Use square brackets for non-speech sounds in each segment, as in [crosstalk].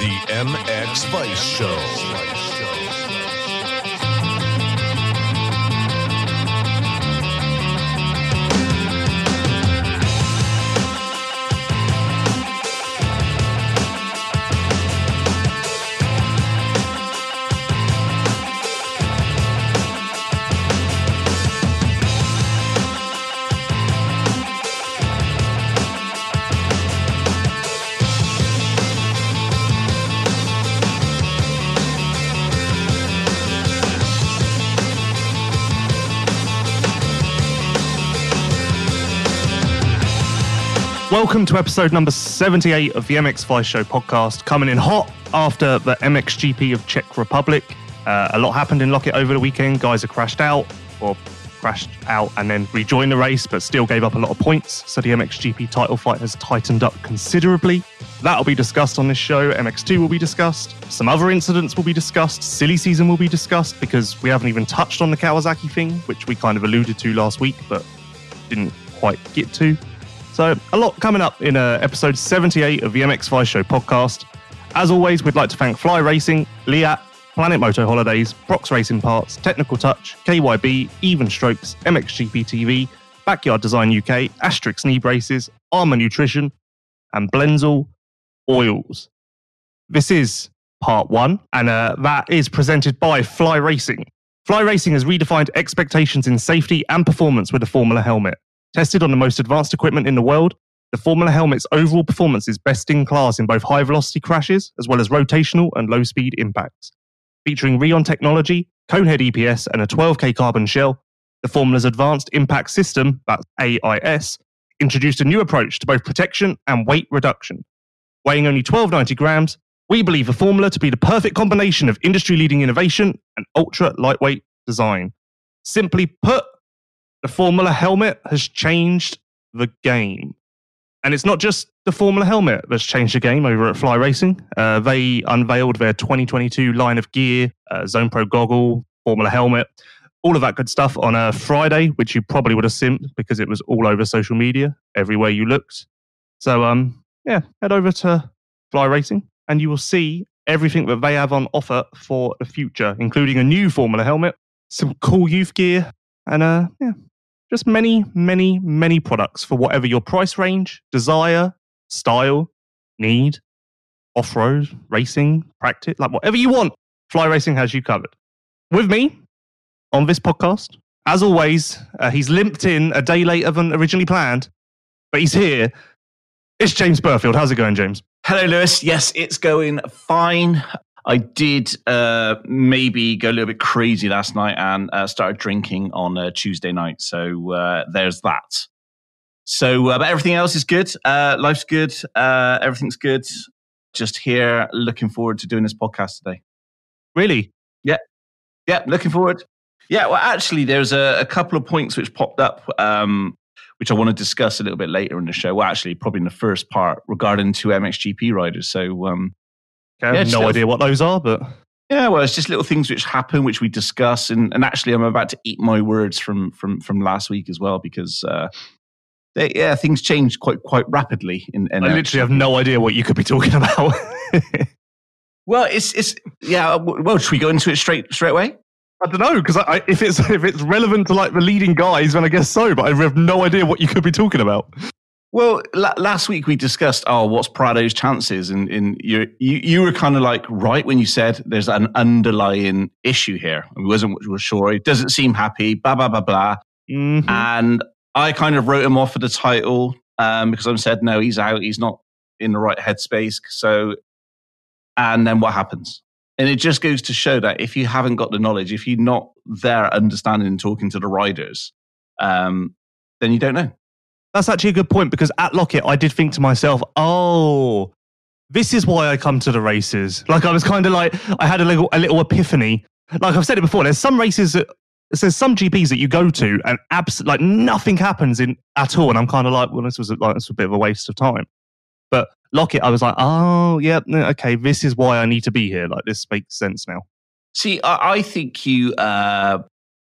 The MX Vice Show. Welcome to episode number 78 of the MX Vice Show podcast, coming in hot after the MXGP of Czech Republic. Uh, a lot happened in Loket over the weekend. Guys have crashed out, or crashed out and then rejoined the race, but still gave up a lot of points. So the MXGP title fight has tightened up considerably. That'll be discussed on this show. MX2 will be discussed. Some other incidents will be discussed. Silly season will be discussed because we haven't even touched on the Kawasaki thing, which we kind of alluded to last week, but didn't quite get to. So, a lot coming up in uh, episode 78 of the MX Vice Show podcast. As always, we'd like to thank Fly Racing, Leatt, Planet Moto Holidays, Brox Racing Parts, Technical Touch, KYB, Even Strokes, MXGP TV, Backyard Design UK, Asterisk Knee Braces, Armour Nutrition, and Blenzel Oils. This is part one, and uh, that is presented by Fly Racing. Fly Racing has redefined expectations in safety and performance with the Formula helmet. Tested on the most advanced equipment in the world, the Formula helmet's overall performance is best in class in both high velocity crashes as well as rotational and low speed impacts. Featuring Rheon technology, Conehead EPS, and a 12K carbon shell, the Formula's Advanced Impact System, that's AIS, introduced a new approach to both protection and weight reduction. Weighing only 1290 grams, we believe the Formula to be the perfect combination of industry leading innovation and ultra lightweight design. Simply put, the Formula helmet has changed the game. And it's not just the Formula helmet that's changed the game over at Fly Racing. Uh, they unveiled their 2022 line of gear, uh, Zone Pro goggle, Formula helmet, all of that good stuff on a Friday, which you probably would have seen because it was all over social media, everywhere you looked. So, um, yeah, head over to Fly Racing and you will see everything that they have on offer for the future, including a new Formula helmet, some cool youth gear, and uh, yeah, just many, many, many products for whatever your price range, desire, style, need, off road, racing, practice, like whatever you want. Fly Racing has you covered. With me on this podcast, as always, uh, he's limped in a day later than originally planned, but he's here. It's James Burfield. How's it going, James? Hello, Lewis. Yes, it's going fine. I did uh, maybe go a little bit crazy last night and uh, started drinking on uh, Tuesday night. So uh, there's that. So, uh, but everything else is good. Uh, life's good. everything's good. Just here, looking forward to doing this podcast today. Really? Yeah. Yeah, looking forward. Yeah, well, actually, there's a, a couple of points which popped up, um, which I want to discuss a little bit later in the show. Well, actually, probably in the first part regarding two MXGP riders. So, um, I have no idea what those are, but yeah, well, it's just little things which happen, which we discuss, and, and actually, I'm about to eat my words from from from last week as well because uh, they, yeah, things change quite quite rapidly. In, in I literally have no idea what you could be talking [laughs] about. well, it's it's yeah. Well, should we go into it straight straight away? I don't know because if it's if it's relevant to like the leading guys, then I guess so. But I have no idea what you could be talking about. Well, last week we discussed, oh, what's Prado's chances? And, and you, you, you were kind of like right when you said there's an underlying issue here. I wasn't was sure. He doesn't seem happy, blah, blah, blah, blah. Mm-hmm. And I kind of wrote him off for the title um, because I said, no, he's out. He's not in the right headspace. So, and then what happens? And it just goes to show that if you haven't got the knowledge, if you're not there understanding and talking to the riders, um, then you don't know. That's actually a good point because at Loket, I did think to myself, oh, this is why I come to the races. Like I was kind of like, I had a little, a little epiphany. Like I've said it before, there's some races that, there's some GPs that you go to and abs- like nothing happens in at all. And I'm kind of like, well, this was a, like, this was a bit of a waste of time. But Loket, I was like, oh, yeah, okay, this is why I need to be here. Like this makes sense now. See, I, I think you uh,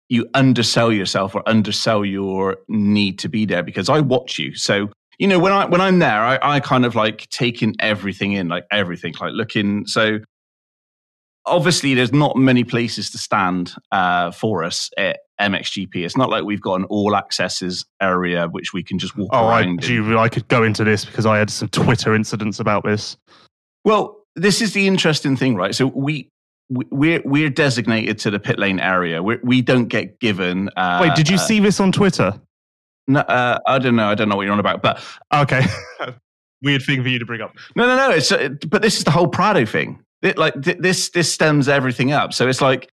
you undersell yourself or undersell your need to be there because I watch you. So you know when I when I'm there, I, I kind of like taking everything in, like everything, like looking. So obviously, there's not many places to stand uh, for us at MXGP. It's not like we've got an all accesses area which we can just walk Oh, I, around. in. gee, I could go into this because I had some Twitter incidents about this. Well, this is the interesting thing, right? So we. We- We're we're designated to the pit lane area. We're, we don't get given. Uh, Wait, did you uh, see this on Twitter? No, uh, I don't know. I don't know what you're on about. But Okay. [laughs] [laughs] Weird thing for you to bring up. no, no, no. It's uh, but this is the whole Prado thing. It, like th- this this stems everything up. So it's like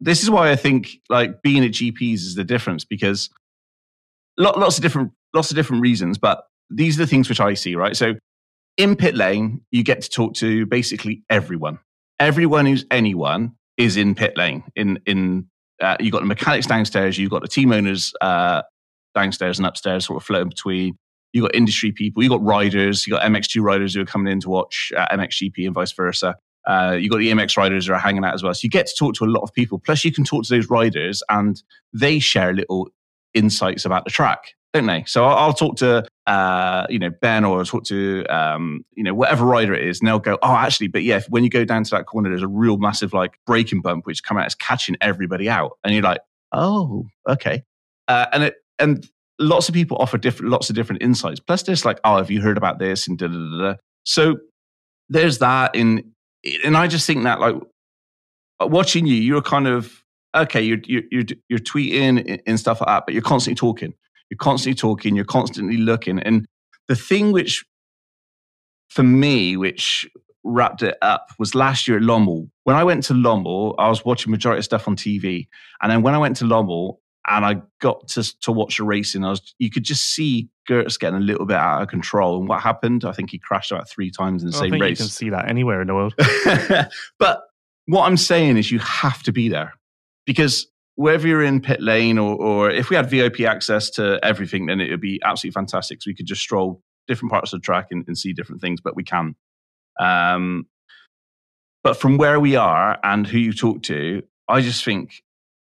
this is why I think like being at GPs is the difference because lo- lots of different lots of different reasons. But these are the things which I see. Right. So in pit lane, you get to talk to basically everyone. Everyone who's anyone is in pit lane. In in uh, you got the mechanics downstairs. You've got the team owners uh, downstairs and upstairs, sort of floating between. You've got industry people. you've got riders. you've got MX2 riders who are coming in to watch uh, MXGP and vice versa. Uh, you got the EMX riders who are hanging out as well. So you get to talk to a lot of people. Plus, you can talk to those riders, and they share little insights about the track, don't they? So I'll, I'll talk to uh, you know Ben or I'll talk to um, you know whatever rider it is, and they'll go, oh, actually, but yeah, when you go down to that corner, there's a real massive like braking bump which come out as catching everybody out, and you're like, oh, okay, uh, and it and lots of people offer different lots of different insights. Plus, there's like, oh, have you heard about this? And da da da. da. So there's that in, and I just think that like watching you, you're kind of okay. You're you're you're, you're tweeting and stuff like that, but you're constantly talking. You're constantly talking. You're constantly looking. And the thing which, for me, which wrapped it up was last year at Lommel. When I went to Lommel, I was watching majority of stuff on TV, and then when I went to Lommel and I got to to watch the racing, I was you could just see Geerts getting a little bit out of control. And what happened? I think he crashed about three times in the I same race. you can see that anywhere in the world. [laughs] but what I'm saying is you have to be there because whether you're in pit lane or, or if we had VIP access to everything, then it would be absolutely fantastic. So we could just stroll different parts of the track and, and see different things, but we can. Um, but from where we are and who you talk to, I just think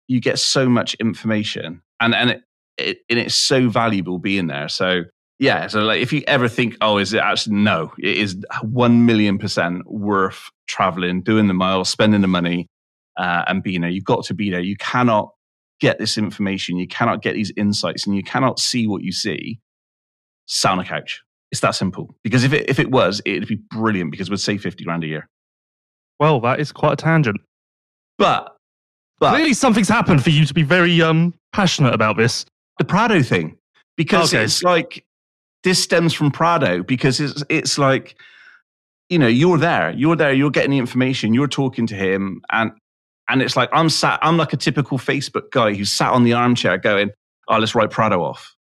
you get so much information and, and it, it, and it's so valuable being there. So yeah, so like if you ever think, oh, is it actually no, it is one million percent worth traveling, doing the miles, spending the money, uh, and be there. You've got to be there. You cannot get this information, you cannot get these insights, and you cannot see what you see. On a couch. It's that simple. Because if it if it was, it'd be brilliant because we'd save fifty grand a year. Well, that is quite a tangent. But but Clearly, something's happened for you to be very um, passionate about this. the Prado thing because Okay. it's like this stems from Prado because it's it's like you know you're there you're there you're getting the information you're talking to him and and it's like I'm sat I'm like a typical Facebook guy who's sat on the armchair going oh let's write Prado off.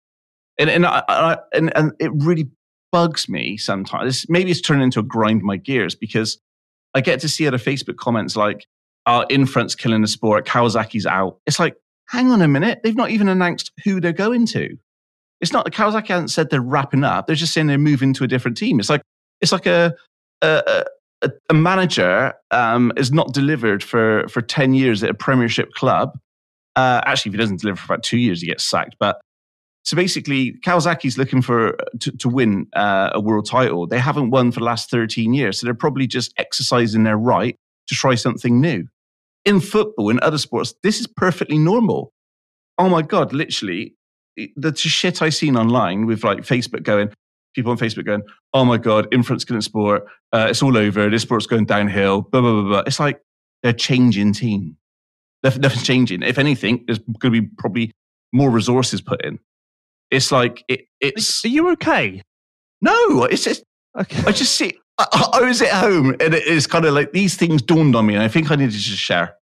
And and I, I, and and it really bugs me sometimes. Maybe it's turned into a grind my gears because I get to see other Facebook comments like oh Infront's killing the sport. Kawasaki's out. It's like hang on a minute. They've not even announced who they're going to. It's not that Kawasaki hasn't said they're wrapping up. They're just saying they're moving to a different team. It's like it's like a a, a, a manager um, is not delivered for for ten years at a Premiership club. Uh, actually, if he doesn't deliver for about two years, he gets sacked. But so basically, Kawasaki's looking for to, to win uh, a world title. They haven't won for the last thirteen years, so they're probably just exercising their right to try something new. In football, in other sports, this is perfectly normal. Oh my god, literally, the shit I've seen online with like Facebook going, people on Facebook going, oh my God, influence killing sport, uh, it's all over, this sport's going downhill, blah, blah, blah, blah. It's like they're changing team. Nothing's changing. If anything, there's going to be probably more resources put in. It's like, it, it's, Are you okay? no, it's just, Okay. I just see, I, I was at home and it is kind of like these things dawned on me and I think I needed to share.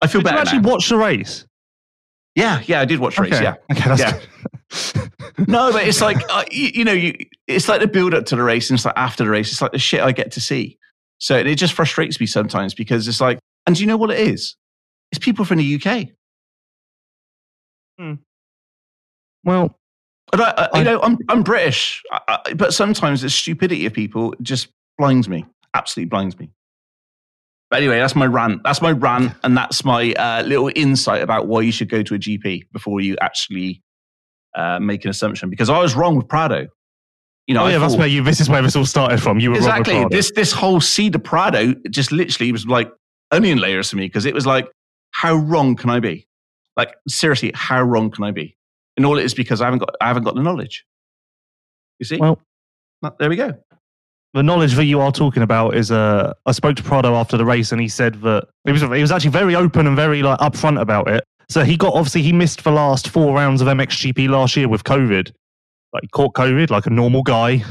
I feel Did you actually now. watch the race? Yeah, yeah, I did watch race, okay. yeah. Okay, that's Yeah. Good. No, but it's like [laughs] uh, you, you know, you it's like the build up to the race, and it's like after the race, it's like the shit I get to see. So it just frustrates me sometimes because it's like, and do you know what it is? It's people from the UK. Hmm. well, And I, I, I- you know, I'm I'm British, I, I, but sometimes the stupidity of people just blinds me, absolutely blinds me. But anyway, that's my rant. That's my rant, and that's my uh, little insight about why you should go to a GP before you actually uh, make an assumption. Because I was wrong with Prado. You know, oh yeah, that's where you. This is where this all started from. You were exactly wrong with Prado. this this whole Cedar Prado just literally was like onion layers for me because it was like, how wrong can I be? Like seriously, how wrong can I be? And all it is because I haven't got I haven't got the knowledge. You see? Well, Well, there we go. the knowledge that you are talking about is uh I spoke to Prado after the race and he said that he was he was actually very open and very like upfront about it. So he got obviously he missed the last four rounds of MXGP last year with COVID. Like he caught COVID like a normal guy,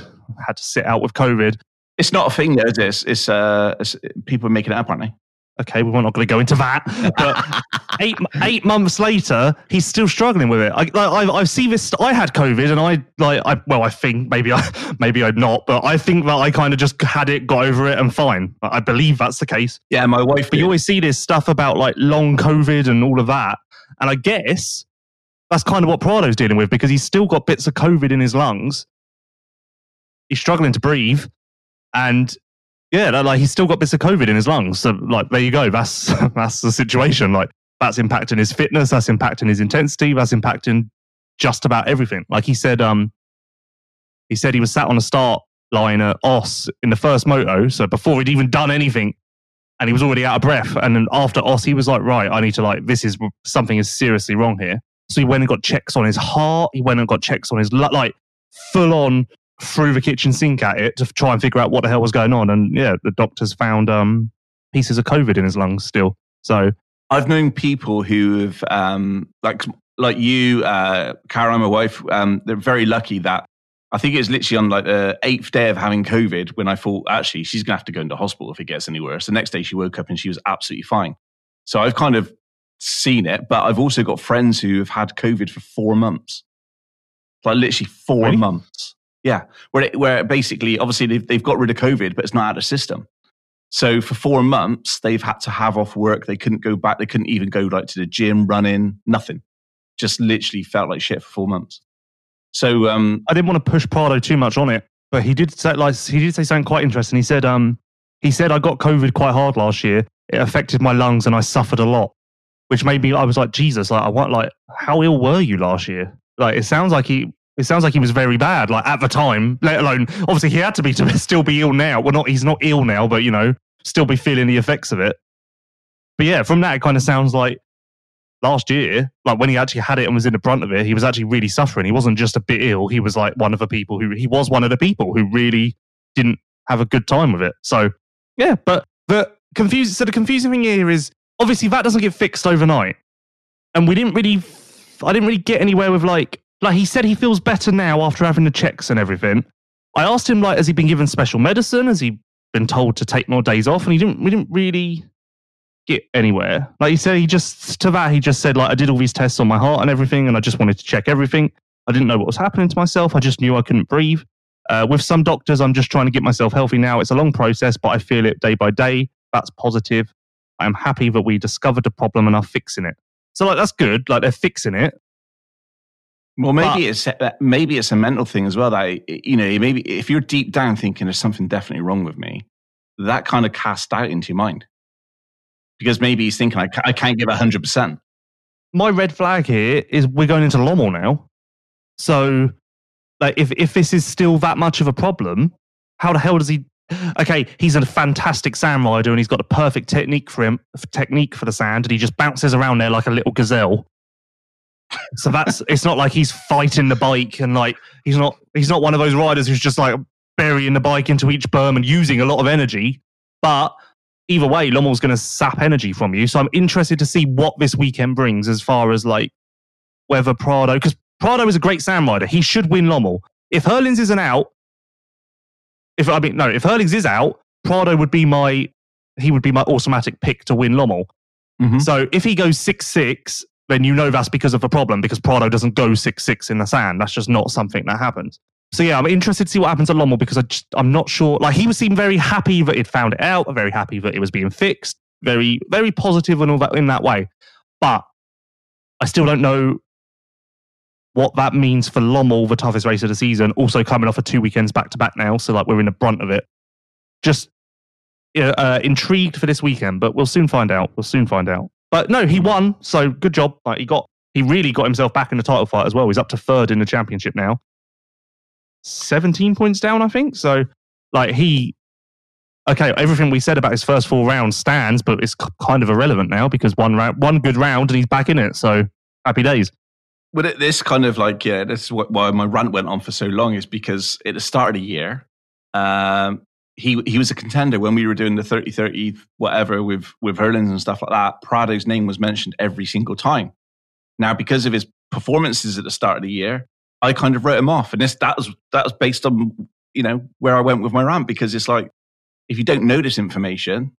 had to sit out with COVID. It's not a thing, though, is it? It's, it's, uh, it's people are making it up, aren't they? Okay, we're not going to go into that. But [laughs] eight eight months later, he's still struggling with it. I, like, I, I see this. I had COVID, and I like. I well, I think maybe I [laughs] maybe I'd not, but I think that I kind of just had it, got over it, and fine. I believe that's the case. Yeah, my wife. But you always see this stuff about like long COVID and all of that, and I guess that's kind of what Prado's dealing with because he's still got bits of COVID in his lungs. He's struggling to breathe, and yeah, like- he's still got bits of COVID in his lungs. So like there you go. That's [laughs] that's the situation. Like that's impacting his fitness. That's impacting his intensity. That's impacting just about everything. Like he said, um, he said he was sat on a start line at Oss in the first moto. So before he'd even done anything, and he was already out of breath. And then after Oss, he was like, right, I need to like, this is something is seriously wrong here. So he went and got checks on his heart. He went and got checks on his like full on through the kitchen sink at it to try and figure out what the hell was going on. And yeah, the doctors found um pieces of COVID in his lungs still. So I've known people who have, um, like, like you, uh, Cara, my wife. Um, they're very lucky that I think it was literally on like the eighth day of having COVID when I thought actually she's gonna have to go into hospital if it gets any worse. The next day she woke up and she was absolutely fine. So I've kind of seen it, but I've also got friends who have had COVID for four months, like literally four Really? months. Yeah, where it, where basically, obviously they've they've got rid of COVID, but it's not out of system. So for four months, they've had to have off work. They couldn't go back. They couldn't even go like to the gym, running, nothing. Just literally felt like shit for four months. So um, I didn't want to push Prado too much on it, but he did say like he did say something quite interesting. He said um he said I got COVID quite hard last year. It affected my lungs and I suffered a lot, which made me I was like Jesus, like I want like how ill were you last year? Like it sounds like he it sounds like he was very bad like at the time. Let alone obviously he had to be to [laughs] still be ill now. Well, not he's not ill now, but you know still be feeling the effects of it. But yeah, from that it kind of sounds like last year, like when he actually had it and was in the brunt of it, he was actually really suffering. He wasn't just a bit ill. He was like one of the people who he was one of the people who really didn't have a good time with it. So yeah, but the confusing. So the confusing thing here is obviously that doesn't get fixed overnight, and we didn't really. I didn't really get anywhere with like like he said he feels better now after having the checks and everything. I asked him like, has he been given special medicine? Has he been told to take more days off? And he didn't. We didn't really get anywhere. Like you said, he just to that he just said like I did all these tests on my heart and everything, and I just wanted to check everything. I didn't know what was happening to myself. I just knew I couldn't breathe. Uh, with some doctors, I'm just trying to get myself healthy now. It's a long process, but I feel it day by day. That's positive. I am happy that we discovered the problem and are fixing it. So like that's good. Like they're fixing it. well, maybe But- it's uh, maybe it's a mental thing as well. That you know, maybe if you're deep down thinking there's something definitely wrong with me, that kind of casts doubt into your mind because maybe he's thinking I, I can't give hundred percent. my red flag here is we're going into Lommel now. So, like, if if this is still that much of a problem, how the hell does he? Okay, he's a fantastic sand rider and he's got the perfect technique for him, technique for the sand, and he just bounces around there like a little gazelle. So that's it's not like he's fighting the bike and like he's not he's not one of those riders who's just like burying the bike into each berm and using a lot of energy. But either way, Lommel's going to sap energy from you. So I'm interested to see what this weekend brings as far as like whether Prado, because Prado is a great sand rider. He should win Lommel. If Herlings isn't out, if I mean no, if Herlings is out, Prado would be my he would be my automatic pick to win Lommel. Mhm. So if he goes six six, then you know that's because of a problem because Prado doesn't go six six in the sand. That's just not something that happens. So yeah, I'm interested to see what happens at Lommel because I just I'm not sure. Like he was seemed very happy that he'd found it out, very happy that it was being fixed, very very positive and all that in that way. But I still don't know what that means for Lommel, the toughest race of the season. Also coming off of two weekends back to back now, so like we're in the brunt of it. Just uh, intrigued for this weekend, but we'll soon find out. We'll soon find out. But no, he won, so good job. Like he got, he really got himself back in the title fight as well. He's up to third in the championship now. 17 points down, I think. So, like, he, okay, everything we said about his first four rounds stands, but it's kind of irrelevant now because one round, one good round and he's back in it. So, happy days. But it, this kind of like, yeah, this is what, why my rant went on for so long is because at the start of the year, um, he he was a contender when we were doing the 30 30 whatever with with Herlings and stuff like that. Prado's name was mentioned every single time. Now, because of his performances at the start of the year, I kind of wrote him off. And this that was that was based on you know where I went with my rant because it's like if you don't know this information,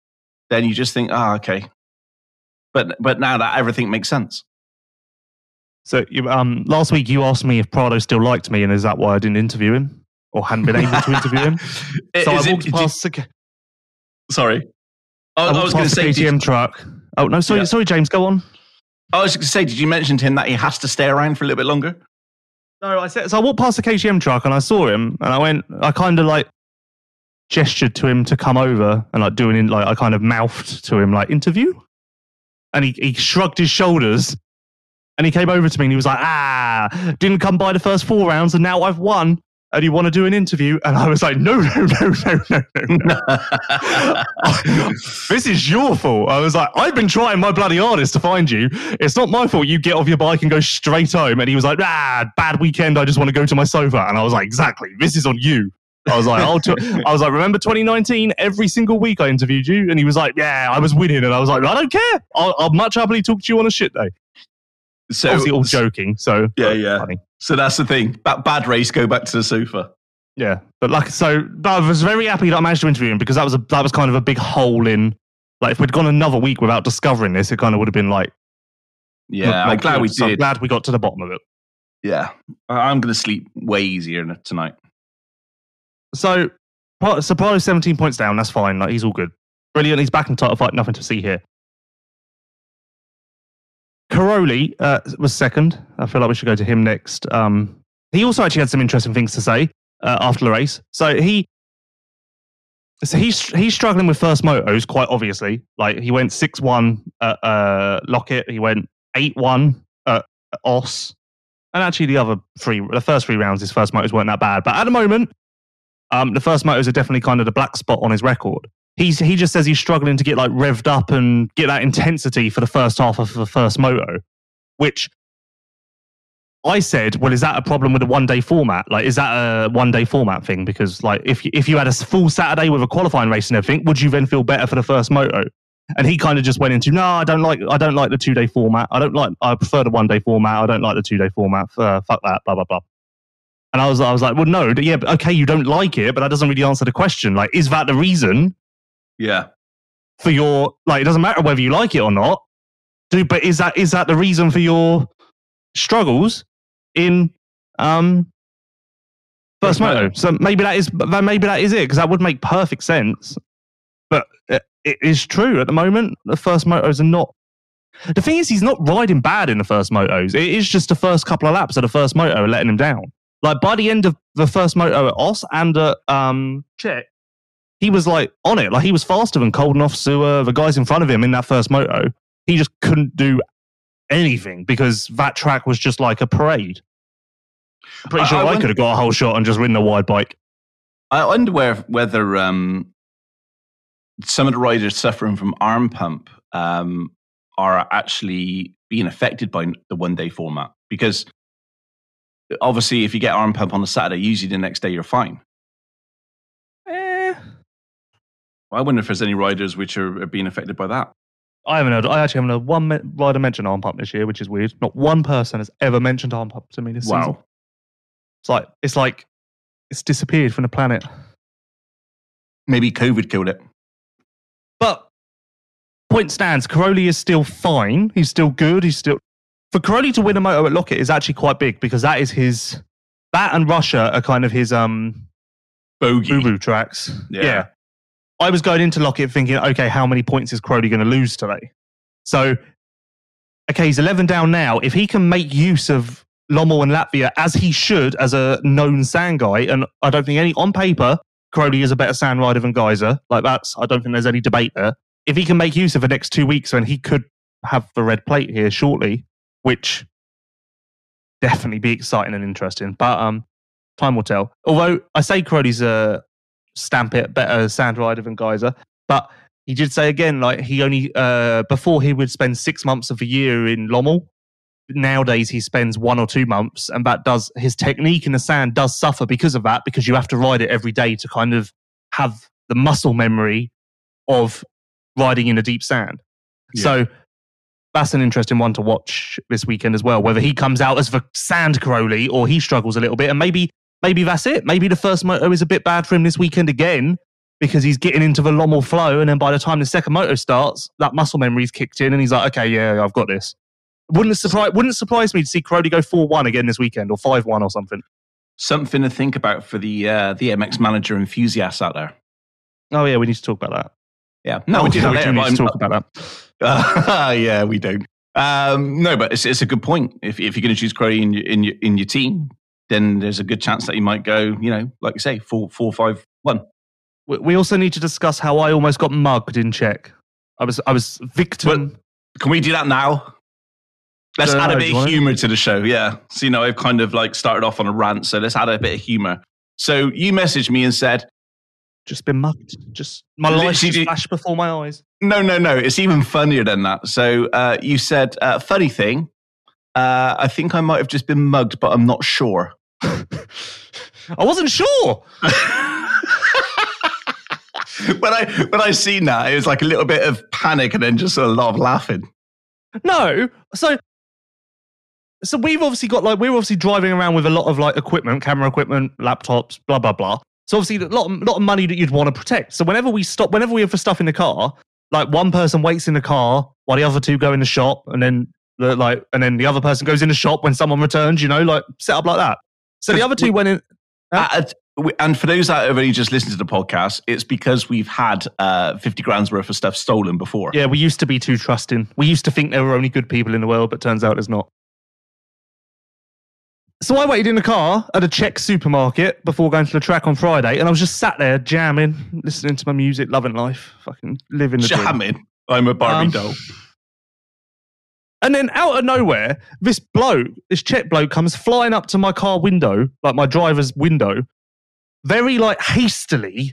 then you just think, ah, oh, okay. But but now that everything makes sense. So um, last week you asked me if Prado still liked me, and is that why I didn't interview him or hadn't been able to interview him? [laughs] so I walked it, past. You, the, sorry, I, I, I was going to say KTM you, truck. Oh no, sorry, yeah. sorry, James, go on. I was going to say, did you mention to him that he has to stay around for a little bit longer? No, I said so. I walked past the KTM truck and I saw him, and I went. I kind of like gestured to him to come over, and like doing like I kind of mouthed to him like interview, and he he shrugged his shoulders, and he came over to me and he was like, ah, didn't come by the first four rounds, and now I've won and you want to do an interview? And I was like, no, no, no, no, no, no. [laughs] [laughs] this is your fault. I was like, I've been trying my bloody hardest to find you. It's not my fault you get off your bike and go straight home. And he was like, ah, bad weekend. I just want to go to my sofa. And I was like, exactly. This is on you. I was like, I'll t- [laughs] I was like, remember 2019? Every single week I interviewed you, and he was like, yeah, I was winning, and I was like, I don't care. I'll, I'll much happily talk to you on a shit day. So obviously all joking. So yeah, yeah. Funny. So that's the thing. Bad, bad race. Go back to the sofa. Yeah, but like so, I was very happy that I managed to interview him because that was a that was kind of a big hole in. Like if we'd gone another week without discovering this, it kind of would have been like. Yeah, like, I'm glad we so did. I'm glad we got to the bottom of it. Yeah, I'm going to sleep way easier tonight. So, so Prado 17 points down. That's fine. Like he's all good. Brilliant. He's back in title fight. Nothing to see here. Cairoli uh, was second. I feel like we should go to him next. Um, he also actually had some interesting things to say uh, after the race. So he, so he's he's struggling with first motos quite obviously. Like he went six one at uh, Loket. He went eight one at Oss, and actually the other three, the first three rounds, his first motos weren't that bad. But at the moment, um, the first motos are definitely kind of the black spot on his record he's he just says he's struggling to get like revved up and get that intensity for the first half of the first moto, which I said, well, is that a problem with a one day format? Like, is that a one day format thing? Because like, if you, if you had a full Saturday with a qualifying race and everything, would you then feel better for the first moto? And he kind of just went into, no, I don't like, I don't like the two day format. I don't like, I prefer the one day format. I don't like the two day format. Uh, fuck that. Blah blah blah. And I was, I was like, well, no, yeah, okay, you don't like it, but that doesn't really answer the question. Like, is that the reason yeah. For your like, it doesn't matter whether you like it or not. Dude, but is that is that the reason for your struggles in um first moto? So maybe that is that maybe that is it because that would make perfect sense. But it, it is true at the moment. The first motos are not. The thing is, he's not riding bad in the first motos. It is just the first couple of laps of the first moto are letting him down. Like by the end of the first moto at Oss and at um, Czech, he was like on it. Like he was faster than Coldenhoff, Seewer, the guys in front of him in that first moto. He just couldn't do anything because that track was just like a parade. I'm pretty sure I, I, I could have got a whole shot and just ridden a wide bike. I wonder where, whether um, some of the riders suffering from arm pump um, are actually being affected by the one day format because obviously if you get arm pump on the Saturday, usually the next day you're fine. I wonder if there's any riders which are, being affected by that. I haven't heard. I actually haven't heard one me- rider mention arm pump this year, which is weird. Not one person has ever mentioned arm pump to me this wow. season. It's like it's like it's disappeared from the planet. Maybe COVID killed it. But point stands. Cairoli is still fine. He's still good. He's still for Cairoli to win a moto at Loket is actually quite big because that is his. That and Russia are kind of his um bogey boo boo tracks. Yeah. yeah. I was going into Loket thinking, okay, how many points is Cairoli going to lose today? So, okay, he's 11 down now. If he can make use of Lommel and Latvia as he should as a known sand guy, and I don't think any, on paper, Cairoli is a better sand rider than Gajser. Like that's, I don't think there's any debate there. If he can make use of the next two weeks, then he could have the red plate here shortly, which definitely be exciting and interesting. But um, Time will tell. Although I say Cairoli's a stamp it better sand rider than Gajser, but he did say again, like he only uh, before he would spend six months of a year in Lommel. Nowadays he spends one or two months, and that does his technique in the sand does suffer because of that because you have to ride it every day to kind of have the muscle memory of riding in a deep sand. Yeah. So that's an interesting one to watch this weekend as well. Whether he comes out as the sand Cairoli or he struggles a little bit, and maybe maybe that's it. Maybe the first moto is a bit bad for him this weekend again because he's getting into the Lommel flow, and then by the time the second moto starts, that muscle memory's kicked in, and he's like, okay, yeah, I've got this. Wouldn't surprise wouldn't surprise me to see Cairoli go four one again this weekend or five one or something. Something to think about for the uh, the MX manager enthusiasts out there. Oh yeah, we need to talk about that. Yeah, no, Oh, we do yeah, that we later, do need to talk about that. Uh, [laughs] yeah, we don't. Um, no, but it's, it's a good point. If, if you're going to choose Cairoli in your, in your in your team, then there's a good chance that you might go, you know, like you say, four, four, five, one. We- also need to discuss how I almost got mugged in Czech. I was I was victim. Can we do that now? Let's Don't add know, a bit of humor to the show. Yeah. So, you know, I've kind of like started off on a rant. So let's add a bit of humor. So you messaged me and said, just been mugged. Just my life just flashed before my eyes. no, no, no. It's even funnier than that. So uh, you said, uh, funny thing, uh, I think I might have just been mugged, but I'm not sure. [laughs] I wasn't sure. [laughs] when I when I seen that, it was like a little bit of panic and then just a lot of laughing. No. So so we've obviously got like we're obviously driving around with a lot of like equipment, camera equipment, laptops, blah blah blah. So obviously a lot lot of money that you'd want to protect. So whenever we stop, whenever we have for stuff in the car, like one person waits in the car while the other two go in the shop, and then the, like and then the other person goes in the shop when someone returns. You know, like set up like that. So the other two went in. Huh? Uh, we- and for those that have only just listened to the podcast, it's because we've had uh, 50 grand's worth of stuff stolen before. Yeah, we used to be too trusting. We used to think there were only good people in the world, but turns out there's not. So I waited in the car at a Czech supermarket before going to the track on Friday, and I was just sat there jamming, listening to my music, loving life, fucking living the dream. Jamming. I'm a Barbie Um, doll. And then out of nowhere, this bloke, this Czech bloke, comes flying up to my car window, like my driver's window, very like hastily,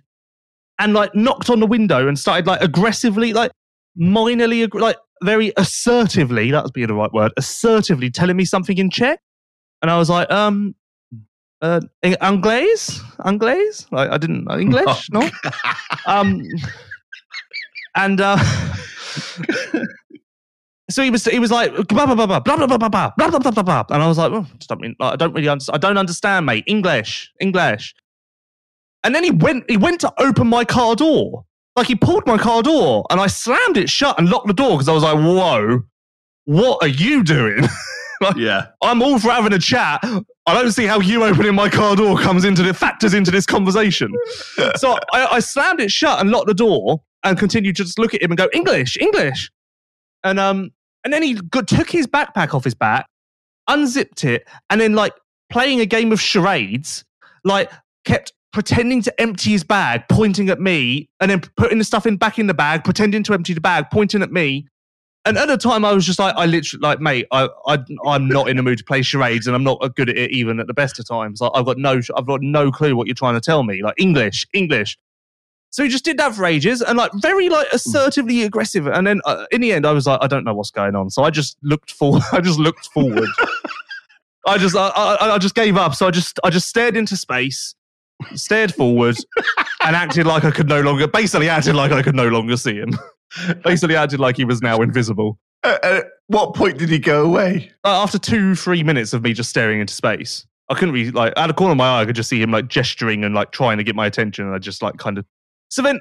and like knocked on the window and started like aggressively, like minorly, like very assertively. That's would be the right word. Assertively telling me something in Czech, and I was like, um. Uh, Anglaise, Anglaise. Like I didn't English, [laughs] no. Um, and uh, so he was he was like blah blah blah blah blah blah blah blah blah blah blah blah and I was like, oh, just don't mean, I don't really understand. I don't understand, mate. English, English. And then he went he went to open my car door, like he pulled my car door, and I slammed it shut and locked the door because I was like, whoa, what are you doing? yeah. I'm all for having a chat. I don't see how you opening my car door comes into the factors into this conversation. so I, I slammed it shut and locked the door and continued to just look at him and go English, English, and um, and then he got, took his backpack off his back, unzipped it, and then like playing a game of charades, like kept pretending to empty his bag, pointing at me, and then putting the stuff in back in the bag, pretending to empty the bag, pointing at me. And at the time, I was just like, I literally, like, mate, I, I, I'm not in the mood to play charades, and I'm not good at it even at the best of times. Like, I've got no, I've got no clue what you're trying to tell me. Like English, English. So he just did that for ages, and like very like assertively aggressive. And then uh, in the end, I was like, I don't know what's going on. So I just looked forward. [laughs] I just looked forward. [laughs] I just, I, I, I just gave up. So I just, I just stared into space, stared forward, and acted like I could no longer. Basically, acted like I could no longer see him. [laughs] basically, acted like he was now invisible. Uh, at what point did he go away? Uh, after two, three minutes of me just staring into space, I couldn't really like out of the corner of my eye, I could just see him like gesturing and like trying to get my attention, and I just like kind of. So then,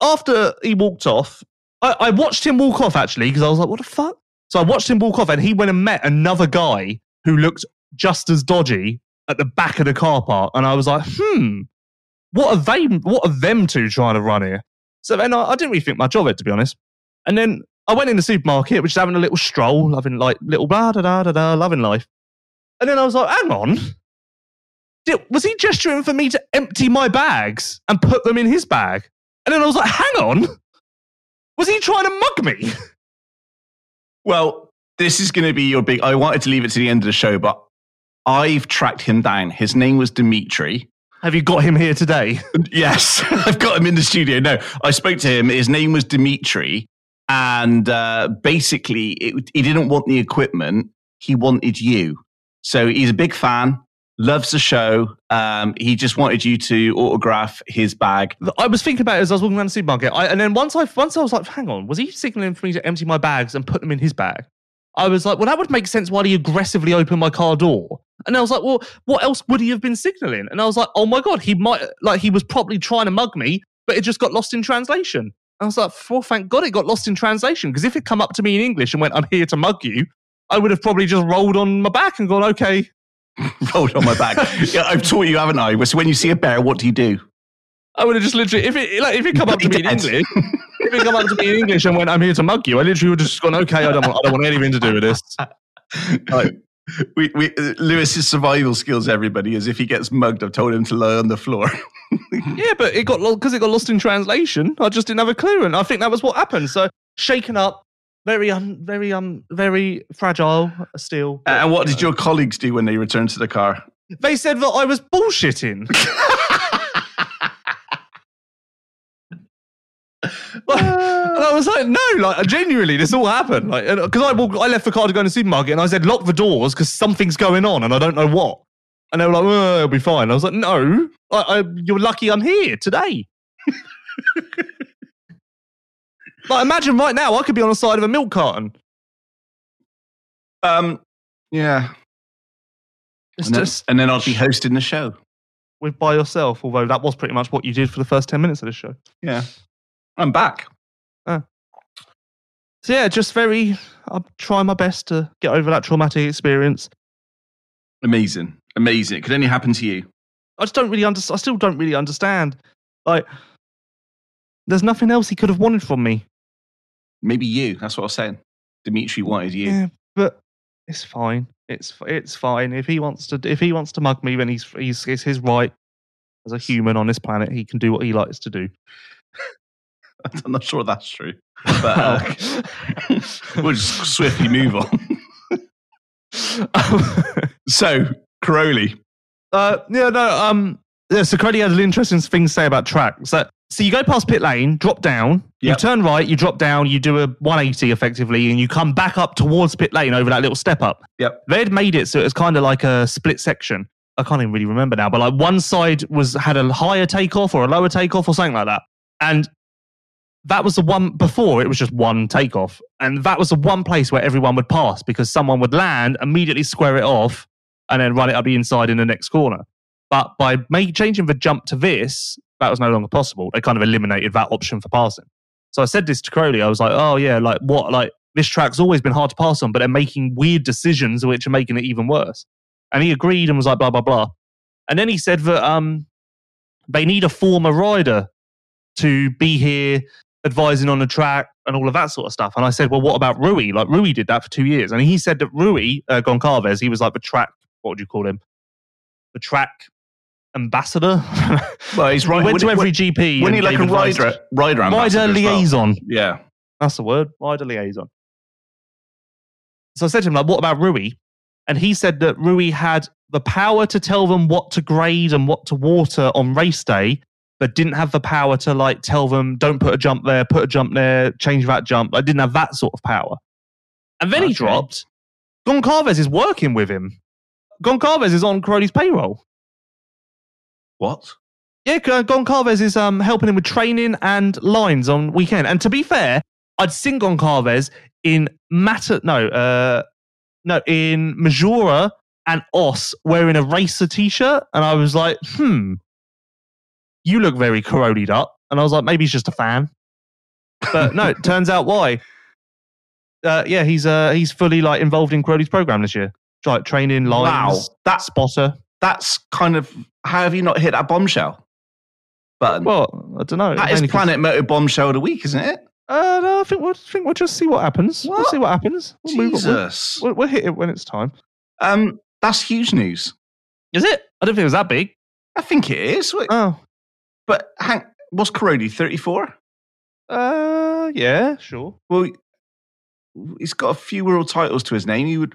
after he walked off, I, I watched him walk off actually because I was like, "What the fuck?" So I watched him walk off, and he went and met another guy who looked just as dodgy at the back of the car park, and I was like, "Hmm, what are they? What are them two trying to run here?" So then I, I didn't really think much of it, to be honest. And then I went in the supermarket, which is having a little stroll, loving like little blah da da da da, loving life. And then I was like, hang on. Did, was he gesturing for me to empty my bags and put them in his bag? And then I was like, hang on. Was he trying to mug me? [laughs] Well, this is going to be your big. I wanted to leave it to the end of the show, but I've tracked him down. His name was Dimitri. Have you got him here today? [laughs] Yes, [laughs] I've got him in the studio. No, I spoke to him. His name was Dimitri, and uh, basically, it, he didn't want the equipment. He wanted you. So he's a big fan, loves the show. Um, he just wanted you to autograph his bag. I was thinking about it as I was walking around the supermarket, I, and then once I once I was like, "Hang on, was he signaling for me to empty my bags and put them in his bag?" I was like, "Well, that would make sense why he aggressively opened my car door." And I was like, "Well, what else would he have been signaling?" And I was like, "Oh my god, he might like he was probably trying to mug me, but it just got lost in translation." I was like, "Well, thank God it got lost in translation because if it come up to me in English and went, "I'm here to mug you," I would have probably just rolled on my back and gone, "Okay." [laughs] Rolled on my back. yeah, I've taught you, haven't I? So when you see a bear, what do you do? I would have just literally, if it like, if it come up to me in English, [laughs] if it come up to me in English and went, "I'm here to mug you," I literally would have just gone, "Okay, I don't want, I don't want anything to do with this." Like, We, we, Lewis's survival skills, everybody, is if he gets mugged, I've told him to lie on the floor. [laughs] yeah, but it got lost because it got lost in translation. I just didn't have a clue, and I think that was what happened. So shaken up, very very um, very fragile still. Uh, and what did your colleagues do when they returned to the car? They said that I was bullshitting. [laughs] Like, and I was like, no, like genuinely, this all happened. Like, because I walked, I left the car to go in the supermarket, and I said, lock the doors because something's going on, and I don't know what. And they were like, well, it'll be fine. I was like, no, I, I, you're lucky I'm here today. [laughs] like, imagine right now, I could be on the side of a milk carton. Um, yeah. It's And then, and then I'll be hosting the show. with by yourself. Although that was pretty much what you did for the first ten minutes of the show. Yeah. I'm back. So yeah, just very. I'm trying my best to get over that traumatic experience. Amazing. Amazing. It could only happen to you. I just don't really understand. I still don't really understand. Like, there's nothing else he could have wanted from me. Maybe you. That's what I was saying. Dimitri wanted you. Yeah, but it's fine. It's it's fine if he wants to. If he wants to mug me, then he's he's it's his right as a human on this planet. He can do what he likes to do. [laughs] I'm not sure that's true. [laughs] But uh, [laughs] we'll just swiftly move on. so, Cairoli. Uh, yeah, no. Um, yeah, so Cody had an interesting thing to say about tracks. So, so you go past pit lane, drop down, you turn right, you drop down, you do a 180 effectively, and you come back up towards pit lane over that little step up. Yep. They'd made it so it was kind of like a split section. I can't even really remember now, but like one side was had a higher takeoff or a lower takeoff or something like that, and that was the one before it was just one takeoff, and that was the one place where everyone would pass because someone would land, immediately square it off, and then run it up the inside in the next corner. But by make, changing the jump to this, that was no longer possible. They kind of eliminated that option for passing. So I said this to Cairoli. I was like, oh, yeah, like what? Like this track's always been hard to pass on, but they're making weird decisions which are making it even worse. And he agreed and was like, blah, blah, blah. And then he said that um, they need a former rider to be here advising on the track and all of that sort of stuff. And I said, well, what about Rui? Like Rui did that for two years. And he said that Rui, uh, Goncalves, he was like the track, what would you call him? The track ambassador. Well, he's [laughs] right. He went When to every GP. When he like a advice. rider, rider, Rider ambassador well. liaison. Yeah. That's the word. Rider liaison. So I said to him, like, what about Rui? And he said that Rui had the power to tell them what to grade and what to water on race day, but didn't have the power to like tell them, don't put a jump there, put a jump there, change that jump. I didn't have that sort of power. And then he dropped. Goncalves is working with him. Goncalves is on Cairoli's payroll. What? Yeah, G- Goncalves is um, helping him with training and lines on weekend. And to be fair, I'd seen Goncalves in Mata, no, uh, no, in Maggiora and Oss wearing a racer t-shirt, and I was like, hmm, you look very corroded up. And I was like, maybe he's just a fan. But no, it [laughs] turns out why. Uh, yeah, he's uh, he's fully like involved in Cairoli's program this year, like training lines, Wow. That's spotter. That's kind of how have you not hit that bombshell button? Well, I don't know. that is Planet Moto Bombshell of the Week, isn't it? Uh, no, I think we'll think we'll just see what happens. We'll see what happens. We'll move on. We'll, Jesus. we'll, we'll hit it when it's time. Um, that's huge news. Is it? I don't think it was that big. I think it is. Wait, Oh, But Hank, what's Cairoli? Thirty-four. uh, yeah, sure. Well, he's got a few world titles to his name. He would.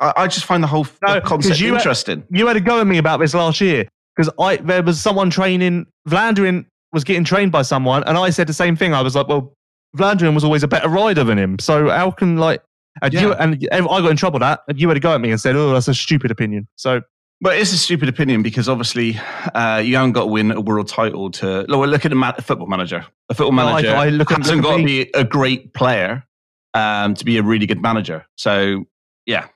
I, I just find the whole No, the concept you- interesting. You had a go at me about this last year because I there was someone training. Vlaanderen was getting trained by someone, and I said the same thing. I was like, well, Vlaanderen was always a better rider than him, so how can like? And you and I got in trouble that, and you had a go at me and said, "Oh, that's a stupid opinion." So But it's a stupid opinion because obviously uh, you haven't got to win a world title to. Look, look at a, ma- a football manager. A football No, I- manager I look hasn't look got to be a great player um, to be a really good manager. So yeah,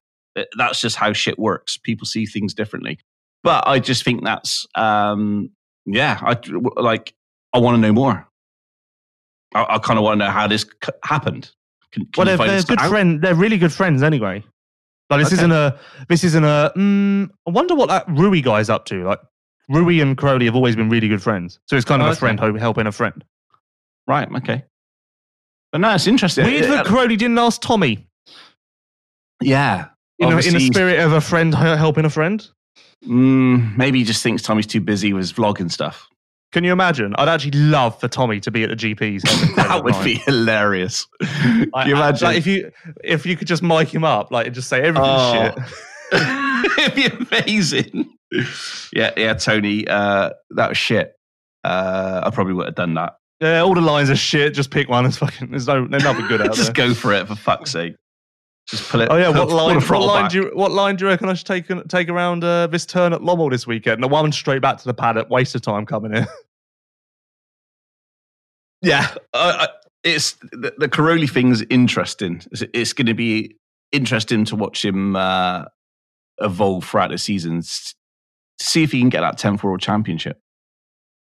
that's just how shit works. People see things differently. But I just think that's um, yeah. I like. I want to know more. I, I kind of want to know how this c- happened. Can, can well, they're, they're good friends. They're really good friends anyway. Like this Okay. isn't a this isn't a. Mm, I wonder what that Rui guy's up to. Like Rui and Cairoli have always been really good friends, so it's kind of Oh, a okay. friend helping a friend. Right. Okay. But no, it's interesting. Weird that Cairoli didn't ask Tommy yeah. In, a, in the spirit of a friend helping a friend. Mm, maybe he just thinks Tommy's too busy with his vlogging stuff. Can you imagine? I'd actually love for Tommy to be at the GPs. [laughs] That would be hilarious. [laughs] Can Like, you imagine? Like if you if you could just mic him up, like and just say everything's Oh. shit. [laughs] It'd be amazing. Yeah, yeah, Tony, uh, that was shit. Uh, I probably would have done that. Yeah, all the lines are shit. Just pick one. It's fucking. There's no. There's nothing good out Just there. go for it, for fuck's sake. Just pull it. Oh yeah, what line? What line back. do you? What line do you reckon I should take take around uh, this turn at Lommel this weekend? The one straight back to the paddock. Waste of time coming in. [laughs] Yeah, uh, it's the, the Cairoli thing's interesting. It's, it's going to be interesting to watch him uh, evolve throughout the season. See if he can get that 10th World Championship.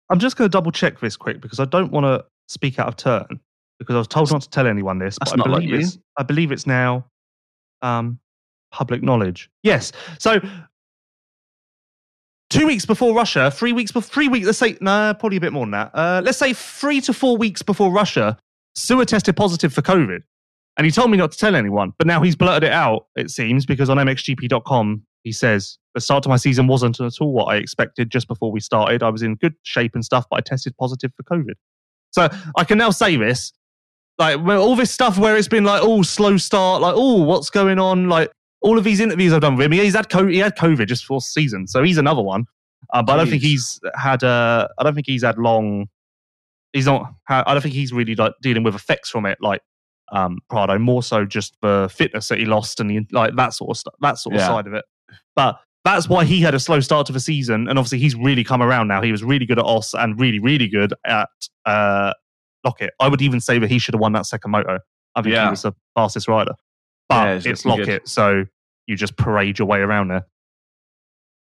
I'm just going to double check this quick because I don't want to speak out of turn because I was told not to tell anyone this. That's but I not like. It's, I believe it's now um, public knowledge. Yes. So two weeks before Russia, three weeks before three weeks. Let's say no, probably a bit more than that. Uh, let's say three to four weeks before Russia, Seewer tested positive for COVID, and he told me not to tell anyone. But now he's blurted it out. It seems because on MXGP.com he says the start to my season wasn't at all what I expected. Just before we started, I was in good shape and stuff, but I tested positive for COVID. So I can now say this. Like all this stuff where it's been like, oh, slow start, like, oh, what's going on? Like all of these interviews I've done with him, he's had COVID, he had COVID just for season, so he's another one. Uh, but I don't think he's had. Uh, I don't think he's had long. He's not. I don't think he's really like dealing with effects from it, like um, Prado. More so just the fitness that he lost and the, like that sort of stuff, that sort of side of it. But that's why he had a slow start to the season, and obviously he's really come around now. He was really good at Oss and really, really good at uh, Lockett. I would even say that he should have won that second moto. I think Yeah. he was the fastest rider. But Yeah, it's looking Lockett, good. so you just parade your way around there.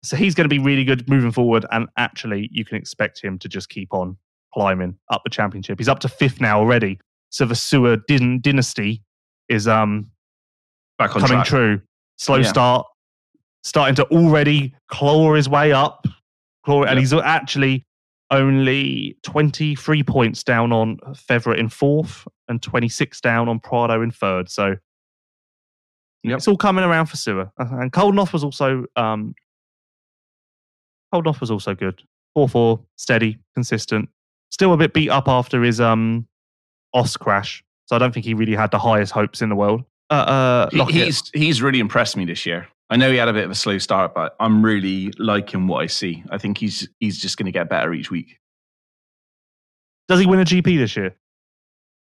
So he's going to be really good moving forward, and actually, you can expect him to just keep on climbing up the championship. He's up to fifth now already. So the Seewer din- dynasty is um Back on coming track. true. Slow Yeah. start, starting to already claw his way up. Claw, And he's actually only 23 points down on Febvre in fourth and 26 down on Prado in third. So Yep. it's all coming around for Seewer. Uh, And Coldenhoff was also um, was also good. 4 4, steady, consistent. Still a bit beat up after his um, Oss crash. So I don't think he really had the highest hopes in the world. Uh, uh, He- he's he's really impressed me this year. I know he had a bit of a slow start, but I'm really liking what I see. I think he's he's just going to get better each week. Does he win a GP this year?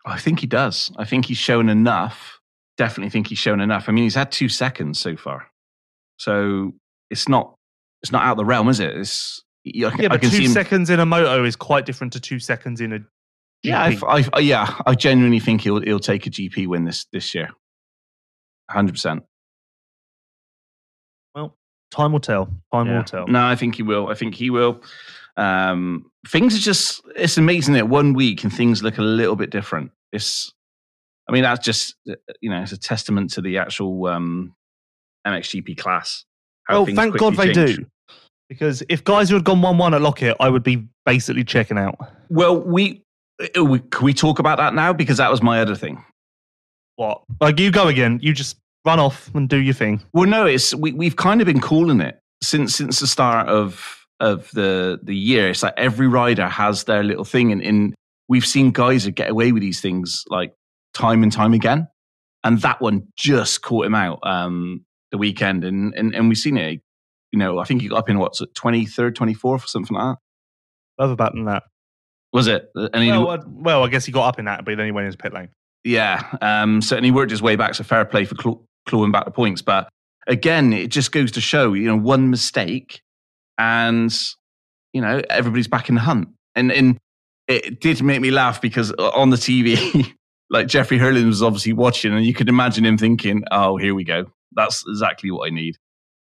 I think he does. I think he's shown enough. Definitely think he's shown enough. I mean, he's had two seconds so far, so it's not it's not out of the realm, is it? It's Yeah, I but can two seconds in a moto is quite different to two seconds in a GP. yeah, I, I, yeah, I genuinely think he'll he'll take a GP win this this year. Hundred percent. Time will tell. Time will tell. No, I think he will. I think he will. Um, things are just, it's amazing that one week and things look a little bit different. It's, I mean, that's just, you know, it's a testament to the actual um, MXGP class. how Well, thank God they change. do. Because if guys who had gone 1 1 at Lockett, I would be basically checking out. Well, we, uh, we, can we talk about that now? Because that was my other thing. What? Like, you go again. You just run off and do your thing. Well, no, it's we we've kind of been calling it since since the start of of the the year. It's like every rider has their little thing, and, and we've seen guys that get away with these things like time and time again. And that one just caught him out. Um, the weekend, and and, and we've seen it. You know, I think he got up in what's it, twenty third, twenty fourth, or something like that. Other than that. Was it? And he, Well, I, well, I guess he got up in that, but then he went into pit lane. yeah, um, certainly worked his way back. So fair play for clawing back the points. But again, it just goes to show, you know, one mistake, and you know everybody's back in the hunt. And and it did make me laugh because uh, on the TV, [laughs] like Jeffrey Herlings was obviously watching, and you could imagine him thinking, "Oh, here we go. That's exactly what I need,"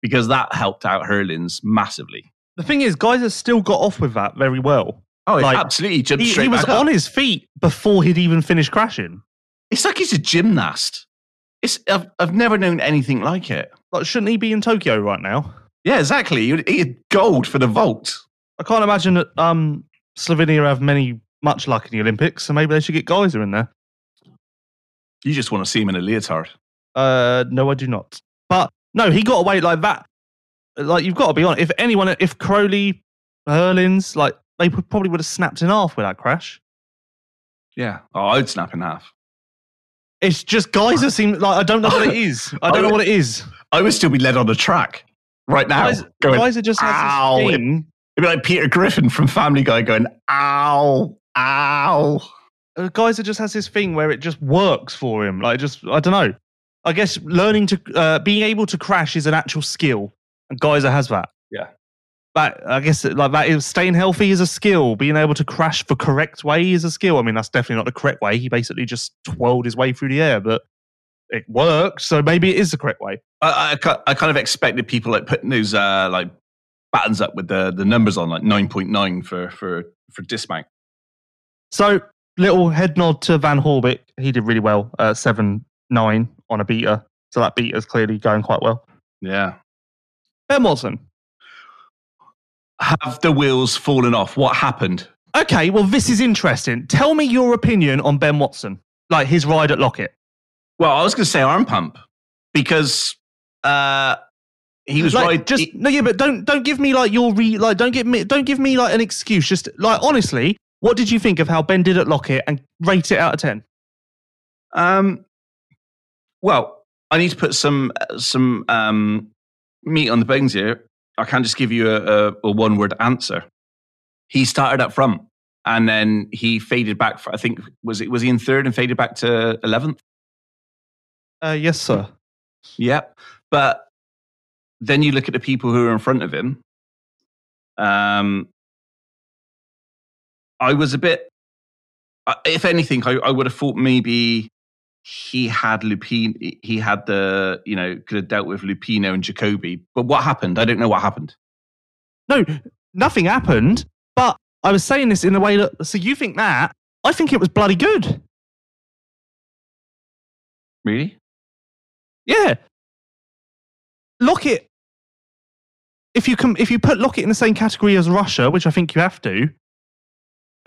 because that helped out Herlings massively. The thing is, guys have still got off with that very well. Oh, Like, absolutely! Jumped He, straight he was up. on his feet before he'd even finished crashing. It's like he's a gymnast. It's I've, I've never known anything like it. Like, shouldn't he be in Tokyo right now? Yeah, exactly. He he had gold for the vault. I can't imagine that um, Slovenia have many much luck in the Olympics, so maybe they should get Gajser in there. You just want to see him in a leotard. Uh, no, I do not. But no, he got away like that. Like you've got to be honest. If anyone, if Cairoli, Herlings, like they probably would have snapped in half with that crash. Yeah. Oh, I'd snap in half. It's just Gajser seem like I don't know what it is. [laughs] I don't know what it is. I would still be led on the track right now. Gajser, going, Gajser just has "Ow." this thing. It'd be like Peter Griffin from Family Guy going, ow, ow. uh, Gajser just has this thing where it just works for him. Like just I don't know. I guess learning to uh, being able to crash is an actual skill, and Gajser has that. Yeah. That I guess like that is staying healthy is a skill. Being able to crash the correct way is a skill. I mean that's definitely not the correct way. He basically just twirled his way through the air, but it worked. So maybe it is the correct way. I, I, I kind of expected people like putting those uh, like buttons up with the, the numbers on, like 9.9 for, for, for dismount. So little head nod to Van Horebeek. He did really well. Uh, seven nine on a Beta. So that Beta is clearly going quite well. Yeah. Ben Watson. Have the wheels fallen off? What happened? Okay, well, this is interesting. Tell me your opinion on Ben Watson, like his ride at Lockett. Well, I was going to say arm pump because uh, he was like, right. Just he- no, yeah, but don't don't give me like your re like don't give me don't give me like an excuse. Just like honestly, what did you think of how Ben did at Lockett and rate it out of ten? Um, well, I need to put some some um, meat on the bones here. I can't just give you a, a, a one word answer. He started up front and then he faded back. For, I think was it was he in third and faded back to eleventh. Uh, yes, sir. Yep. But then you look at the people who are in front of him. Um, I was a bit, uh, if anything, I, I would have thought maybe he had Lupino, he had the, you know, could have dealt with Lupino and Jacobi. But what happened? I don't know what happened. No, nothing happened. But I was saying this in a way that so you think that I think it was bloody good. Really? Yeah. Lockett. If you can, if you put Lockett in the same category as Russia, which I think you have to,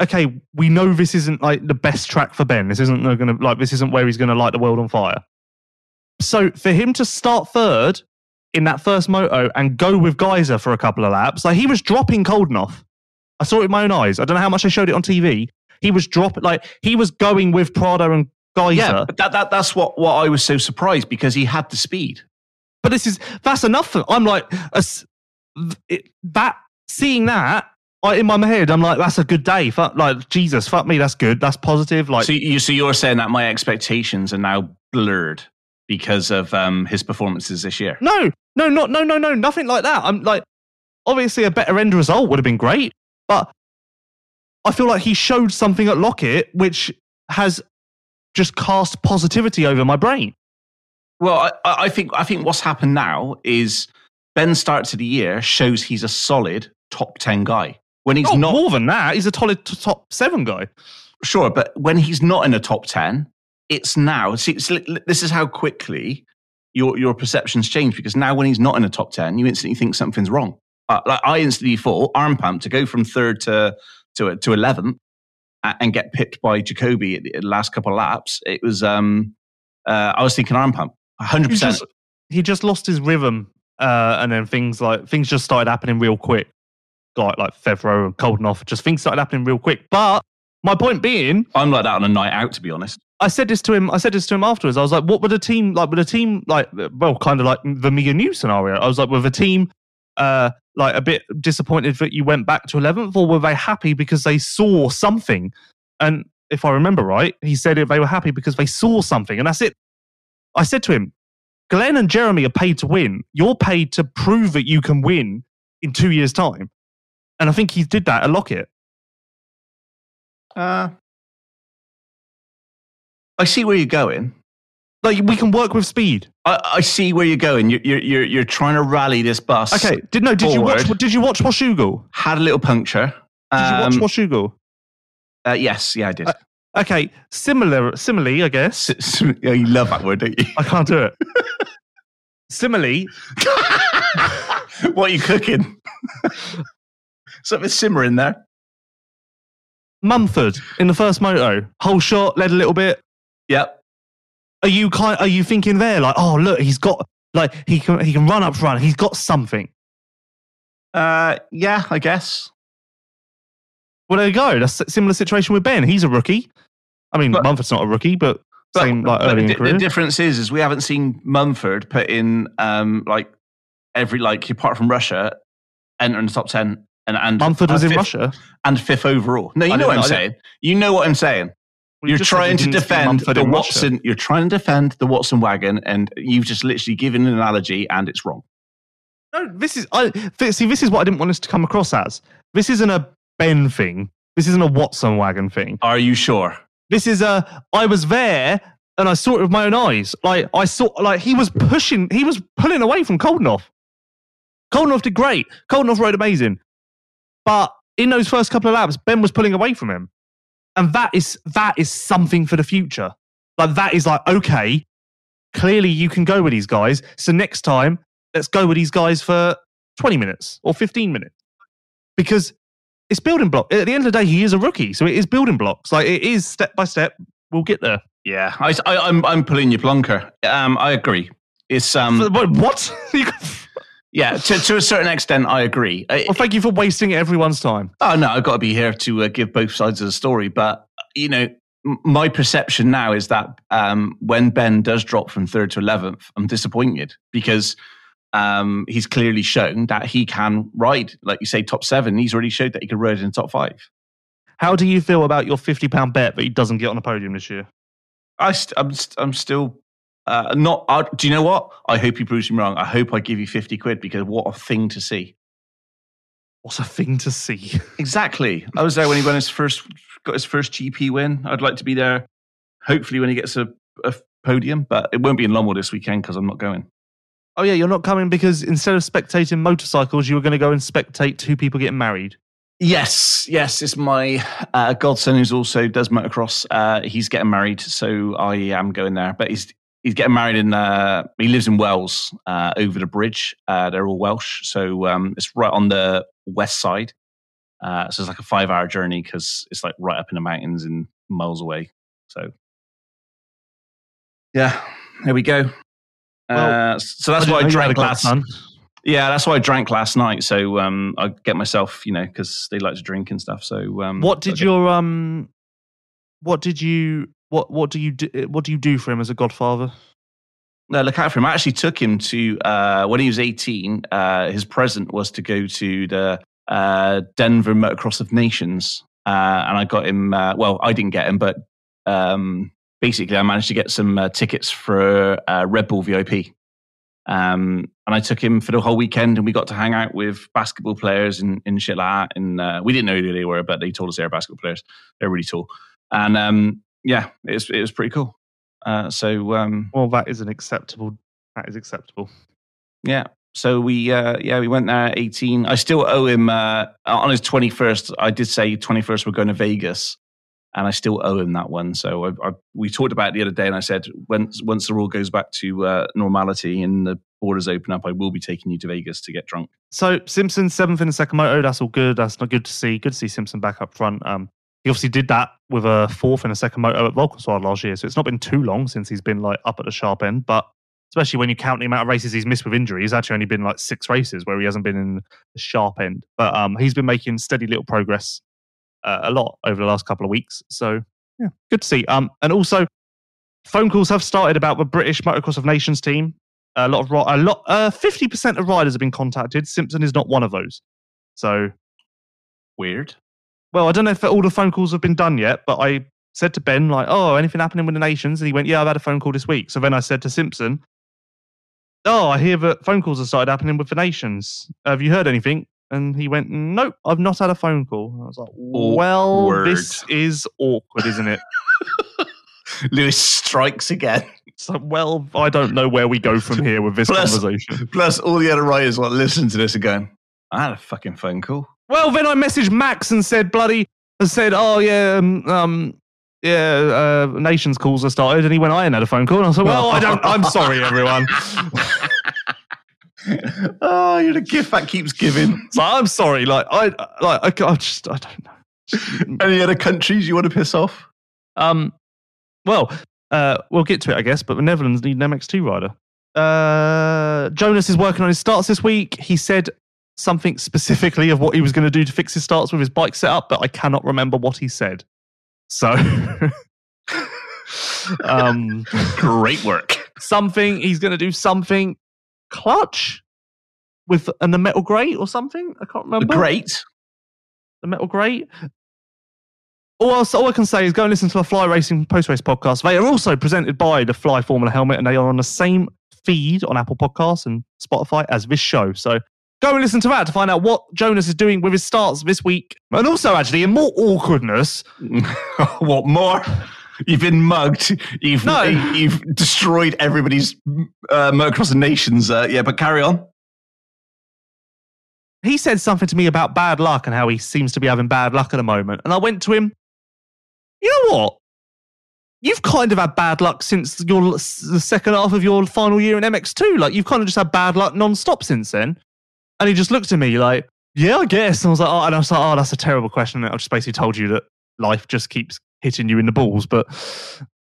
okay, we know this isn't like the best track for Ben. This isn't going to like this isn't where he's going to light the world on fire. So for him to start third in that first moto and go with Gajser for a couple of laps, like he was dropping Coldenhoff. I saw it with my own eyes. I don't know how much I showed it on TV. He was dropping like he was going with Prado and Gajser. Yeah, but that, that, that's what, what I was so surprised because he had the speed. But this is that's enough. For, I'm like a it, that seeing that I, in my head. I'm like that's a good day. Fuck, like Jesus, fuck me. That's good. That's positive. Like so, you, so you're saying that my expectations are now blurred because of um, his performances this year? no, no, not no, no, no, nothing like that. I'm like obviously a better end result would have been great, but I feel like he showed something at Lockett which has just cast positivity over my brain. Well, I, I think I think what's happened now is Ben's start to the year shows he's a solid top ten guy. When he's Oh, not more than that. He's a solid top seven guy. sure, but when he's not in a top ten, it's now. See, this is how quickly your your perceptions change because now when he's not in a top ten, you instantly think something's wrong. Uh, like I instantly thought arm pump to go from third to to to eleventh and get pipped by Jacobi at the last couple of laps. It was um uh, I was thinking arm pump, hundred percent. he just lost his rhythm, uh, and then things like things just started happening real quick. Like like Febvre and Coldenhoff, just things started happening real quick. But my point being, I'm like that on a night out, to be honest. I said this to him. I said this to him afterwards. I was like, "What would a team like? Would a team like? Well, kind of like the me and you scenario. I was like, with a team, uh, like a bit disappointed that you went back to eleventh, or were they happy because they saw something? And if I remember right, he said they were happy because they saw something, and that's it. I said to him, Glenn and Jeremy are paid to win. You're paid to prove that you can win in two years' time. And I think he did that at Lockett. Uh, I see where you're going. Like we can work with speed. I, I see where you're going. You're, you're you're you're trying to rally this bus. Okay. Did no? Did you watch? Did you watch Washougal? Had a little puncture. Did you Um, watch Washougal? uh, yes, yeah, I did. Uh, Okay. Similar. Similarly, I guess. S- s- yeah, you love that word, don't you? I can't do it. [laughs] Similarly, what are you cooking? [laughs] Something simmering there. Mumford in the first moto, whole shot, led a little bit. Yep. Are you kind? Are you thinking there like, oh look, he's got like he can he can run up front. He's got something. Uh, yeah, I guess. Well, there you go. That's a similar situation with Ben. He's a rookie. I mean, But- Mumford's not a rookie, but, But- same like but early the, in career. the difference is, is we haven't seen Mumford put in um like every like apart from Russia, entering the top ten and and Mumford was and in fifth, Russia. and fifth overall. No, you I know what I'm saying. You know what I'm saying. Well, you you're just said we trying to defend the in Russia. Watson. You're trying to defend the Watson wagon, and you've just literally given an analogy, and it's wrong. No, this is I see. This is what I didn't want us to come across as. This isn't a Ben thing. This isn't a Watson wagon thing. Are you sure? This is a. I was there and I saw it with my own eyes. Like I saw, like he was pushing, he was pulling away from Coldenhoff. Coldenhoff did great. Coldenhoff rode amazing, but in those first couple of laps, Ben was pulling away from him, and that is that is something for the future. Like that is like okay, clearly you can go with these guys. So next time, let's go with these guys for twenty minutes or fifteen minutes because it's building block. At the end of the day, he is a rookie, so it is building blocks. Like it is step by step. We'll get there. Yeah, I, I, am I'm pulling your plonker. Um, I agree. It's um, What? [laughs] what? Yeah, to, to a certain extent, I agree. Well, thank you for wasting everyone's time. Oh no, I've got to be here to uh, give both sides of the story. But you know, m- my perception now is that um, when Ben does drop from third to eleventh, I'm disappointed because um, he's clearly shown that he can ride, like you say, top seven. He's already showed that he can ride in the top five. How do you feel about your fifty pound bet that he doesn't get on a podium this year? I st- I'm, st- I'm still uh, not. I, do you know what? I hope you proves me wrong. I hope I give you fifty quid because what a thing to see. What a thing to see? [laughs] Exactly. I was there when he won his first, got his first GP win. I'd like to be there. Hopefully, when he gets a, a podium, but it won't be in Lommel this weekend because I'm not going. Oh yeah, you're not coming because instead of spectating motorcycles, you were going to go and spectate two people getting married. Yes, yes, it's my uh, godson who's also does motocross. Uh, he's getting married, so I am going there. But he's he's getting married in. Uh, he lives in Wales, uh, over the bridge. Uh, they're all Welsh, so um, it's right on the west side. Uh, so it's like a five-hour journey because it's like right up in the mountains and miles away. So yeah, there we go. Well, uh, so that's I why I didn't know you had drank last. Yeah, that's why I drank last night. So um, I get myself, you know, because they like to drink and stuff. So um, What did your um? What did you? What what do you do? What do you do for him as a godfather? No, look out for him. I actually took him to uh, when he was eighteen. Uh, his present was to go to the uh, Denver Motocross of Nations, uh, and I got him. Uh, well, I didn't get him, but um, basically, I managed to get some uh, tickets for Red Bull VIP. Um, and I took him for the whole weekend, and we got to hang out with basketball players and, and shit. And uh, we didn't know who they were, but they told us they were basketball players. They're really tall, and um, yeah, it was it was pretty cool. Uh, so um, Well, that is an acceptable. That is acceptable. yeah. So we, uh, yeah, we went there at 18. I still owe him, uh, on his 21st, I did say 21st we're going to Vegas and I still owe him that one. So I, I, we talked about it the other day and I said, once, once the rule goes back to uh, normality and the borders open up, I will be taking you to Vegas to get drunk. So Simpson seventh in the second moto. That's all good. That's not good to see. Good to see Simpson back up front. Um, he obviously did that with a fourth in a second moto at Valkenswaard last year. So it's not been too long since he's been like up at the sharp end. But especially when you count the amount of races he's missed with injury, he's actually only been like six races where he hasn't been in the sharp end. But um, he's been making steady little progress uh, a lot over the last couple of weeks. So yeah, good to see. Um, and also phone calls have started about the British Motocross of Nations team. A lot of a lot, uh, fifty percent of riders have been contacted. Simpson is not one of those. So, Weird. Well, I don't know if all the phone calls have been done yet, but I said to Ben like, "Oh, anything happening with the nations?" And he went, "Yeah, I've had a phone call this week." So then I said to Simpson, "Oh, I hear that phone calls have started happening with the nations. Have you heard anything?" And he went, "Nope, I've not had a phone call." And I was like, "Well, this is awkward, isn't it?" [laughs] Lewis strikes again. So, well, I don't know where we go from here with this Plus- conversation. Plus, all the other writers will listen to this and going, I had a fucking phone call. Well, then I messaged Max and said, bloody, and said, oh, yeah, um, um yeah, uh, nations calls are started. And he went, I ain't had a phone call. And I said, well, I don't, I'm sorry, everyone. [laughs] oh, you're the gift that keeps giving. So I'm sorry. Like, I, like, I, I just, I don't know. [laughs] Any other countries you want to piss off? Um, well, uh, we'll get to it, I guess. But the Netherlands need an MX2 rider. Uh, Jonas is working on his starts this week. He said something specifically of what he was going to do to fix his starts with his bike setup, but I cannot remember what he said. So, [laughs] um, Great work. something he's going to do something clutch with and the metal grate or something. I can't remember Great. the metal grate. All, else, all I can say is go and listen to the Fly Racing post race podcast. They are also presented by the Fly Formula Helmet, and they are on the same feed on Apple Podcasts and Spotify as this show. So go and listen to that to find out what Jonas is doing with his starts this week. And also, actually, in more awkwardness, [laughs] what more? You've been mugged. You've No. you've destroyed everybody's uh, motocross nations. Uh, yeah, but carry on. he said something to me about bad luck and how he seems to be having bad luck at the moment. And I went to him, you know what? You've kind of had bad luck since your the second half of your final year in MX2. Like you've kind of just had bad luck non-stop since then. And he just looked at me like, yeah, I guess. And I was like, oh, and I was like, oh, that's a terrible question. I've just basically told you that life just keeps hitting you in the balls. But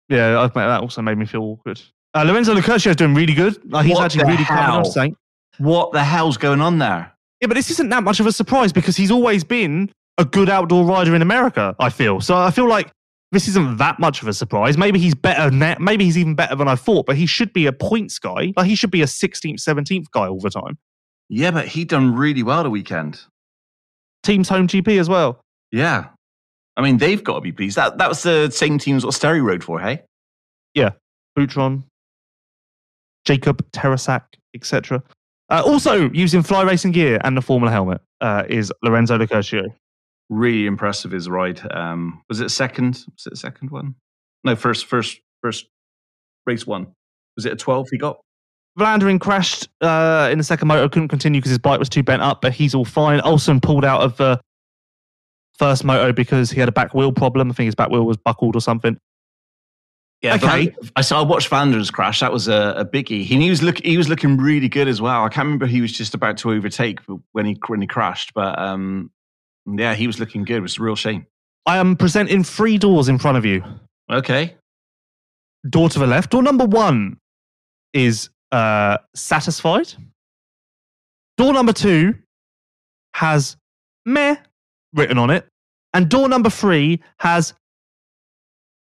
yeah, I- that also made me feel awkward. Uh, Lorenzo is doing really good. Like, he's What actually really coming on. What the hell's going on there? Yeah, but this isn't that much of a surprise because he's always been a good outdoor rider in America, I feel. So I feel like this isn't that much of a surprise. Maybe he's better now. Maybe he's even better than I thought, but he should be a points guy. Like he should be a 16th, 17th guy all the time. Yeah, but he done really well the weekend. Team's home GP as well. Yeah, I mean they've got to be pleased. That that was the same teams what Sterry rode for. Hey, Yeah. Boutron, Jacob Terasak, etc. Uh, also using fly racing gear and the Formula helmet uh, is Lorenzo Locurcio. really impressive his ride. Um, was it second? Was it second one? No, first, first, first race one. Was it a twelve he got? Vlaanderen crashed uh, in the second moto, couldn't continue because his bike was too bent up, but he's all fine. Olsen pulled out of the first moto because he had a back wheel problem. I think his back wheel was buckled or something. Yeah, Okay. I saw. I watched Vander's crash. That was a, a biggie. He, he was look. He was looking really good as well. I can't remember. He was just about to overtake when he when he crashed, but um, yeah, he was looking good. It was a real shame. I am presenting three doors in front of you. Okay. Door to the left. Door number one is uh, satisfied. Door number two has meh written on it. And door number three has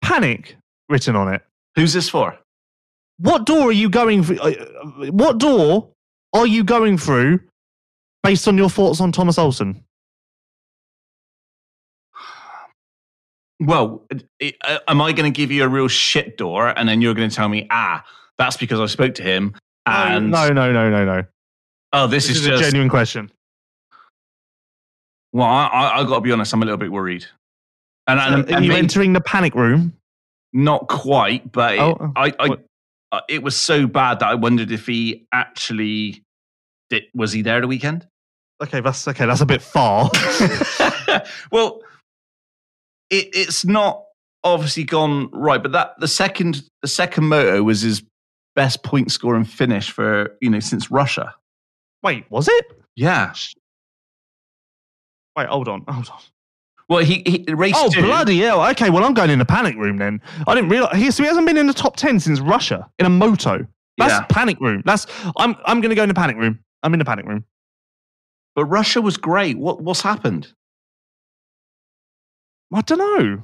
panic written on it. Who's this for? What door are you going through? What door are you going through based on your thoughts on Thomas Olsen? Well, uh, am I going to give you a real shit door, and then you're going to tell me, ah, that's because I spoke to him, and no, no, no, no, no. oh, this, This is, is a genuine question. Well, I, I, I got to be honest. I'm a little bit worried, and, and, are and you entering the panic room? not quite, but it, Oh, I, I, what? uh, it was so bad that I wondered if he actually did. Was he there the weekend? Okay, that's okay. That's a bit far. [laughs] [laughs] well, it, it's not obviously gone right, but that the second the second moto was his best point scoring finish for you know since Russia. Wait, was it? Yeah. Wait, hold on, hold on. Well, he, he race Oh two. bloody hell! Okay, well I'm going in the panic room then. I didn't realize he, so he hasn't been in the top ten since Russia in a moto. That's Yeah. panic room. That's I'm I'm going to go in the panic room. I'm in the panic room. But Russia was great. What what's happened? I don't know.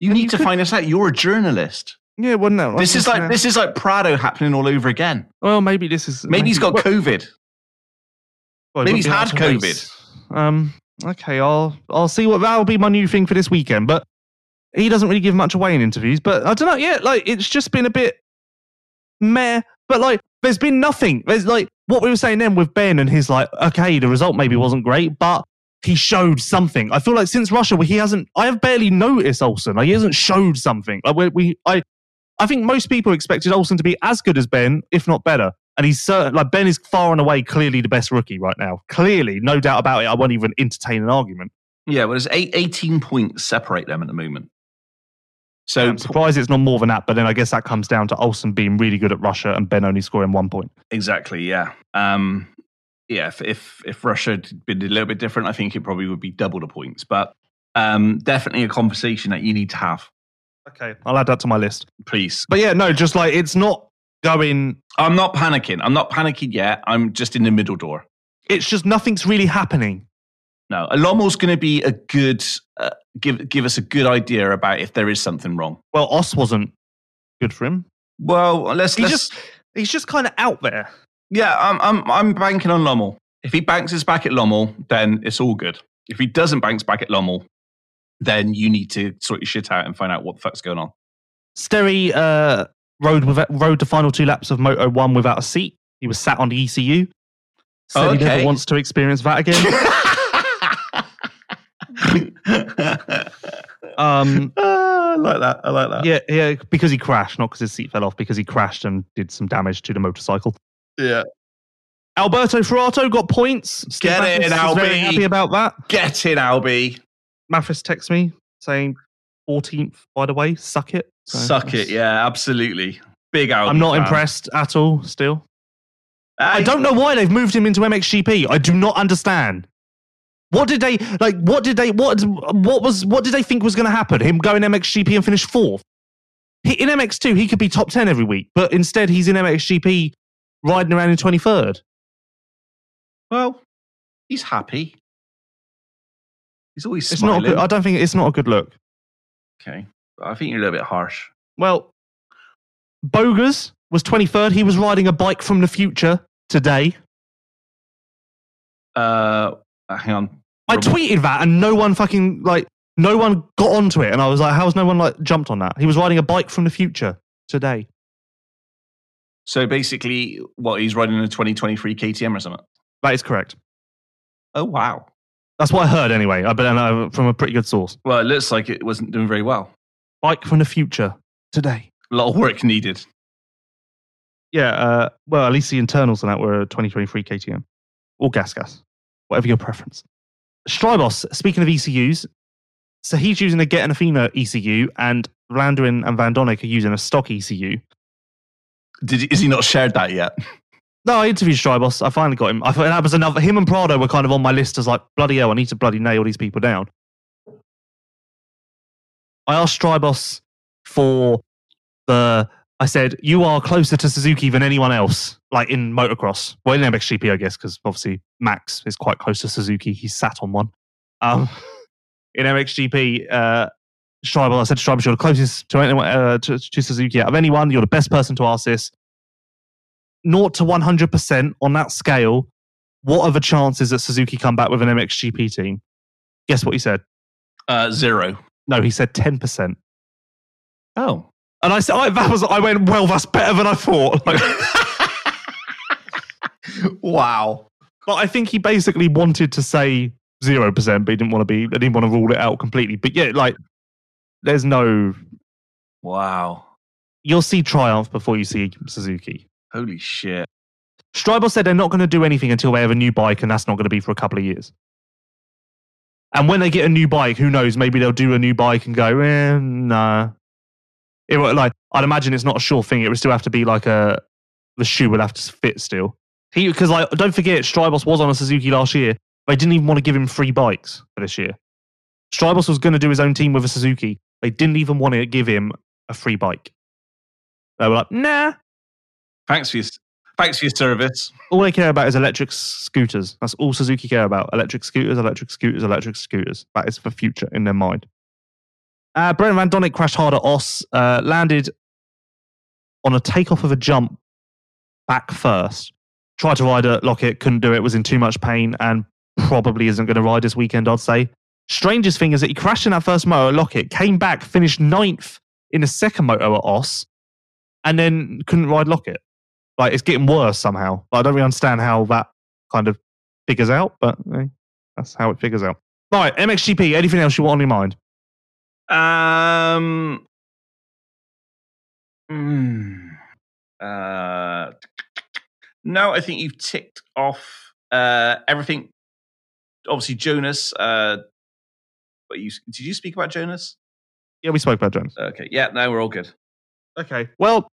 You need to find us out. You're a journalist. Yeah, wasn't that? This is like this is like Prado happening all over again. Well, maybe this is. Maybe he's got well, COVID. well, maybe he's had COVID. race. Um. Okay, I'll I'll see what that'll be my new thing for this weekend. But he doesn't really give much away in interviews. But I don't know. Yeah, like it's just been a bit meh. But like, there's been nothing. There's like what we were saying then with Ben and his like, okay, the result maybe wasn't great, but he showed something. I feel like since Russia, he hasn't. I have barely noticed Olsen. Like he hasn't showed something. Like we, we I, I think most people expected Olsen to be as good as Ben, if not better. And he's certain, like Ben is far and away clearly the best rookie right now. Clearly, no doubt about it. I won't even entertain an argument. Yeah, well, there's eight, 18 points separate them at the moment. So I'm surprised it's not more than that, but then I guess that comes down to Olsen being really good at Russia and Ben only scoring one point. exactly, yeah, um, yeah. If, if if Russia had been a little bit different, I think it probably would be double the points. But um, definitely a conversation that you need to have, Okay, I'll add that to my list. please. But yeah, no, just like it's not going. I'm not panicking. I'm not panicking yet. I'm just in the middle door. It's just nothing's really happening. No, Alomo's going to be a good uh, give give us a good idea about if there is something wrong. Well, Oss wasn't good for him. Well, let's, He let's just he's just kind of out there. yeah. I'm I'm I'm banking on Lommel. If he banks his back at Lommel, then it's all good. If he doesn't bounce back at Lommel, then you need to sort your shit out and find out what the fuck's going on. Sterry uh, rode with rode the final two laps of Moto One without a seat. He was sat on the ECU. Said he Okay. never wants to experience that again. [laughs] um, Ah, I like that. I like that. yeah, yeah, because he crashed, not because his seat fell off. Because he crashed and did some damage to the motorcycle. Yeah. Alberto Forato got points. Steve Get Mathis in, Albie. happy about that. Get in, Albie. Mathis texts me saying 14th, by the way, suck it. So Suck it. Yeah, absolutely. Big Albie. I'm not fan. impressed at all still. I Uh, don't know why they've moved him into MXGP. I do not understand. What did they like? What did they what what was what did they think was going to happen? Him going MXGP and finish fourth. He, in MX2, he could be top ten every week, but instead he's in MXGP riding around in twenty third. Well, he's happy. He's always It's not. A good, I don't think it's not a good look. okay, I think you're a little bit harsh. Well, Bogers was twenty third. He was riding a bike from the future today. Uh, hang on. I tweeted that and no one fucking like no one got onto it and I was like, how's no one like jumped on that? He was riding a bike from the future today. So basically, what he's riding a 2023 KTM or something. That is correct. Oh wow. That's what I heard anyway. I bet I from a pretty good source. Well, it looks like it wasn't doing very well. Bike from the future today. A lot of work needed. Yeah, uh, well, at least the internals on that were a 2023 KTM or gas gas, whatever your preference. Strijbos, speaking of ECUs, so he's using a Get an Athena ECU and Landwin and Van Doninck are using a stock ECU. Did is he not shared that yet? [laughs] No, I interviewed Strijbos. I finally got him. I thought that was another. Him and Prado were kind of on my list as like bloody hell. I need to bloody nail these people down. I asked Strijbos for the. I said you are closer to Suzuki than anyone else, like in motocross. Well, in MXGP, I guess, because obviously Max is quite close to Suzuki. He sat on one. Um, [laughs] in MXGP, uh, Strijbos, I said to Strijbos, you're the closest to anyone uh, to, to Suzuki out of anyone. You're the best person to ask this. 0 to 100% on that scale, what are the chances that Suzuki come back with an MXGP team? Guess what he said? Uh, zero. No, he said 10%. Oh. And I said, I, that was, I went, well, that's better than I thought. [laughs] Like, wow. but I think he basically wanted to say 0%, but he didn't want to be, he didn't want to rule it out completely. But yeah, like, there's no, Wow. you'll see Triumph before you see Suzuki. Holy shit. Strijbos said they're not going to do anything until they have a new bike, and that's not going to be for a couple of years. And when they get a new bike, who knows? Maybe they'll do a new bike and go, eh, nah. It will, like I'd imagine it's not a sure thing. It would still have to be like a the shoe would have to fit still. He because like don't forget, Strijbos was on a Suzuki last year. They didn't even want to give him free bikes for this year. Strijbos was going to do his own team with a Suzuki. They didn't even want to give him a free bike. They were like, nah, Thanks for your, thanks for your service. all they care about is electric scooters. That's all Suzuki care about. Electric scooters, electric scooters, electric scooters. That is the future in their mind. Uh, Brent Van Doninck crashed hard at Oss, uh, landed on a takeoff of a jump back first. Tried to ride a Lockett, couldn't do it, was in too much pain, and probably isn't going to ride this weekend, I'd say. Strangest thing is that he crashed in that first moto at Lockett, came back, finished ninth in the second moto at Oss, and then couldn't ride Lockett. Like it's getting worse somehow. But I don't really understand how that kind of figures out, but eh, that's how it figures out. Right, MXGP. Anything else you want on your mind? Um. mm, uh, no, I think you've ticked off uh, everything. Obviously, Jonas. Uh, but you did you speak about Jonas? Yeah, we spoke about Jonas. Okay, yeah, no, we're all good. Okay. Well,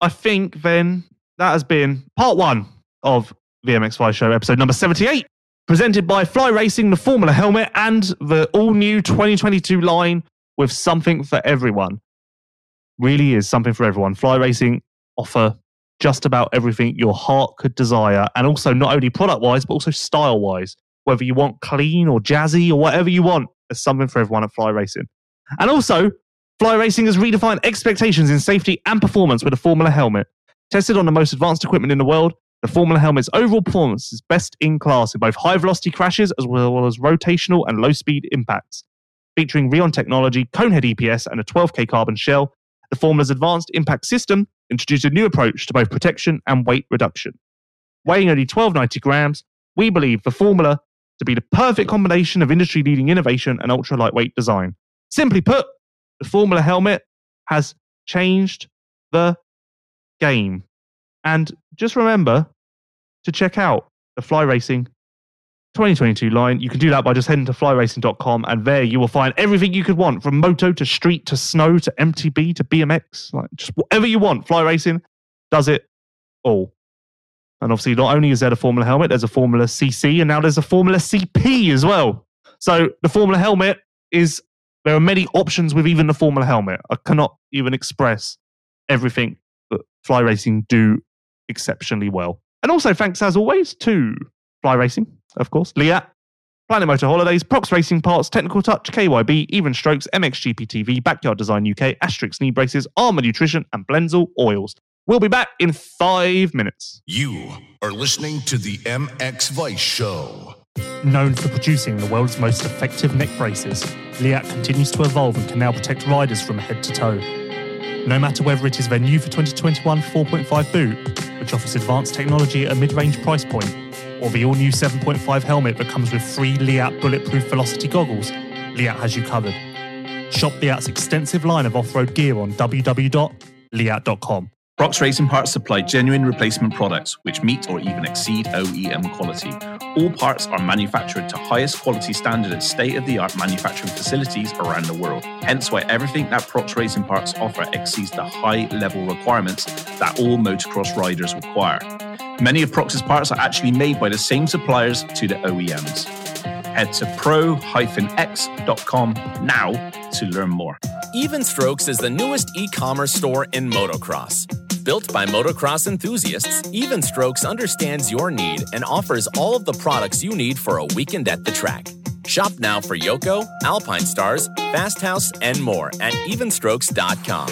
I think then that has been part one of MX Vice Show, episode number 78, presented by Fly Racing, the Formula helmet, and the all new 2022 line with something for everyone. Really is something for everyone. Fly Racing offer just about everything your heart could desire, and also not only product wise, but also style wise. Whether you want clean or jazzy or whatever you want, there's something for everyone at Fly Racing. And also, Fly Racing has redefined expectations in safety and performance with a Formula helmet. Tested on the most advanced equipment in the world, the Formula helmet's overall performance is best in class in both high velocity crashes as well as rotational and low speed impacts. Featuring Rheon technology, Conehead EPS, and a 12K carbon shell, the Formula's advanced impact system introduced a new approach to both protection and weight reduction. Weighing only 1290 grams, we believe the Formula to be the perfect combination of industry leading innovation and ultra lightweight design. Simply put, the Formula helmet has changed the game. And just remember to check out the Fly Racing 2022 line. You can do that by just heading to flyracing.com, and there you will find everything you could want from moto to street to snow to MTB to BMX, like just whatever you want. Fly Racing does it all. And obviously, not only is there a Formula helmet, there's a Formula CC, and now there's a Formula CP as well. So the Formula helmet is there are many options with even the Formula helmet. I cannot even express everything Fly Racing do exceptionally well. And also, thanks as always to Fly Racing, of course, Leatt, Planet Moto Holidays, Prox Racing Parts, Technical Touch, KYB, Even Strokes, MXGP TV, Backyard Design UK, Asterisk Knee Braces, Armour Nutrition, and Blenzel Oils. We'll be back in five minutes. You are listening to the MX Vice Show. Known for producing the world's most effective neck braces, Leatt continues to evolve and can now protect riders from head to toe. No matter whether it is their new for 2021 4.5 boot, which offers advanced technology at a mid range price point, or the all new 7.5 helmet that comes with free Leatt bulletproof velocity goggles, Leatt has you covered. Shop Leatt's extensive line of off road gear on www.leatt.com. Prox Racing Parts supply genuine replacement products which meet or even exceed OEM quality. All parts are manufactured to highest quality standard at state of the art manufacturing facilities around the world. Hence why everything that Prox Racing Parts offer exceeds the high level requirements that all motocross riders require. Many of Prox's parts are actually made by the same suppliers to the OEMs. Head to pro-x.com now to learn more. Even Strokes is the newest e commerce store in motocross. Built by motocross enthusiasts, Even Strokes understands your need and offers all of the products you need for a weekend at the track. Shop now for Yoko, Alpinestars, Fast House, and more at evenstrokes.com.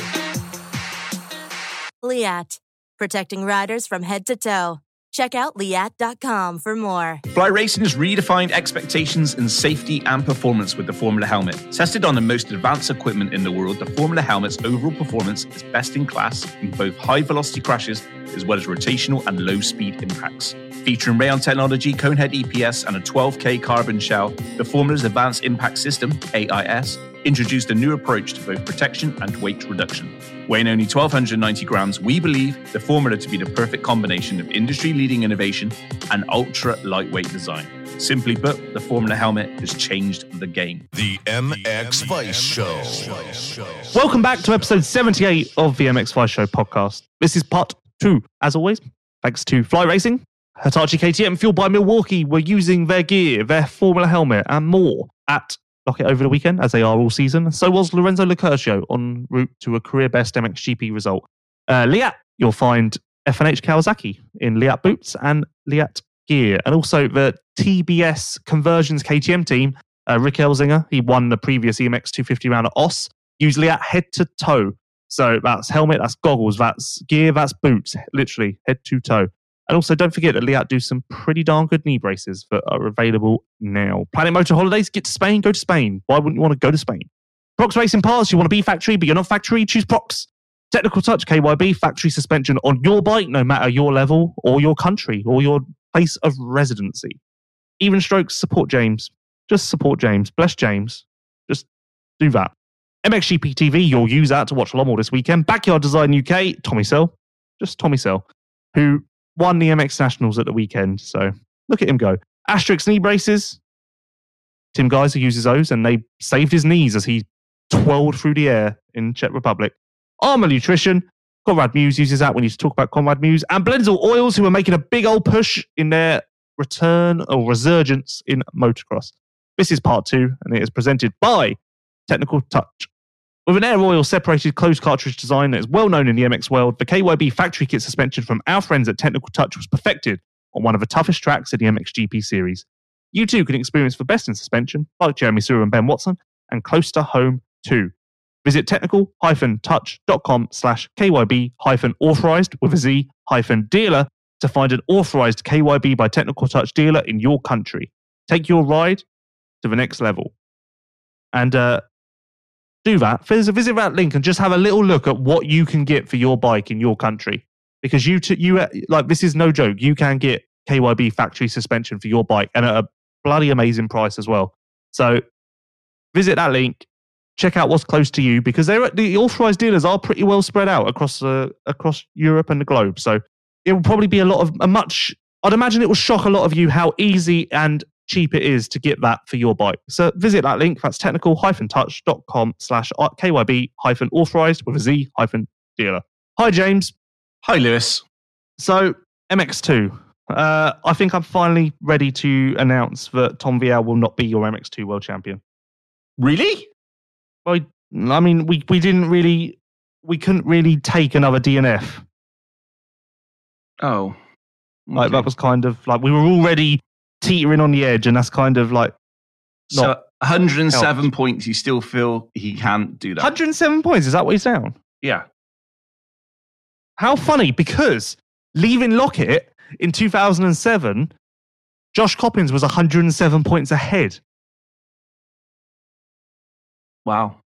Leatt, protecting riders from head to toe. Check out leatt.com for more. Fly Racing has redefined expectations in safety and performance with the Formula helmet. Tested on the most advanced equipment in the world, the Formula helmet's overall performance is best in class in both high velocity crashes as well as rotational and low speed impacts. Featuring Rheon technology, Conehead EPS, and a 12K carbon shell, the Formula's Advanced Impact System, AIS, introduced a new approach to both protection and weight reduction. Weighing only 1,290 grams, we believe the formula to be the perfect combination of industry leading innovation and ultra lightweight design. Simply put, the Formula helmet has changed the game. The MX Vice Show. Welcome back to episode 78 of the MX Vice Show podcast. This is part two, as always, thanks to Fly Racing. Hitachi KTM, fueled by Milwaukee, were using their gear, their Formula helmet, and more at Lockett over the weekend, as they are all season. So was Lorenzo Locurcio en route to a career best MXGP result. Uh, Leatt, you'll find FNH Kawasaki in Leatt boots and Leatt gear. And also the TBS Conversions KTM team, uh, Rick Elzinga, he won the previous EMX 250 round at Oss, used Leatt head to toe. So that's helmet, that's goggles, that's gear, that's boots, literally head to toe. And also, don't forget that Leatt do some pretty darn good knee braces that are available now. Planet Moto Holidays, get to Spain, go to Spain. Why wouldn't you want to go to Spain? Prox Racing Parts, you want to be factory, but you're not factory, choose Prox. Technical Touch KYB, factory suspension on your bike, no matter your level or your country or your place of residency. Even strokes, support James. Just support James. Bless James. Just do that. MXGP TV, you'll use that to watch Lommel this weekend. Backyard Design UK, Tommy Searle. Just Tommy Searle, who won the MX Nationals at the weekend. So look at him go. Asterisk knee braces. Tim Gajser uses those and they saved his knees as he twirled through the air in Czech Republic. Armour Nutrition. Conrad Mewse uses that when you talk about Conrad Mewse. And Blendzall Oils, who are making a big old push in their return or resurgence in motocross. This is part two, and it is presented by Technical Touch. With an air oil separated closed cartridge design that is well known in the MX world, the KYB factory kit suspension from our friends at Technical Touch was perfected on one of the toughest tracks in the MXGP series. You too can experience the best in suspension, like Jeremy Seewer and Ben Watson, and close to home too. Visit technical-touch.com slash KYB-authorized with a Z hyphen dealer to find an authorized KYB by Technical Touch dealer in your country. Take your ride to the next level. And uh, do that. Visit, visit that link and just have a little look at what you can get for your bike in your country. Because you, t- you like this is no joke. You can get KYB factory suspension for your bike and at a bloody amazing price as well. So visit that link, check out what's close to you because they're the authorized dealers are pretty well spread out across uh, across Europe and the globe. So it will probably be a lot of a much. I'd imagine it will shock a lot of you how easy and cheap it is to get that for your bike. So visit that link. That's technical-touch.com slash KYB hyphen authorized with a Z hyphen dealer. Hi, James. Hi, Lewis. So MX2. Uh, I think I'm finally ready to announce that Tom Vialle will not be your MX2 world champion. Really? I, I mean, we, we didn't really, we couldn't really take another DNF. Oh. Like that was kind of like we were already teetering on the edge, and that's kind of like So 107 helped. points, you still feel he can't do that? 107 points. Is that what he's down? Yeah. How funny! Because leaving Loket in 2007, Josh Coppins was 107 points ahead. Wow.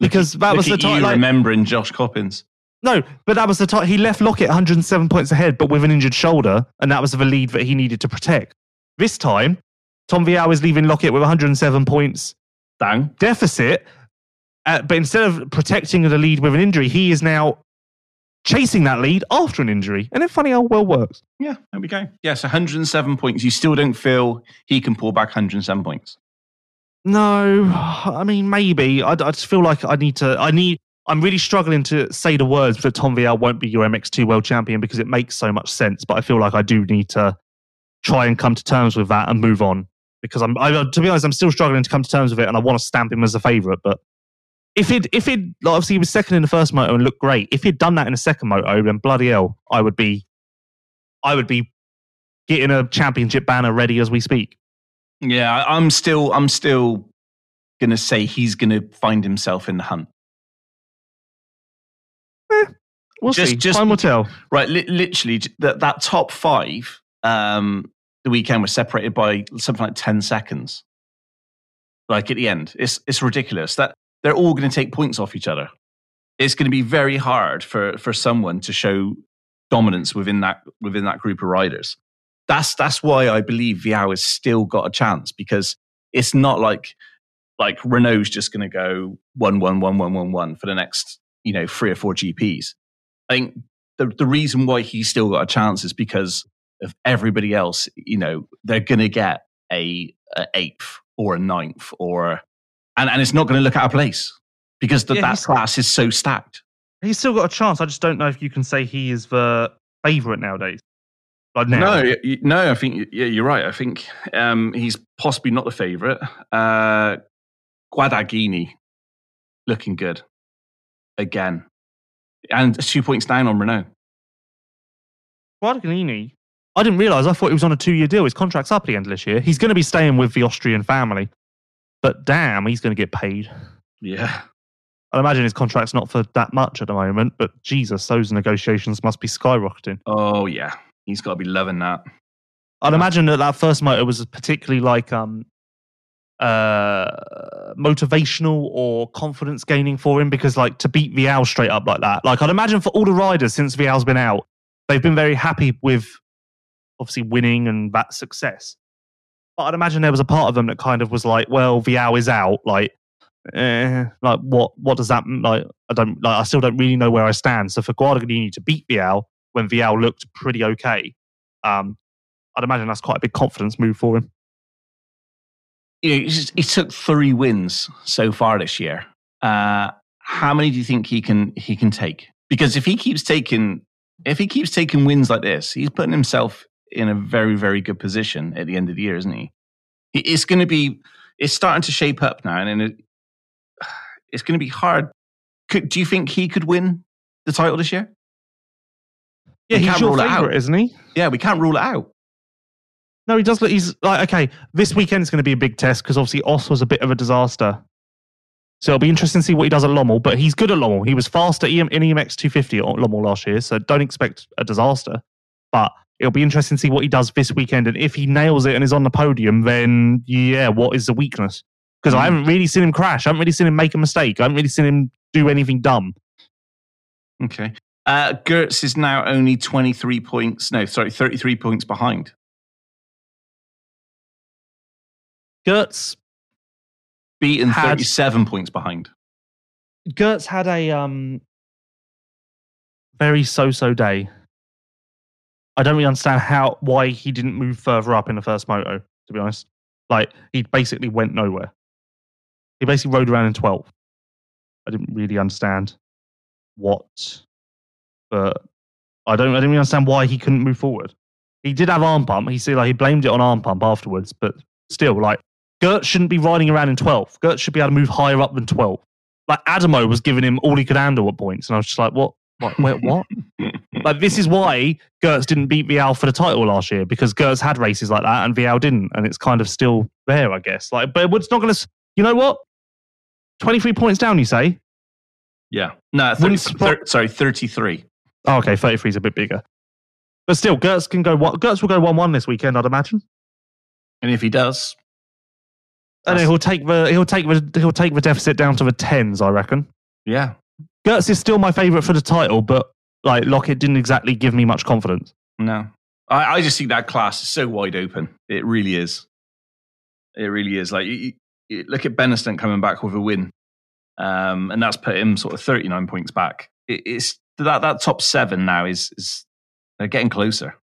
Because that Look was the time. you Like, remembering Josh Coppins. No, but that was the time he left Loket 107 points ahead, but with an injured shoulder, and that was the lead that he needed to protect. This time, Tom Vialle is leaving Loket with 107 points Dang. deficit, uh, but instead of protecting the lead with an injury, he is now chasing that lead after an injury. And it's funny how well works. Yeah, there we go. Yes, 107 points. You still don't feel he can pull back 107 points. No, I mean maybe. I, I just feel like I need to. I need. I'm really struggling to say the words that Tom Vialle won't be your MX2 world champion because it makes so much sense. But I feel like I do need to try and come to terms with that and move on because I'm. I, to be honest, I'm still struggling to come to terms with it, and I want to stamp him as a favourite. But if it, if it, like obviously he was second in the first moto and looked great. If he'd done that in the second moto, then bloody hell, I would be, I would be getting a championship banner ready as we speak. Yeah, I'm still I'm still gonna say he's gonna find himself in the hunt. We'll Just- see. just- Time will tell. Right, li- literally that that top five, um, the weekend was separated by something like ten seconds. Like at the end, it's it's ridiculous that they're all going to take points off each other. It's going to be very hard for for someone to show dominance within that within that group of riders. That's that's why I believe Vialle has still got a chance because it's not like like Renaux's just going to go one one one one one one for the next you know three or four GPs. I think the the reason why he's still got a chance is because of everybody else. You know, they're going to get a, a eighth or a ninth or, and and it's not going to look out of place because the, Yeah, that class is so stacked. He's still got a chance. I just don't know if you can say he is the favourite nowadays. Like now. No, no, I think yeah, you're right. I think um, he's possibly not the favourite. Uh, Guadagnini looking good again, and two points down on Renaux. Guadagnini, I didn't realise. I thought he was on a two year deal. His contract's up at the end of this year. He's going to be staying with the Austrian family. But damn, he's going to get paid. Yeah, I'd imagine his contract's not for that much at the moment, but Jesus, those negotiations must be skyrocketing. Oh yeah, he's got to be loving that. I'd imagine that that first motor was particularly like um, uh, motivational or confidence gaining for him because like to beat Vialle straight up like that. Like I'd imagine for all the riders since Vialle's been out, they've been very happy with obviously winning and that success. But I'd imagine there was a part of them that kind of was like, well, Vialle is out. Like, eh, like what? What does that like? I don't like. I still don't really know where I stand. So for Guadagnini to beat Vialle when Vialle looked pretty okay, um, I'd imagine that's quite a big confidence move for him. You know, he took three wins so far this year. Uh, how many do you think he can he can take? Because if he keeps taking if he keeps taking wins like this, he's putting himself in a very very good position at the end of the year, isn't he? It's going to be it's starting to shape up now, and it, [sighs] it's going to be hard. Could, do you think he could win the title this year? Yeah, We he's can't your rule it out. favorite, isn't he? Yeah, we can't rule it out. No, he does look. He's like okay. This weekend's going to be a big test because obviously Oss was a bit of a disaster. So it'll be interesting to see what he does at Lommel. But he's good at Lommel. He was fast at EM, in EMX 250 at Lommel last year. So don't expect a disaster. But it'll be interesting to see what he does this weekend. And if he nails it and is on the podium, then yeah, what is the weakness? Because I Mm. haven't really seen him crash. I haven't really seen him make a mistake. I haven't really seen him do anything dumb. Okay. Uh, Geerts is now only 23 points, no, sorry, 33 points behind. Geerts Beaten Had- 37 points behind. Geerts had a um very so-so day. I don't really understand how why he didn't move further up in the first moto. To be honest, like he basically went nowhere. He basically rode around in 12th. I didn't really understand what, but I don't. I didn't really understand why he couldn't move forward. He did have arm pump. He said like he blamed it on arm pump afterwards, but still, like Gert shouldn't be riding around in 12th. Gert should be able to move higher up than 12th like Adamo was giving him all he could handle at points, and I was just like, what? What? Wait, what? [laughs] like this is why Geerts didn't beat Vialle for the title last year because Geerts had races like that and Vialle didn't, and it's kind of still there, I guess. Like, but it's not going to. You know what? Twenty three points down, you say? Yeah. No, 30, Wouldn't spot- thir- sorry, 33. Oh, okay, thirty three is a bit bigger, but still, Geerts can go. Geerts will go one one this weekend, I'd imagine, And if he does, and That's- then he'll take the he'll take the he'll take the deficit down to the tens, I reckon. yeah. Geerts is still my favourite for the title, but like Loket didn't exactly give me much confidence. No. I, I just think that class is so wide open. It really is. It really is. Like, you, you- look at Beniston coming back with a win, um, and that's put him sort of 39 points back. It, it's that, that top seven now is, is they're getting closer.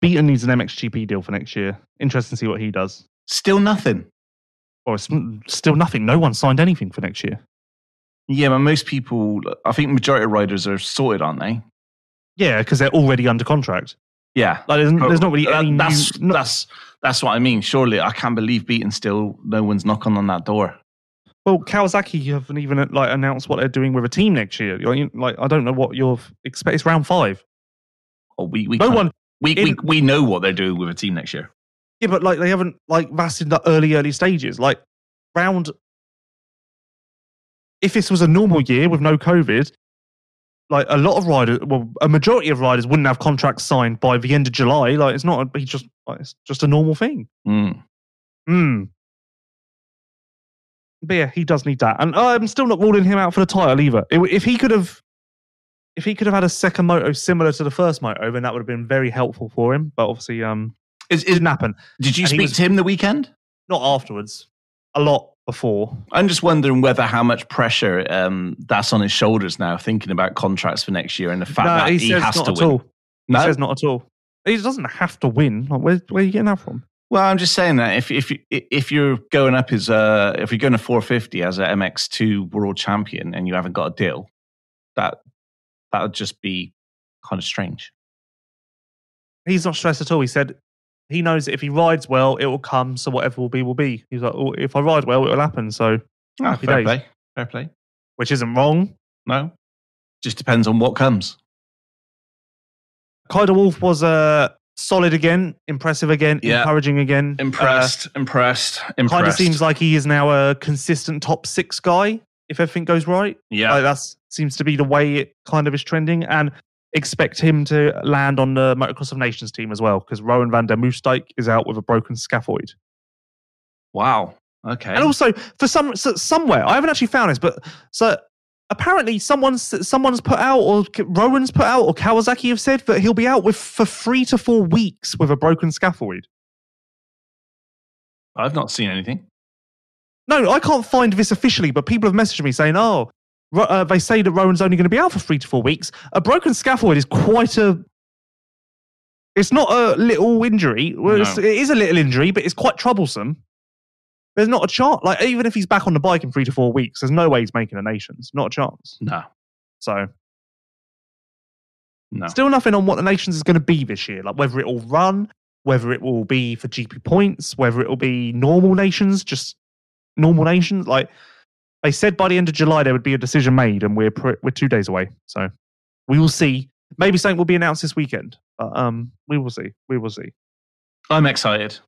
Beaton needs an MXGP deal for next year. Interesting to see what he does. Still nothing. Or it's still nothing. No one signed anything for next year. Yeah, but most people, I think majority of riders are sorted, aren't they? Yeah, because they're already under contract. Yeah. Like there's, there's not really That- uh, any that's, new. that's, that's what I mean. Surely I can't believe beating still no one's knocking on that door. well, Kawasaki haven't even like announced what they're doing with a team next year. Like, like I don't know what you're expect. It's round five. Oh, we, we, No one. we, we, we know what they're doing with a team next year. Yeah, but like they haven't like that's in the early early stages. Like round. If this was a normal year with no COVID, like a lot of riders, well, a majority of riders wouldn't have contracts signed by the end of July. Like it's not. It's just. Like, it's just a normal thing. Mm. Hmm. But yeah, he does need that, and I'm still not ruling him out for the title either. If- he could have, if he could have had a second moto similar to the first moto, then that would have been very helpful for him. But obviously, um, Is, it is, didn't happen. did you and speak was- to him the weekend? Not afterwards. A lot before. I'm just wondering whether how much pressure um, that's on his shoulders now, thinking about contracts for next year and the fact no, that he, he, has to win. No? He says not at all. He doesn't have to win. Like, where, where are you getting that from? Well, I'm just saying that if if you, if you're going up as a if you're going to 450 as a MX2 world champion and you haven't got a deal, that that would just be kind of strange. He's not stressed at all. He said he knows that if he rides well, it will come. So whatever will be, will be. He's like, oh, if I ride well, it will happen. So, Ah, Happy fair days. play, fair play. which isn't wrong. No, just depends on what comes. Kay de Wolf was uh, solid again, impressive again, Yeah. encouraging again. Impressed, impressed, impressed. kind of seems like he is now a consistent top six guy. if everything goes right. Yeah. Like that's seems to be the way it kind of is trending, and expect him to land on the Motocross of Nations team as well because Roan van der Moosdijk is out with a broken scaphoid. wow. Okay. And also, for some so somewhere, I haven't actually found this, but so apparently someone's someone's put out, or Roan's put out, or Kawasaki have said that he'll be out with for three to four weeks with a broken scaphoid. I've not seen anything. No, I can't find this officially, but people have messaged me saying, "Oh, uh, they say that Roan's only going to be out for three to four weeks." A broken scaphoid is quite a. It's not a little injury. Well, it's- No. it is a little injury, but it's quite troublesome. There's not a chance. Like even if he's back on the bike in three to four weeks, there's no way he's making a nations. Not a chance. No. So No. still nothing on what the nations is going to be this year. Like whether it will run, whether it will be for GP points, whether it will be normal nations, just normal nations. Like they said by the end of July there would be a decision made, and we're pr- we're two days away. So we will see. Maybe something will be announced this weekend. But um, we will see. We will see. I'm excited.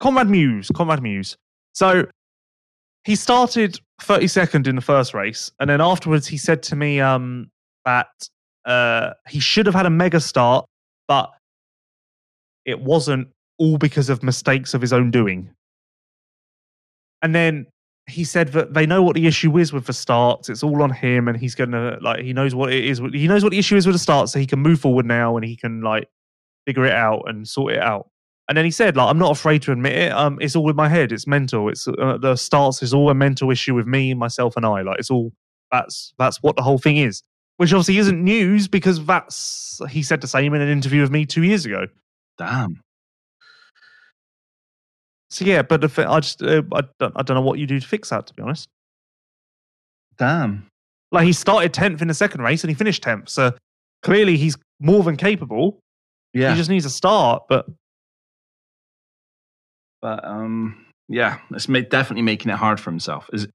Conrad Mewse, Conrad Mewse. So he started 32nd in the first race, and then afterwards he said to me um, that uh, he should have had a mega start, but it wasn't all because of mistakes of his own doing. And then he said that they know what the issue is with the starts. It's all on him, and he's gonna like he knows what it is. He knows what the issue is with the start, so he can move forward now, and he can like figure it out and sort it out. And then he said, like, I'm not afraid to admit it. Um, it's all in my head. It's mental. It's uh, the starts is all a mental issue with me, myself, and I. Like, it's all that's that's what the whole thing is. Which obviously isn't news because that's he said the same in an interview with me two years ago. Damn. So yeah, but if, I just uh, I don't I don't know what you do to fix that. To be honest, Damn. like he started tenth in the second race and he finished tenth. So clearly he's more than capable. Yeah. He just needs a start. But but um, yeah, it's ma- definitely making it hard for himself. Is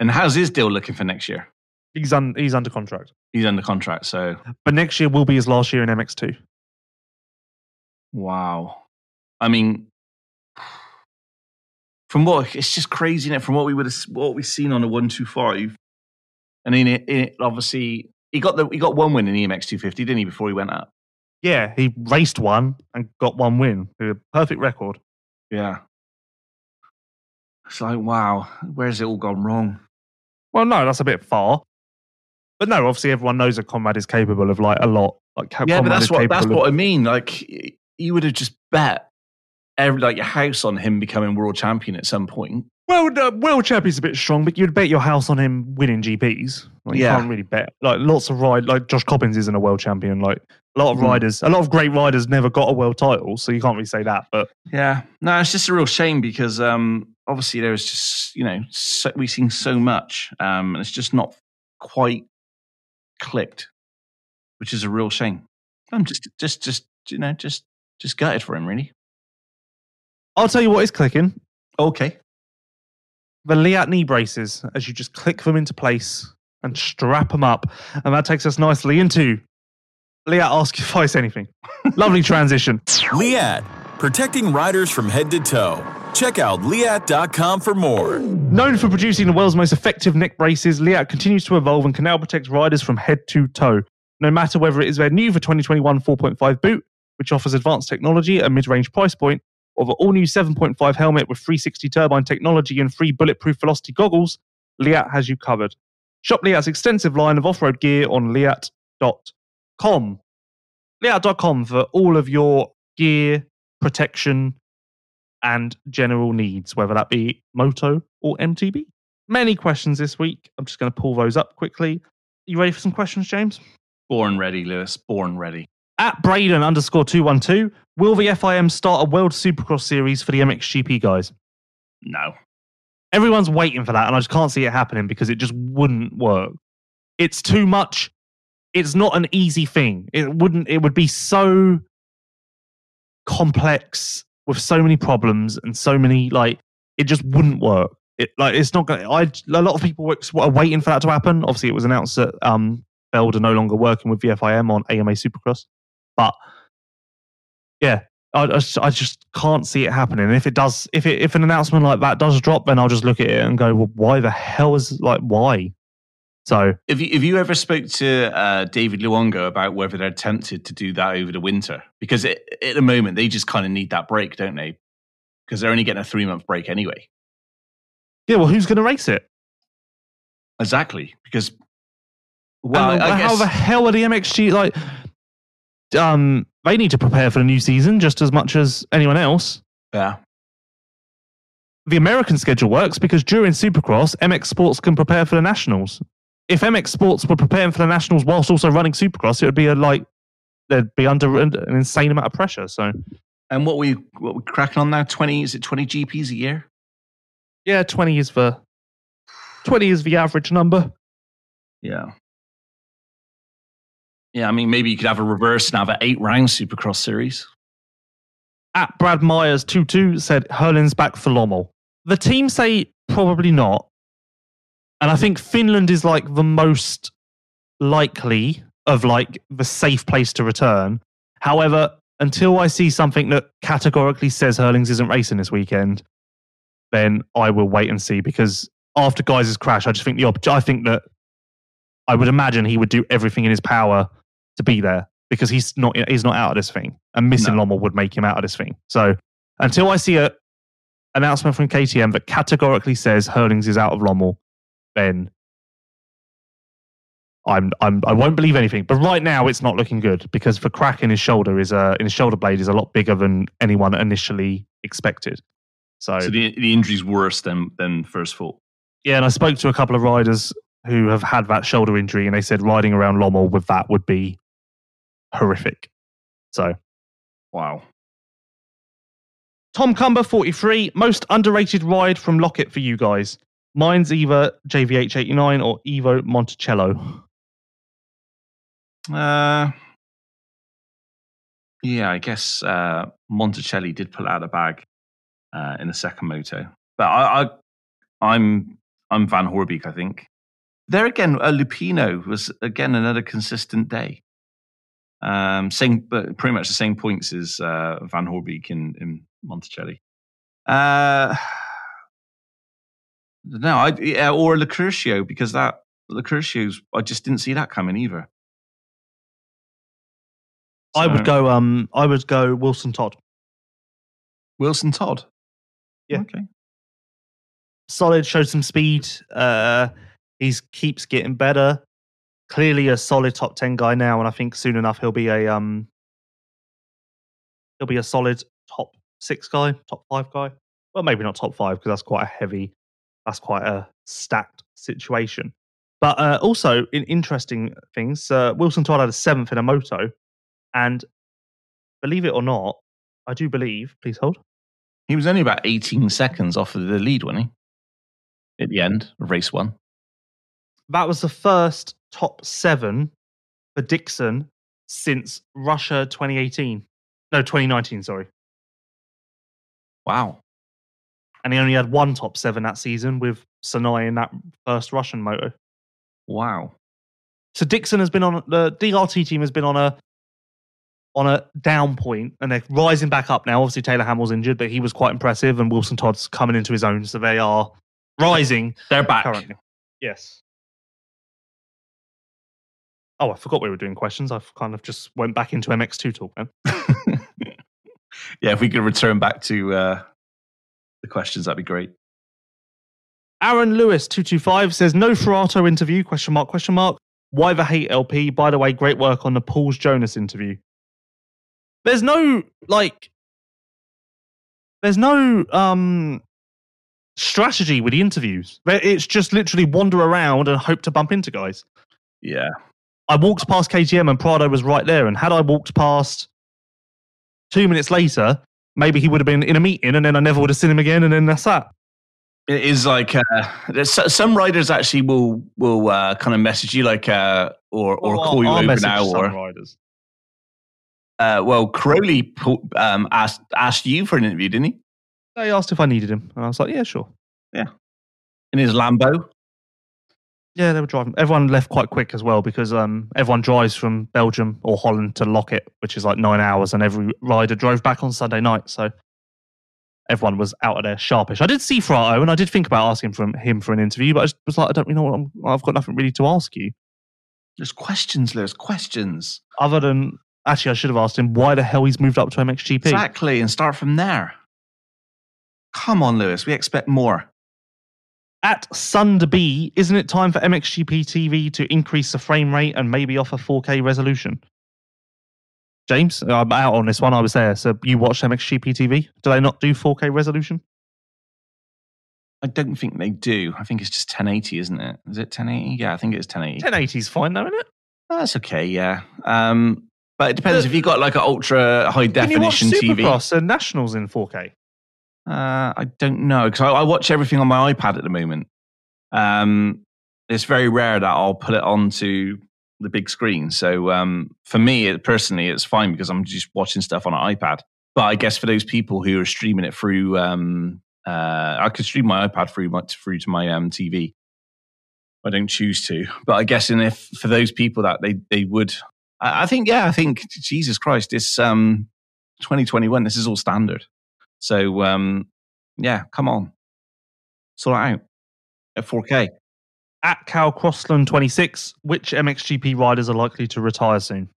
and how's his deal looking for next year? he's un, he's under contract. He's under contract, so But next year will be his last year in MX2. wow. I mean, from what it's just crazy, is From what we would have, what we've seen on a one two five, and then it, it obviously he got the he got one win in the EMX two fifty, didn't he? Before he went up. Yeah, he raced one and got one win. A perfect record. Yeah. It's like wow, where's it all gone wrong? Well, no, that's a bit far. But no, obviously everyone knows that Conrad is capable of like a lot. Like yeah, but that's what that's what I mean. Like you would have just bet every like your house on him becoming world champion at some point. Well, the world champion's a bit strong, but you'd bet your house on him winning GPs. Like, You Yeah. can't really bet. Like lots of ride, like Josh Coppins isn't a world champion. Like a lot of Mhm. riders, a lot of great riders never got a world title, so you can't really say that. But Yeah, no, it's just a real shame because um, obviously there was just you know so, we've seen so much, um, and it's just not quite clicked, which is a real shame. I'm just just just you know just just gutted for him, really. I'll tell you what is clicking: Okay, the Leatt knee braces. As you just click them into place and strap them up, and that takes us nicely into Leatt. Ask if I say anything. [laughs] Lovely transition. Leatt, protecting riders from head to toe. Check out leatt.com for more. Known for producing the world's most effective neck braces, Leatt continues to evolve and can now protect riders from head to toe. No matter whether it is their new for 2021 4.5 boot, which offers advanced technology at mid-range price point, or an all-new 7.5 helmet with 360 turbine technology and free bulletproof velocity goggles, Leatt has you covered. Shop Leatt's extensive line of off-road gear on leatt.com. Leatt.com for all of your gear, protection, and general needs, whether that be moto or MTB. Many questions this week. I'm just going to pull those up quickly. You ready for some questions, James? born ready, Lewis. Born ready. At Braden underscore 212, will the FIM start a World Supercross series for the MXGP guys? No, Everyone's waiting for that, and I just can't see it happening because it just wouldn't work. It's too much. It's not an easy thing. It wouldn't. It would be so complex with so many problems and so many like. It just wouldn't work. It like it's not going to, I a lot of people were are waiting for that to happen. Obviously, it was announced that um Feld are no longer working with the FIM on AMA Supercross, but yeah, I, I just- can't see it happening. And if it does, if it if an announcement like that does drop, then I'll just look at it and go, well, why the hell is like why? So If you, if you ever spoke to uh, David Luongo about whether they're tempted to do that over the winter, because it, at the moment they just kind of need that break, don't they? Because they're only getting a three month break anyway. yeah, well, who's going to race it? Exactly. Because well, how guess the hell are the MXG like? Um, they need to prepare for the new season just as much as anyone else. yeah, The American schedule works because during Supercross, MX Sports can prepare for the Nationals. If MX Sports were preparing for the Nationals whilst also running Supercross, it would be a like they'd be under an an insane amount of pressure. So and what we what we cracking on now? Twenty is it twenty GPs a year? yeah, twenty is the twenty is the average number. Yeah. Yeah, I mean, maybe you could have a reverse and have an eight round Supercross series. at Brad Myers 2 2 said Herlings back for Lommel. The team say probably not. And I think Finland is like the most likely of like the safe place to return. However, until I see something that categorically says Herlings isn't racing this weekend, then I will wait and see because after Gajser's crash, I just think the op- I think that I would imagine he would do everything in his power to be there because he's not he's not out of this thing, and missing No. Lommel would make him out of this thing. So until I see a announcement from KTM that categorically says Herlings is out of Lommel, then I'm I'm I won't believe anything. But right now it's not looking good because the crack in his shoulder is uh, in his shoulder blade is a lot bigger than anyone initially expected. So, So the the injury's worse than than first thought. yeah, and I spoke to a couple of riders who have had that shoulder injury, and they said riding around Lommel with that would be horrific. So Wow. Tom Cumber, 43, most underrated ride from Loket for you guys. Mine's either JVH89 or Ivo Monticelli. Uh, yeah, I guess uh, Monticelli did pull out a bag uh, in the second moto, but I, I, I'm I'm Van Horebeek. I think there again, uh, Lupino was again another consistent day. Um, same, but pretty much the same points as uh, Van Horebeek in in Monticelli. Uh, [sighs] no, I yeah, or Locurcio because that Locurcio's I just didn't see that coming either. I would go um I would go Wilson Todd. Wilson Todd. Yeah. Okay. Solid, showed some speed. Uh he's keeps getting better. Clearly a solid top 10 guy now and I think soon enough he'll be a um he'll be a solid top 6 guy, top 5 guy. Well, maybe not top 5 because that's quite a heavy that's quite a stacked situation. But uh, also in interesting things, uh, Wilson Todd had a seventh in a moto, and believe it or not, I do believe. Please hold. He was only about 18 seconds off of the lead, wasn't he? At the end of race one. That was the first top seven for Dixon since Russia 2018. No, 2019. Sorry, Wow. and he only had one top seven that season with Sanai in that first Russian moto. Wow. So Dixon has been on the DRT team has been on a on a down point, and they're rising back up now. Obviously, Taylor Hammal's injured, but he was quite impressive, and Wilson Todd's coming into his own. So they are rising They're back. currently. Yes. Oh, I forgot we were doing questions. I've kind of just went back into MX2 talk then. [laughs] yeah, if we could return back to uh, the questions, that'd be great. Aaron Lewis two two five says no Forato interview question mark question mark. Why the hate LP? By the way, great work on the Pauls Jonass interview. There's no like. There's no um strategy with the interviews. It's just literally wander around and hope to bump into guys. Yeah. I walked past KTM and Prado was right there. And had I walked past two minutes later, maybe he would have been in a meeting and then I never would have seen him again. And then that's that. It is like uh, some riders actually will will uh, kind of message you like uh, or or Well, call you I'll over now or riders. uh, well Cairoli um, asked asked you for an interview didn't he They asked if I needed him. And I was like, yeah, sure. Yeah, in his Lambo Yeah, they were driving. Everyone left quite quick as well because um, everyone drives from Belgium or Holland to Loket, which is like nine hours, and every rider drove back on Sunday night. So everyone was out of there sharpish. I did see Forato, and I did think about asking from him for an interview, but I just was like, I don't really know what I'm, I've got nothing really to ask you There's questions, Lewis. Questions. other than actually, I should have asked him why the hell he's moved up to MXGP. Exactly, and start from there. Come on, Lewis. We expect more. At Sunderby, isn't it time for MXGP TV to increase the frame rate and maybe offer 4K resolution? James, I'm out on this one. I was there. So you watched MXGP TV? Do they not do 4K resolution? I don't think they do. I think it's just 1080, isn't it? Is it 1080? Yeah, I think it's 1080. 1080 is fine, though, isn't it? That's okay, yeah. Um, but it depends The- if you've got like an ultra high Can you watch definition TV. Supercross and Nationals in 4K? Uh, I don't know because I, I watch everything on my iPad at the moment. Um, it's very rare that I'll put it onto the big screen. So um, for me, it, personally, it's fine because I'm just watching stuff on an iPad. But I guess for those people who are streaming it through, um, uh, I could stream my iPad through my, through to my um, TV. I don't choose to, but I guess in if for those people that they they would, I, I think yeah, I think Jesus Christ, this um 2021. This is all standard. So um, yeah, come on, sort it out at 4K. At Cal Crossland 26, which MXGP riders are likely to retire soon?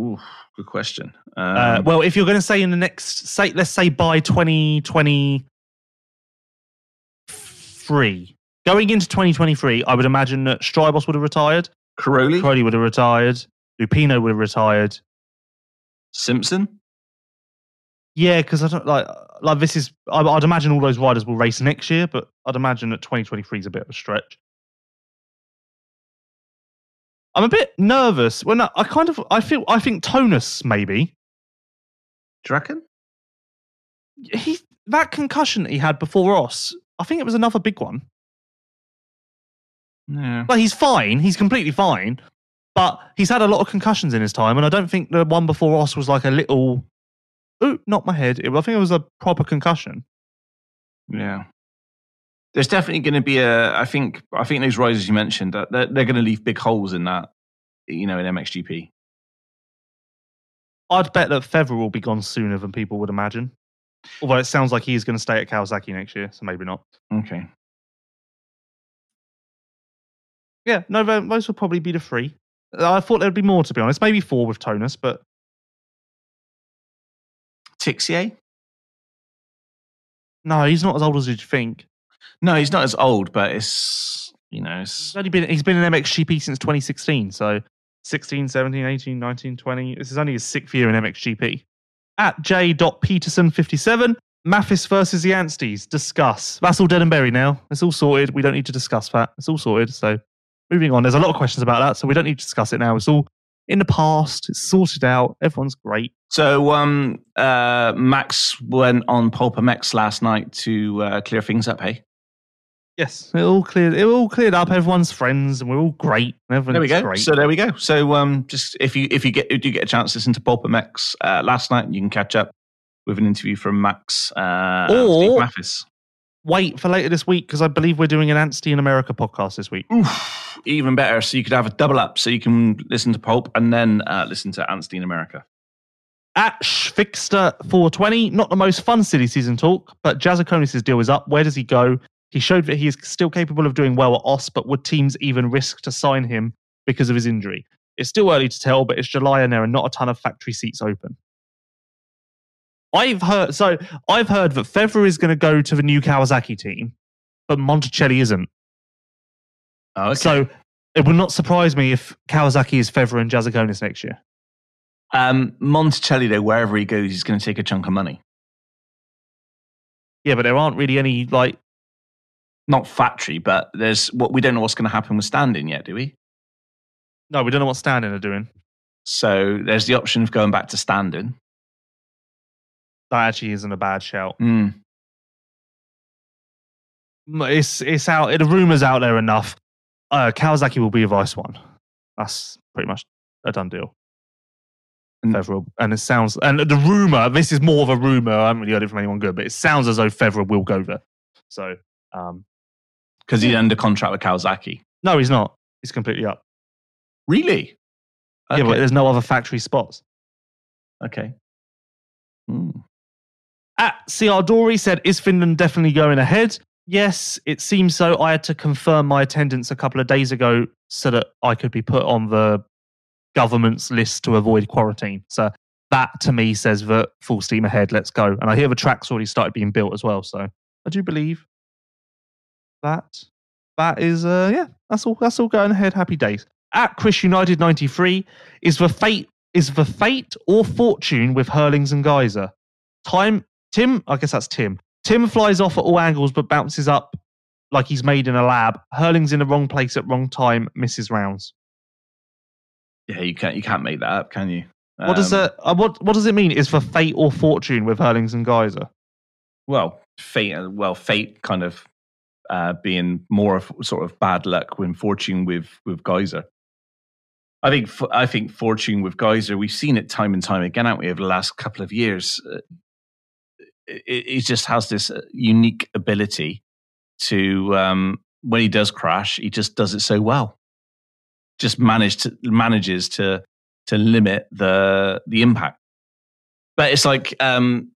Ooh, good question. Um, uh, well, if you're going to say in the next, say, let's say by 2023, going into 2023, I would imagine that Strijbos would have retired, Cairoli, Cairoli would have retired, Lupino would have retired. Simpson. Yeah, because I don't like like this is. I, I'd imagine all those riders will race next year, but I'd imagine that 2023 is a bit of a stretch. I'm a bit nervous. When I, I kind of, I feel, I think Tonus maybe Do you reckon? he that concussion that he had before Ross. I think it was another big one. Yeah. Like he's fine, he's completely fine, but he's had a lot of concussions in his time, and I don't think the one before Ross was like a little. Ooh, not my head. It, I think it was a proper concussion. Yeah. There's definitely going to be a. I think. I think those rises you mentioned that they're, they're going to leave big holes in that. You know, in MXGP. I'd bet that Febvre will be gone sooner than people would imagine. Although it sounds like he's going to stay at Kawasaki next year, so maybe not. Okay. Yeah, no, tho- those would probably be the three. I thought there'd be more, to be honest. Maybe four with Tonus, but Tixier? no, he's not as old as you'd think. No, he's not as old, but it's you know, it's He's only been he's been in MXGP since 2016, so 16, 17, 18, 19, 20. This is only his sixth year in MXGP. At J.Peterson57, Matthes versus the Ansties. Discuss. That's all dead and buried now. It's all sorted. We don't need to discuss that. It's all sorted. So moving on. There's a lot of questions about that, so we don't need to discuss it now. It's all in the past. It's sorted out. Everyone's great. So um, uh, Max went on PulpMX last night to uh, clear things up. Hey, Yes, it all cleared. It all cleared up. Everyone's friends, and we're all great. Everyone's there we go. Great. So there we go. So um, just if you if you get if you get a chance to listen to PulpMX uh, last night, you can catch up with an interview from Max uh, and Or- Steve Matthes. Wait for later this week because I believe we're doing an Anstie in America podcast this week. Oof, even better. So you could have a double up. So you can listen to Pulp and then uh, listen to Anstie in America. At Schfixter420, not the most fun silly season talk, but Jasikonis' deal is up. Where does he go? He showed that he is still capable of doing well at Oss, but would teams even risk to sign him because of his injury? It's still early to tell, but it's July and there are not a ton of factory seats open. I've heard so I've heard that Febvre is going to go to the new Kawasaki team, but Monticelli isn't. Oh, So it would not surprise me if Kawasaki is Febvre and Jasikonis next year. um, Monticelli, though, wherever he goes, he's going to take a chunk of money. Yeah, but there aren't really any like Not factory, but there's what we don't know what's going to happen with standing yet, do we? no, we don't know what standing are doing. So there's the option of going back to standing. That actually isn't a bad shout. Mm. It's it's out. The rumors out there enough. Uh, Kawasaki will be a vice one. That's pretty much a done deal. And- Febvre, and it sounds and the rumor. This is more of a rumor. I haven't really heard it from anyone good, but it sounds as though Febvre will go there. So, um, Because he's under contract with Kawasaki. No, he's not. He's completely up. Really? Yeah, but there's no other factory spots. okay. Hmm. At CR Dory said, Is Finland definitely going ahead? Yes, it seems so. I had to confirm my attendance a couple of days ago so that I could be put on the government's list to avoid quarantine. So that to me says that full steam ahead, let's go. And I hear the track's already started being built as well. So I do believe that that is uh yeah, that's all that's all going ahead. Happy days. At Chris United 93, is the fate is the fate or fortune with Herlings and Gajser? Time Tim, I guess that's Tim. Tim flies off at all angles but bounces up like he's made in a lab. Herlings in the wrong place at wrong time, misses rounds. Yeah, you can't you can't make that up, can you? What does Um, that? Uh, what What does it mean? Is for fate or fortune with Herlings and Gajser? Well, fate. uh, Well, fate kind of uh, being more of sort of bad luck when fortune with with Gajser. I think I think fortune with Gajser. We've seen it time and time again, haven't we, over the last couple of years. It, it just has this uh, unique ability to um, when he does crash, he just does it so well. Just managed to, manages to to limit the the impact. But it's like um,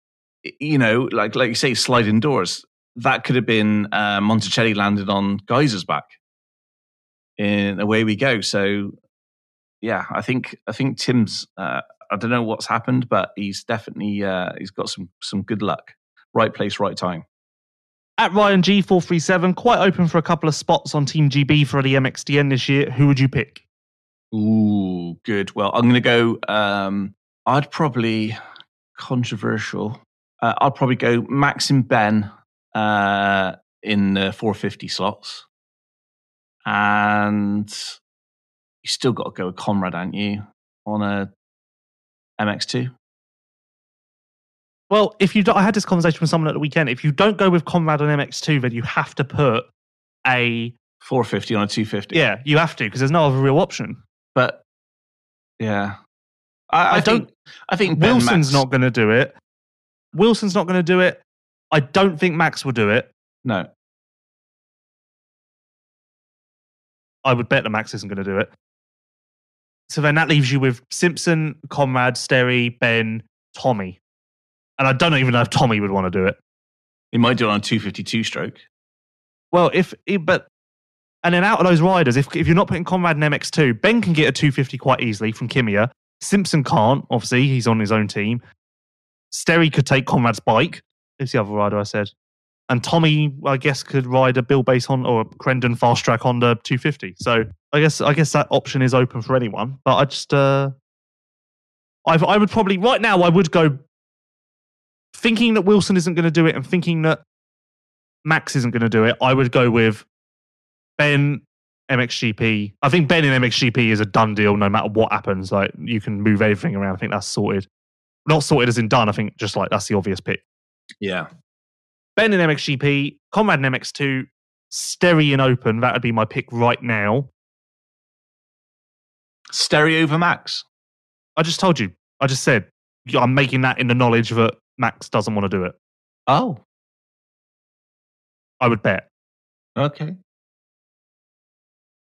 you know, like like you say, sliding doors. That could have been uh, Monticelli landed on Gajser's back. And away we go. So, yeah, I think I think Tim's. Uh, I don't know what's happened, but he's definitely uh, he's got some some good luck. Right place, right time. At Ryan G four three seven, quite open for a couple of spots on Team GB for the MXDN this year. Who would you pick? Ooh, good. Well, I'm going to go. Um, I'd probably controversial. Uh, I'd probably go Max and Ben uh, in the 450 slots, and you still got to go with Conrad, aren't you, on a MX2? Well, if you, do, I had this conversation with someone at the weekend. If you don't go with Conrad on MX2, then you have to put a 450 on a 250. yeah, you have to because there's no other real option. but yeah, I, I, I think I think Ben Wilson's Max- not going to do it. Wilson's not going to do it. I don't think Max will do it. No, I would bet that Max isn't going to do it. So then that leaves you with Simpson, Conrad, Sterry, Ben, Tommy. And I don't even know if Tommy would want to do it. he might do it on a 252 stroke. Well, if but and then out of those riders, if if you're not putting Conrad in MX2, Ben can get a 250 quite easily from Kemea. Simpson can't. Obviously, he's on his own team. Sterry could take Conrad's bike. Who's the other rider I said? And Tommy, I guess, could ride a Buildbase Honda or a Crendon Fast Track Honda 250. So I guess I guess that option is open for anyone. But I just uh, I I would probably right now I would go thinking that Wilson isn't going to do it and thinking that Max isn't going to do it. I would go with Ben MXGP. I think Ben in MXGP is a done deal no matter what happens. Like you can move everything around. I think that's sorted. Not sorted as in done. I think just like that's the obvious pick. Yeah, Ben in MXGP, Conrad in MX2, Sterry in Open. That would be my pick right now. Sterry over Max. I just told you. I just said I'm making that in the knowledge that Max doesn't want to do it. Oh, I would bet. okay.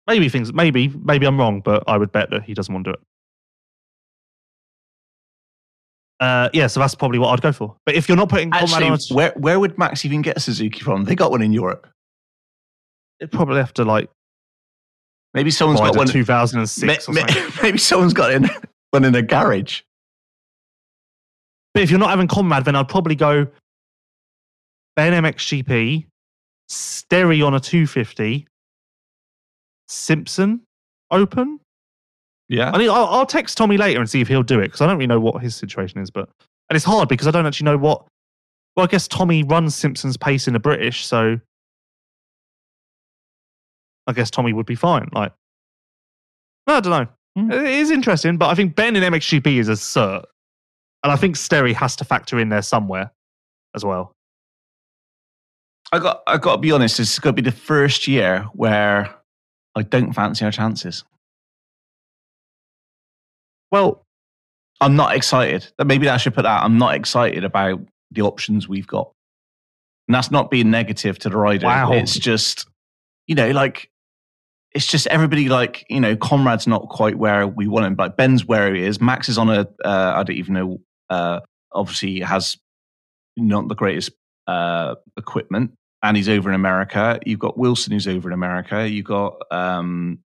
Maybe things. Maybe maybe I'm wrong, but I would bet that he doesn't want to do it. Uh, yeah, so that's probably what I'd go for. But if you're not putting Actually, on, a, where where would Max even get a Suzuki from? They got one in Europe. they'd probably have to like Maybe someone's buy got the one. 2006 or something. ma- [laughs] maybe someone's got in, one in a garage. But if you're not having Conrad, then I'd probably go Ben MXGP, Sterry on a 250, Simpson open. Yeah, I mean, I'll, I'll text Tommy later and see if he'll do it because I don't really know what his situation is. But and it's hard because I don't actually know what. Well, I guess Tommy runs Simpson's pace in the British, so I guess Tommy would be fine. Like, I don't know. Hmm. It is interesting, but I think Ben in MXGP is a cert, and I think Sterry has to factor in there somewhere as well. I got I got to be honest. This is going to be the first year where I don't fancy our chances. Well, I'm not excited. Maybe I should put that. I'm not excited about the options we've got, and that's not being negative to the rider. Wow. It's just you know like it's just everybody like you know Conrad's not quite where we want him. Like Ben's where he is. Max is on a uh, I don't even know. Uh, obviously has not the greatest uh, equipment, and he's over in America. You've got Wilson who's over in America. You've got um,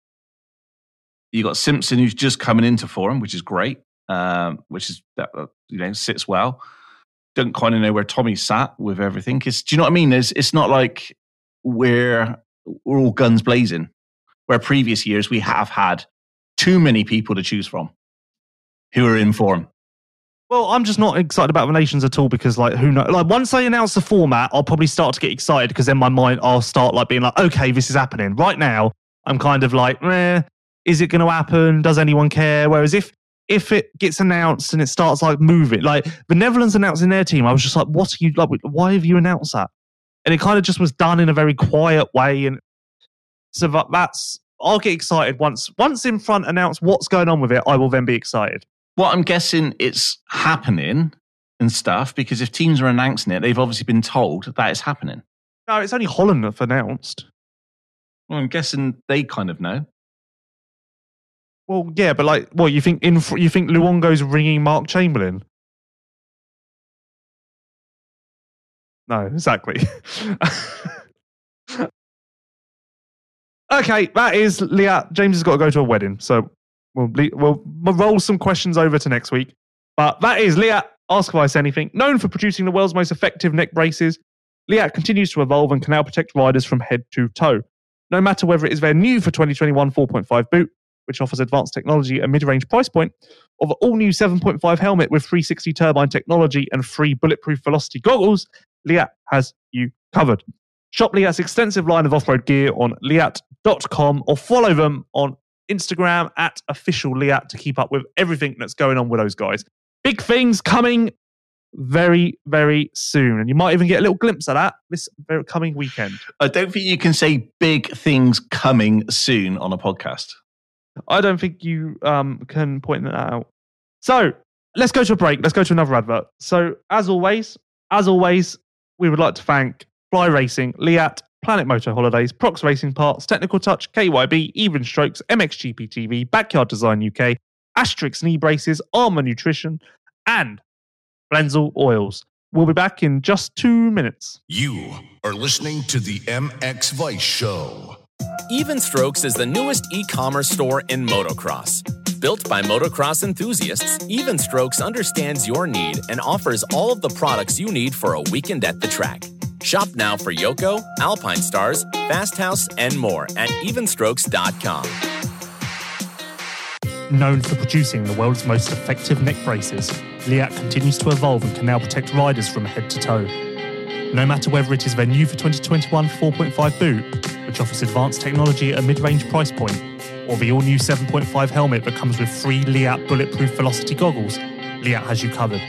you got Simpson who's just coming into form, which is great. Um, which is that uh, you know sits well. Don't kind of know where Tommy sat with everything. Because do you know what I mean? It's it's not like we're we're all guns blazing where previous years we have had too many people to choose from who are in form. Well, I'm just not excited about the nations at all because, like, who knows? Like, once they announce the format, I'll probably start to get excited because then my mind, I'll start like being like, okay, this is happening. Right now, I'm kind of like, eh, is it going to happen? Does anyone care? Whereas if if it gets announced and it starts like moving, like the Netherlands announcing their team, I was just like, what are you like? Why have you announced that? And it kind of just was done in a very quiet way, and so that, that's I'll get excited once once Infront announce what's going on with it. I will then be excited. Well, I'm guessing it's happening and stuff because if teams are announcing it, they've obviously been told that it's happening. No, it's only Holland that's announced. Well, I'm guessing they kind of know. Well, yeah, but like, what you think? In you think Luongo's ringing Mark Chamberlain? No, exactly. [laughs] okay, that is Leatt. James has got to go to a wedding, so we'll we'll, roll some questions over to next week. But that is Leatt. Ask Vice anything. Known for producing the world's most effective neck braces, Leatt continues to evolve and can now protect riders from head to toe. No matter whether it is their new for 2021 4.5 boot, which offers advanced technology at mid-range price point, of the all-new 7.5 helmet with 360 turbine technology and free bulletproof velocity goggles, Leatt has you covered. Shop Leatt's extensive line of off-road gear on leatt.com or follow them on Instagram at official Leatt to keep up with everything that's going on with those guys. Big things coming very, very soon. And you might even get a little glimpse of that this coming weekend. I don't think you can say big things coming soon on a podcast. I don't think you um, can point that out. So let's go to a break. Let's go to another advert. So, as always, as always, we would like to thank Fly Racing, Leatt, Planet Moto Holidays, Prox Racing Parts, Technical Touch, KYB, Even Strokes, MXGP TV, Backyard Design UK, Asterisk Knee Braces, Armour Nutrition, and Blendzall Oils. We'll be back in just two minutes. You are listening to the MX Vice Show. Even Strokes is the newest e commerce store in motocross. Built by motocross enthusiasts, Even Strokes understands your need and offers all of the products you need for a weekend at the track. Shop now for Yoko, Alpinestars, Fast House, and more at evenstrokes.com. Known for producing the world's most effective neck braces, Leatt continues to evolve and can now protect riders from head to toe. No matter whether it is their new for 2021 4.5 boot, which offers advanced technology at a mid range price point, or the all new 7.5 helmet that comes with free Leatt bulletproof velocity goggles, Leatt has you covered.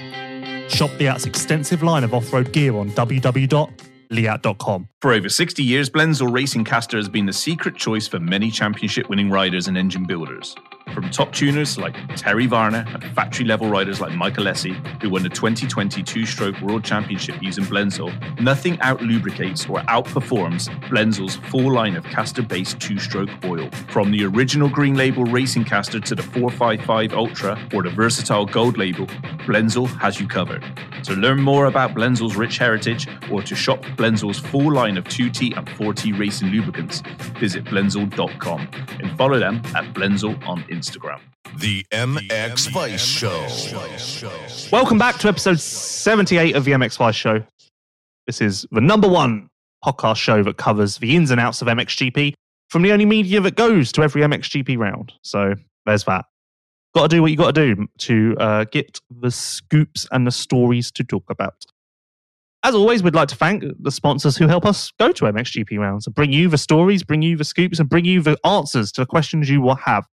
Shop Leatt's extensive line of off road gear on www.leatt.com. For over 60 years, Blendzall Racing Caster has been the secret choice for many championship winning riders and engine builders. From top tuners like Terry Varner and factory level riders like Michael Essie, who won the 2020 two stroke world championship using Blendzall, nothing out lubricates or outperforms Blendzall's full line of caster based two stroke oil. From the original green label racing caster to the 455 Ultra or the versatile gold label, Blendzall has you covered. To learn more about Blendzall's rich heritage or to shop Blendzall's full line of 2T and 4T racing lubricants, visit blendzall.com and follow them at Blendzall on Instagram. The MX Vice Show. Welcome back to episode 78 of the MX Vice Show. This is the number one podcast show that covers the ins and outs of MXGP from the only media that goes to every MXGP round. So there's that. Got to do what you got to do to uh, get the scoops and the stories to talk about. As always, we'd like to thank the sponsors who help us go to MXGP rounds and bring you the stories, bring you the scoops, and bring you the answers to the questions you will have.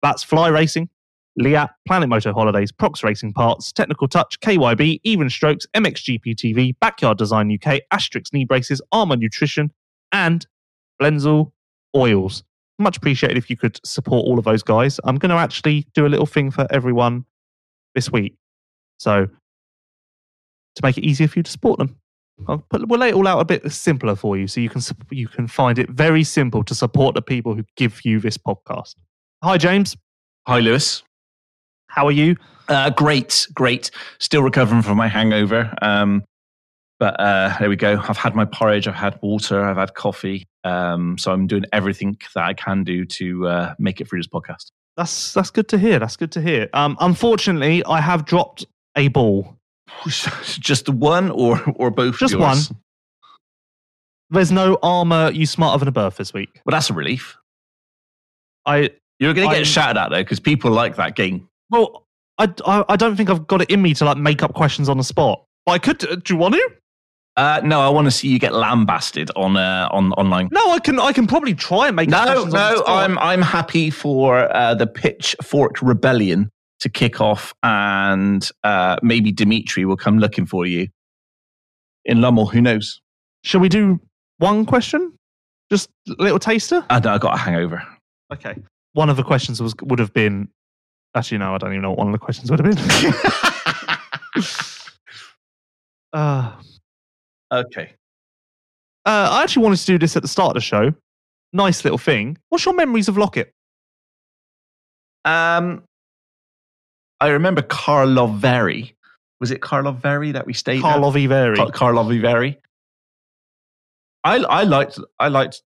That's Fly Racing, Leatt, Planet Moto Holidays, Prox Racing Parts, Technical Touch, KYB, Even Strokes, MXGP TV, Backyard Design UK, Asterisk Knee Braces, Armour Nutrition, and Blendzall Oils. Much appreciated if you could support all of those guys. I'm going to actually do a little thing for everyone this week. So, to make it easier for you to support them, I'll put, we'll lay it all out a bit simpler for you, so you can you can find it very simple to support the people who give you this podcast. Hi, James. Hi, Lewis. How are you? Uh, great, great. Still recovering from my hangover. Um, but uh, there we go. I've had my porridge. I've had water. I've had coffee. Um, so I'm doing everything that I can do to uh, make it through this podcast. That's that's good to hear. That's good to hear. Um, unfortunately, I have dropped a ball. [laughs] Just one, or or both? Just yours? one. There's no armor. You smarter than a birth this week. Well, that's a relief. I You're going to I'm- get shouted at though because people like that game. well, I, I I don't think I've got it in me to like make up questions on the spot. But I could. Do you want to? Uh, no, I want to see you get lambasted on uh, on online. No, I can. I can probably try and make. No, no. I'm I'm happy for uh, the Pitchfork Rebellion to kick off, and uh, maybe Dimitri will come looking for you in Lommel. Who knows? Shall we do one question? Just a little taster. I know I got a hangover. Okay. One of the questions was would have been. Actually, no, I don't even know what one of the questions would have been. [laughs] uh, okay. uh, I actually wanted to do this at the start of the show. Nice little thing. What's your memories of Loket? Um, I remember Karloveri. Was it Karloveri that we stayed? Karlovy Vary. I I liked I liked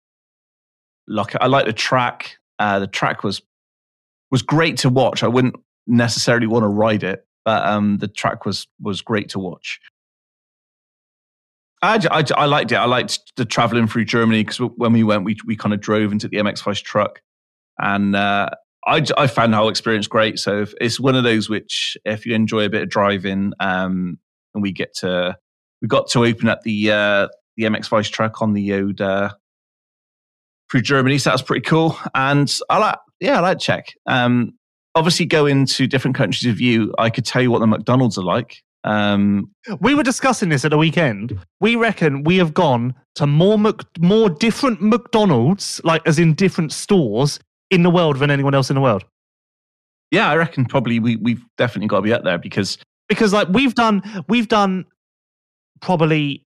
look I liked the track. Uh, the track was was great to watch. I wouldn't necessarily want to ride it, but um, the track was was great to watch. I I liked it. I liked the traveling through Germany because when we went, we we kind of drove into the MX5 truck, and uh, I, I found the whole experience great. So if, it's one of those which, if you enjoy a bit of driving, um, and we get to we got to open up the uh, the MX5 track on the uh, through Germany, so that was pretty cool. And I like, yeah, I like Czech. Um, obviously, going to different countries of you, I could tell you what the McDonald's are like. Um, We were discussing this at the weekend. We reckon we have gone to more Mc, more different McDonald's, like as in different stores in the world than anyone else in the world. yeah, I reckon probably we we've definitely got to be up there because Because like we've done we've done probably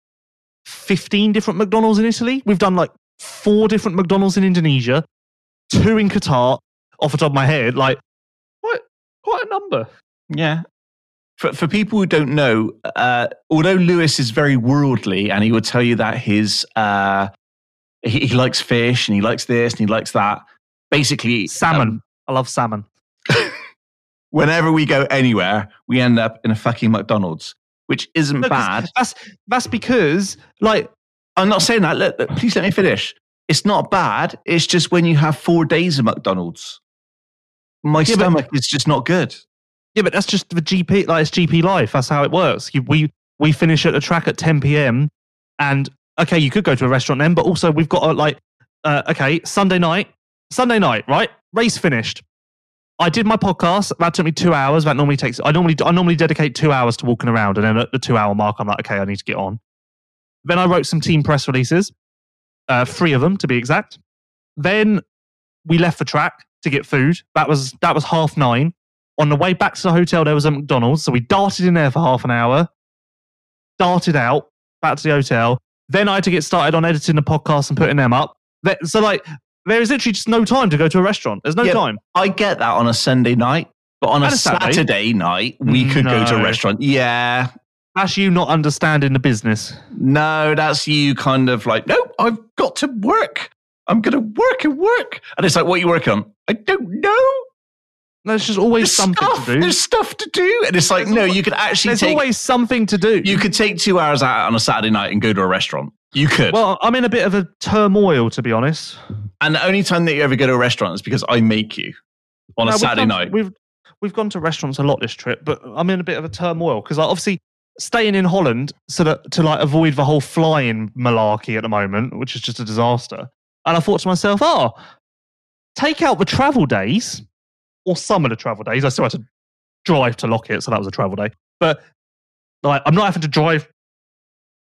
15 different McDonald's in Italy. We've done like four different McDonald's in Indonesia, two in Qatar, off the top of my head. Like what quite a number. Yeah. For, for people who don't know, uh, although Lewis is very worldly and he would tell you that his uh, he, he likes fish and he likes this and he likes that, basically Salmon. um, I love salmon. [laughs] whenever we go anywhere, we end up in a fucking McDonald's, which isn't No, bad. That's that's because like I'm not saying that. Look, look, please let me finish. It's not bad. It's just when you have four days of McDonald's, my Yeah, but- stomach is just not good. Yeah, but that's just the GP. Like it's GP life. That's how it works. You, we we finish at the track at 10 p.m. And okay, you could go to a restaurant then, but also we've got a, like uh, okay Sunday night. Sunday night, right? Race finished. I did my podcast. That took me two hours. That normally takes. I normally I normally dedicate two hours to walking around, and then at the two hour mark, I'm like, okay, I need to get on. Then I wrote some team press releases, uh, three of them to be exact. Then we left the track to get food. That was that was half nine. On the way back to the hotel, there was a McDonald's, so we darted in there for half an hour, darted out back to the hotel. Then I had to get started on editing the podcast and putting them up. So like, there is literally just no time to go to a restaurant. There's no Yeah, time. I get that on a Sunday night, but on a And a Saturday. Saturday night, we could go to a restaurant. Yeah. That's you not understanding the business. No, that's you kind of like, no, I've got to work. I'm going to work and work. And it's like, what are you working on? I don't know. There's just always There's something stuff. to do. There's stuff to do. And it's like, There's no, you could actually There's take, always something to do. you could take two hours out on a Saturday night and go to a restaurant. You could. well, I'm in a bit of a turmoil, to be honest. And the only time that you ever go to a restaurant is because I make you on No, a Saturday done- night. We've we've gone to restaurants a lot this trip, but I'm in a bit of a turmoil because like, obviously staying in Holland so that to like avoid the whole flying malarkey at the moment, which is just a disaster. And I thought to myself, oh, take out the travel days or some of the travel days. I still had to drive to Loket, so that was a travel day. But like, I'm not having to drive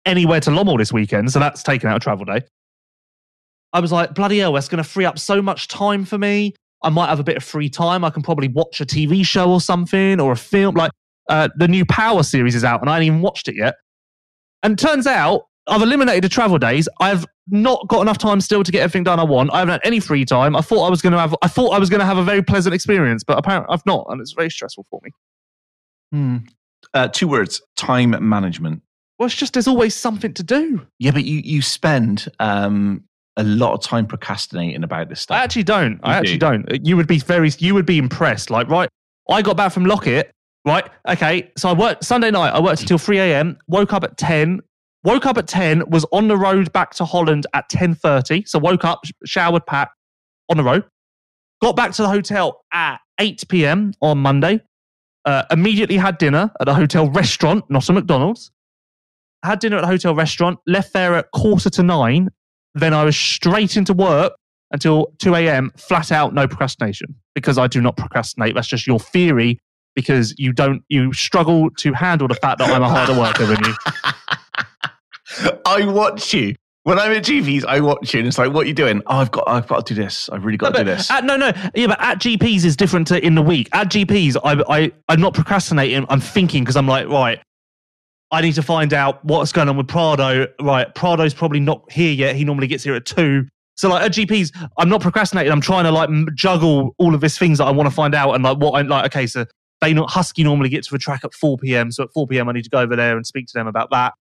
anywhere to Lommel this weekend, so that's taken out a travel day. I was like, bloody hell, that's going to free up so much time for me. I might have a bit of free time. I can probably watch a TV show or something or a film. Like uh, the new Power series is out, and I haven't even watched it yet. And turns out I've eliminated the travel days. I've not got enough time still to get everything done I want. I haven't had any free time. I thought I was going to have. I thought I was going to have a very pleasant experience, but apparently I've not, and it's very stressful for me. Hmm. Uh, two words: time management. Well, it's just there's always something to do. Yeah, but you you spend um, a lot of time procrastinating about this stuff. I actually don't. You I actually do. don't. You would be very. You would be impressed. Like, right? I got back from Loket. Right. Okay. So I worked Sunday night. I worked until three a.m. Woke up at ten. Woke up at ten. Was on the road back to Holland at ten thirty. So woke up, showered, packed, on the road. Got back to the hotel at eight p.m. on Monday. Uh, immediately had dinner at a hotel restaurant, not a McDonald's. Had dinner at a hotel restaurant. Left there at quarter to nine. Then I was straight into work until 2 a.m. flat out no procrastination because I do not procrastinate. That's just your theory because you don't you struggle to handle the fact that I'm a harder worker than you. [laughs] I watch you when I'm at GPs. I watch you, and it's like, "What are you doing?" Oh, I've got, I've got to do this. I've really got to do this. At, no, no, yeah, but at GPs is different to in the week. At GPs, I, I, I'm not procrastinating. I'm thinking because I'm like, right, I need to find out what's going on with Prado. Right, Prado's probably not here yet. He normally gets here at two. So like at GPs, I'm not procrastinating. I'm trying to like juggle all of these things that I want to find out and like what I like. Okay, so they not Husky normally get to the track at 4 p.m. So at 4 p.m. I need to go over there and speak to them about that.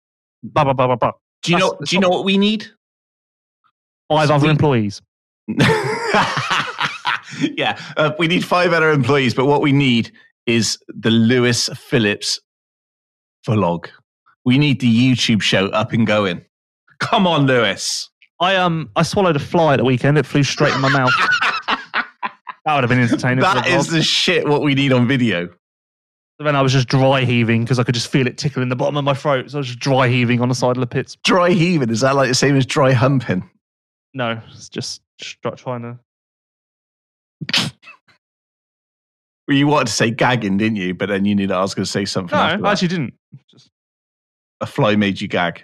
Blah blah blah blah blah. do you know? That's- Do you know what we need? Five other employees. [laughs] yeah, uh, we need five other employees, but what we need is the Lewis Phillips vlog. We need the YouTube show up and going. Come on, Lewis. I um I swallowed a fly at the weekend. It flew straight in my mouth. [laughs] that would have been entertaining. That is the shit what we need on video. then I was just dry heaving because I could just feel it tickling the bottom of my throat. So I was just dry heaving on the side of the pits. Dry heaving, is that like the same as dry humping? No, it's just, trying to. [laughs] Well, you wanted to say gagging, didn't you? But then you knew that I was going to say something. No. I actually didn't. Just, a fly made you gag.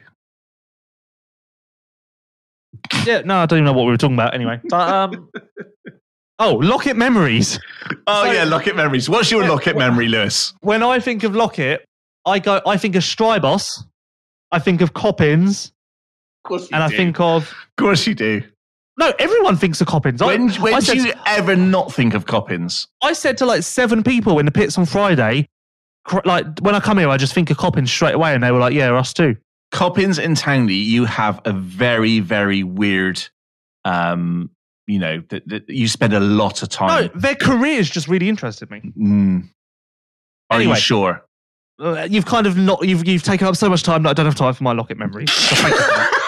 yeah, no, I don't even know what we were talking about anyway. [laughs] But, um, oh, Loket memories. Oh So- yeah, Loket memories. What's your Yeah, Loket well- memory, Lewis? When I think of Loket, I go. I think of Strijbos. I think of Coppins, Of course you and I think of of course you do. no. Everyone thinks of Coppins. I- When when I do said, you ever not think of Coppins? I said to like seven people in the pits on Friday, cr- like when I come here, I just think of Coppins straight away, and they were like, "Yeah, us too." Coppins and Townley, you have a very very weird. Um, you know that that you spend a lot of time. No, their careers just really interested me. Mm. Are Anyway. you sure? Uh, you've kind of not you've you've taken up so much time that I don't have time for my Loket memories. So thank you for that. [laughs]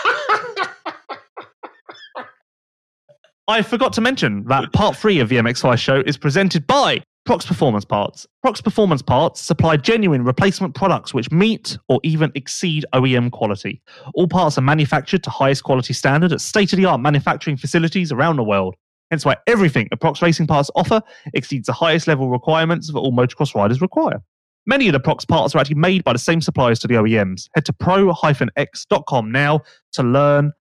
I forgot to mention that part three of the MX Vice show is presented by Prox Performance Parts. Prox Performance Parts supply genuine replacement products which meet or even exceed OEM quality. All parts are manufactured to highest quality standard at state of the art manufacturing facilities around the world. Hence why everything that Prox Racing Parts offer exceeds the highest level requirements that all motocross riders require. Many of the Prox parts are actually made by the same suppliers to the OEMs. Head to pro-x.com now to learn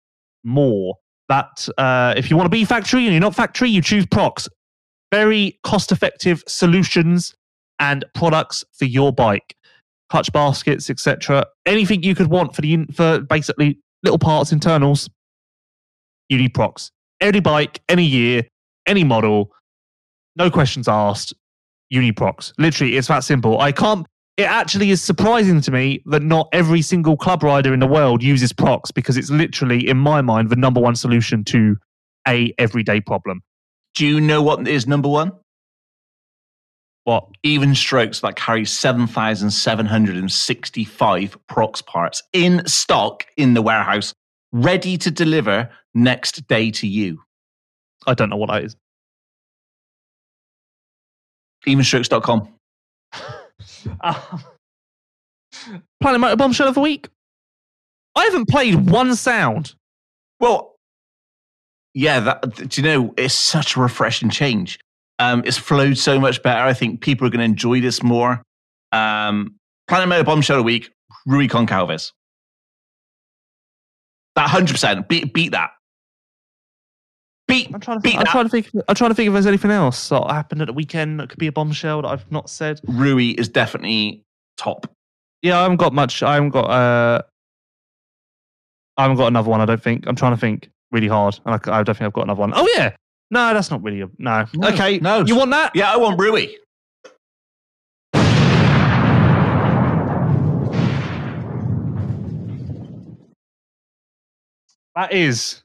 more. That uh, if you want to be factory and you're not factory, you choose Prox. Very cost-effective solutions and products for your bike, clutch baskets, etc. Anything you could want for the for basically little parts, internals. You need Prox. Any bike, any year, any model, no questions asked. You need Prox. Literally, it's that simple. I can't. It actually is surprising to me that not every single club rider in the world uses Prox because it's literally, in my mind, the number one solution to a everyday problem. Do you know what is number one? What? Even strokes that carry 7,765 prox parts in stock in the warehouse, ready to deliver next day to you. I don't know what that is. Evenstrokes.com. [laughs] Um, Planet Moto Bombshell of the Week. I haven't played one sound. Well, yeah, that, do you know, it's such a refreshing change. Um, it's flowed so much better. I think people are going to enjoy this more. Um, Planet Moto Bombshell a Week, Rui Gonçalves. That 100%. Beat, beat that. Beat, I'm trying to. beat Think, I'm that. trying to think. I'm trying to think if there's anything else that happened at the weekend that could be a bombshell that I've not said. Rui is definitely top. Yeah, I haven't got much. I haven't got. Uh, I haven't got another one. I don't think. I'm trying to think really hard, and I, I don't think I've got another one. Oh yeah, no, that's not really a no. No, okay, no. you want that? Yeah, I want Rui. That is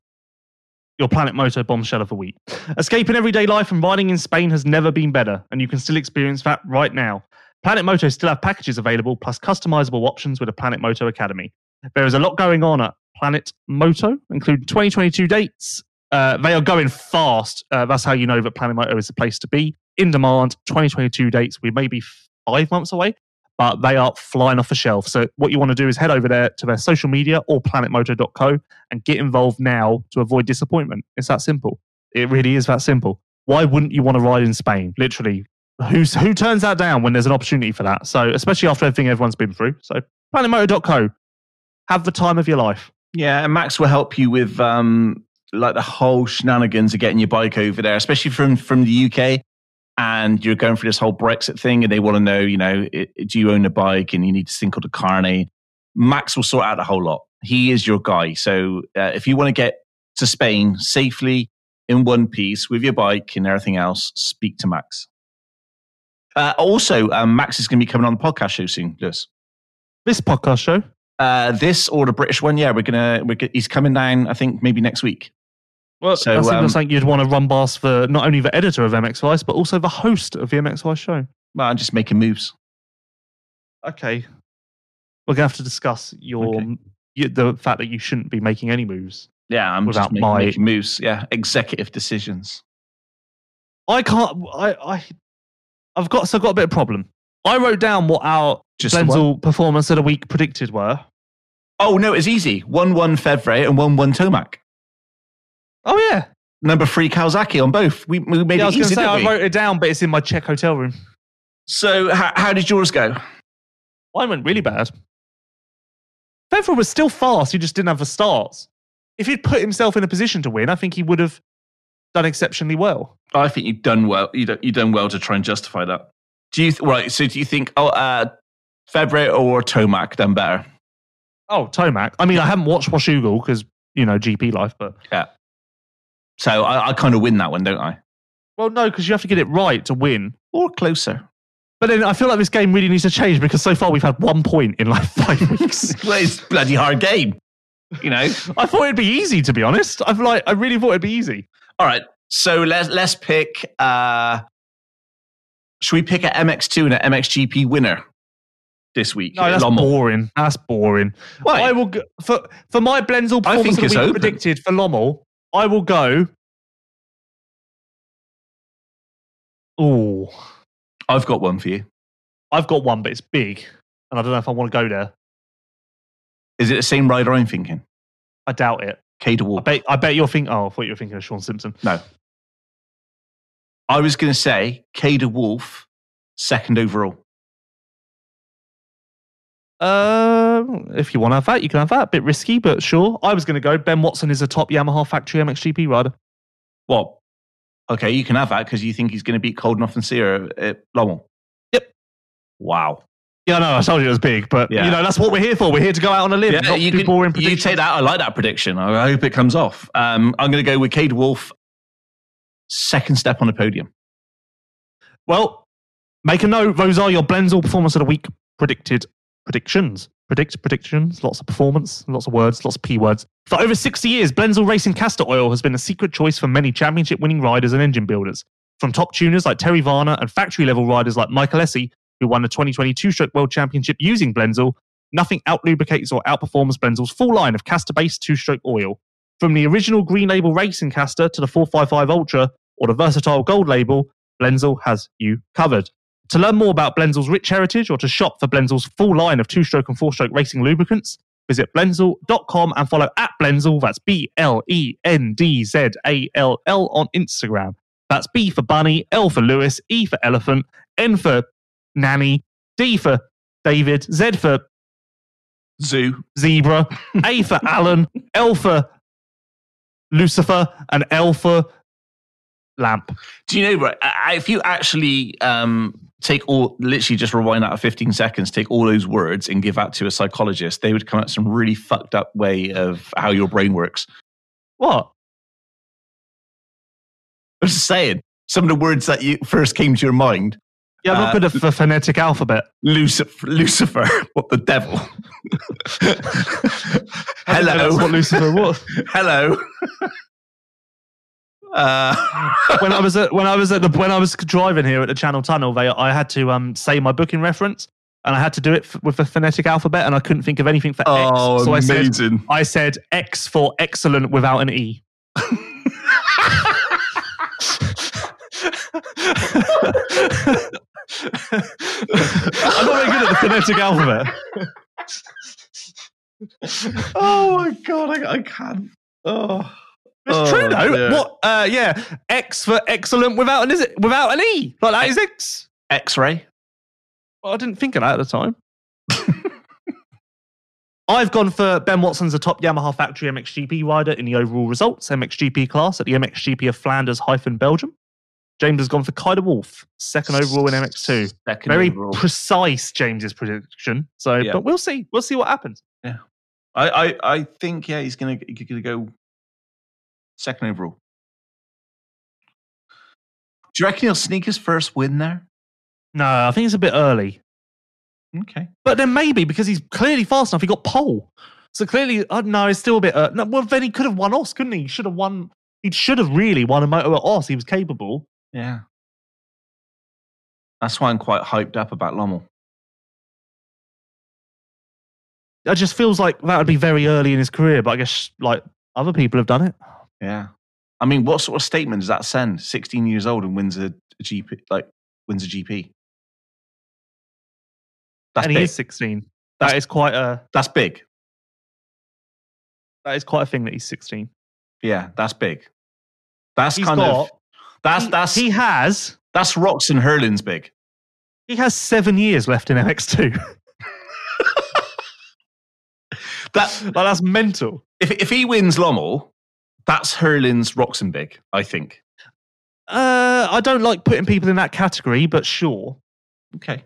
your Planet Moto bombshell of the week. Escaping everyday life and riding in Spain has never been better, and you can still experience that right now. Planet Moto still have packages available, plus customizable options with the Planet Moto Academy. There is a lot going on at Planet Moto, including 2022 dates. Uh, they are going fast. Uh, that's how you know that Planet Moto is the place to be. In demand, 2022 dates. We may be five months away, but they are flying off the shelf. So what you want to do is head over there to their social media or planetmoto.co and get involved now to avoid disappointment. It's that simple. It really is that simple. Why wouldn't you want to ride in Spain? Literally, who's who turns that down when there's an opportunity for that? So especially after everything everyone's been through. So planetmoto.co, have the time of your life. Yeah, and Max will help you with um, like the whole shenanigans of getting your bike over there, especially from from the UK. And you're going through this whole Brexit thing, and they want to know, you know, it, do you own a bike, and you need thing called a carnet. Max will sort out the whole lot. He is your guy. So uh, if you want to get to Spain safely in one piece with your bike and everything else, speak to Max. Uh, also, um, Max is going to be coming on the podcast show soon, Lewis. This podcast show. Uh, this or the British one, yeah, we're gonna. We're, he's coming down. I think maybe next week. Well, So, that seems um, like you'd want to run past for not only the editor of MX Vice, but also the host of the MX Vice show. Well, I'm just making moves. Okay. We're going to have to discuss your Okay. y the fact that you shouldn't be making any moves. Yeah, I'm Without just making, my- making moves. Yeah, executive decisions. I can't. I. I I've got so I've got a bit of problem. I wrote down what our Just? Blendzall performance of the week predicted were. Oh no, it's easy. One one Febvre and one one Tomac. Oh yeah, Number three Kawasaki on both. We, we made yeah. I it was going to say I wrote it down, but it's in my Czech hotel room. So how, how did yours go? Mine went really bad. Federer was still fast. He just didn't have the starts. If he'd put himself in a position to win, I think he would have done exceptionally well. I think you've done well. You you've done well to try and justify that. Do you th- right? So do you think oh uh, Febvre or Tomac done better? Oh, Tomac. I mean, I haven't watched Washougal because you know GP life, but Yeah. So I, I kind of win that one, don't I? well, no, because you have to get it right to win. Or closer. But then I feel like this game really needs to change because so far we've had one point in like five [laughs] weeks. well, it's a bloody hard game. You know. [laughs] I thought it'd be easy, to be honest. I've like, I really thought it'd be easy. All right. So let's let's pick. Uh, should we pick an MX2 and an MXGP winner this week? No, that's Lommel? boring. That's boring. Why? I will go, for for my Blendzall performance think of the open. predicted for Lommel. I will go. Oh, I've got one for you. I've got one, but it's big, and I don't know if I want to go there. Is it the same rider I'm thinking? I doubt it. K to I Wolf. bet. I bet you're thinking. Oh, I thought you were thinking of Sean Simpson. No. I was going to say Kay de Wolf, second overall. Uh, if you want to have that, you can have that. A bit risky, but sure. I was going to go. Ben Watson is a top Yamaha factory MXGP rider. What? Okay, you can have that because you think he's going to beat Coldenhoff and Seewer at Lommel. Yep. Wow. Yeah, no, I told you it was big, but Yeah. you know that's what we're here for. We're here to go out on a limb, Yeah, you, do can, boring you take that. I like that prediction. I I hope it comes off. Um, I'm going to go with Kay de Wolf, second step on the podium. Well, make a note. Those are your Blendzall performance of the week predicted predictions. Predict predictions. Lots of performance, lots of words, lots of p words. For over 60 years, Blendzall Racing Castor Oil has been a secret choice for many championship-winning riders and engine builders. From top tuners like Terry Varner and factory-level riders like Michael Essie, who won the 2022 Stroke World Championship using Blendzall, nothing outlubricates or outperforms Blendzall's full line of castor-based two-stroke oil. From the original Green Label Racing Castor to the 455 Ultra or the versatile Gold Label, Blendzall has you covered. To learn more about Blendzall's rich heritage or to shop for Blendzall's full line of two stroke and four stroke racing lubricants, visit blendzall.com and follow at Blendzall, that's B L E N D Z A L L on Instagram. That's B for Bunny, L for Lewis, E for Elephant, N for Nanny, D for David, Z for Zoo. Zebra, [laughs] A for Alan, L for Lucifer, and L for Lamp. Do you know, right? If you actually um, take all, literally just rewind out of 15 seconds, take all those words and give that to a psychologist, they would come up with some really fucked up way of how your brain works. What? I'm just saying, some of the words that you first came to your mind. Yeah, I'm Uh, not good at the phonetic alphabet. Lucifer, Lucifer, [laughs] what the devil? Hello, what Lucifer was. [laughs] hello. Uh, [laughs] when I was at when I was at the when I was driving here at the Channel Tunnel, they I had to um say my booking reference, and I had to do it f- with the phonetic alphabet, and I couldn't think of anything for oh, X. So I said! I said X for excellent without an E. [laughs] I'm not very good at the phonetic alphabet. [laughs] oh my god, I, I can't. Oh, It's Oh, true though. dear. What? Uh, yeah, X for excellent without an is it without an E? Like that is X. X-ray. Well, I didn't think of that at the time. [laughs] I've gone for Ben Watson's a top Yamaha factory MXGP rider in the overall results, MXGP class at the MXGP of Flanders hyphen Belgium. James has gone for Kay de Wolf, second overall in MX2. Second Very overall. precise, James's prediction. So, Yeah. but we'll see. We'll see what happens. I, I, I think yeah, he's gonna he's gonna go second overall. Do you reckon he'll sneak his first win there? No, I think it's a bit early. Okay. But then maybe because he's clearly fast enough, he got pole. So clearly, uh, no, it's still a bit. Uh, no, well, then he could have won Oss, couldn't he? He should have won. He should have really won a moto at Oss. He was capable. Yeah. That's why I'm quite hyped up about Lommel. It just feels like that would be very early in his career. But I guess like other people have done it. Yeah. I mean, what sort of statement does that send? 16 years old and wins a, GP, like wins a GP. That's and he big. is 16. That is quite a. That's big. That is quite a thing that he's 16. Yeah, that's big. That's He's kind got. of that's he, that's he has. that's rocks and Herlings big. He has seven years left in MX2. [laughs] That like that's mental. if if he wins Lommel, that's Herlings rocks and big. I think. Uh, I don't like putting people in that category, but sure. Okay.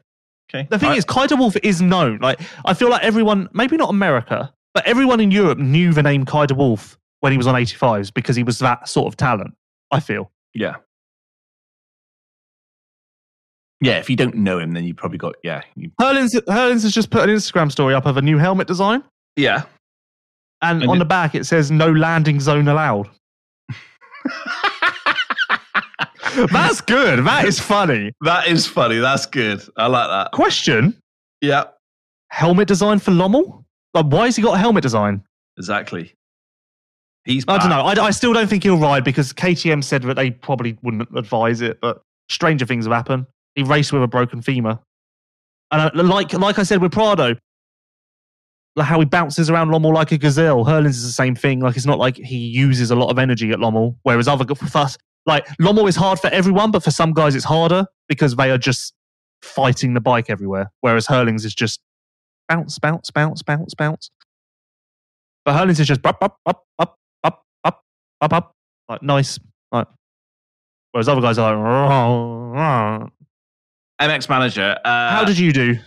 Okay. The thing I- is, Kay de Wolf is known. Like, I feel like everyone, maybe not America, but everyone in Europe knew the name Kay de Wolf when he was on 85s because he was that sort of talent. I feel. yeah. Yeah, if you don't know him, then you probably got yeah. You, Herlings, Herlings has just put an Instagram story up of a new helmet design, yeah. And, And on it- the back it says "No landing zone allowed." [laughs] That's good. That is funny. That is funny. That's good. I like that. Question: Yeah. Helmet design for Lommel? Like, why has he got a helmet design? Exactly. He's. I don't know. I, I still don't think he'll ride because KTM said that they probably wouldn't advise it, but stranger things have happened. He raced with a broken femur. And uh, like, like I said with Prado, like how he bounces around Lommel like a gazelle. Herlings is the same thing. Like, it's not like he uses a lot of energy at Lommel, whereas other, us, like, Lommel is hard for everyone, but for some guys it's harder because they are just fighting the bike everywhere, whereas Herlings is just bounce, bounce, bounce, bounce, bounce. But Herlings is just up, up, up, up, up, up, up, up, like nice, like. Whereas other guys are like, "Rah, rah." MX manager. Uh, how did you do?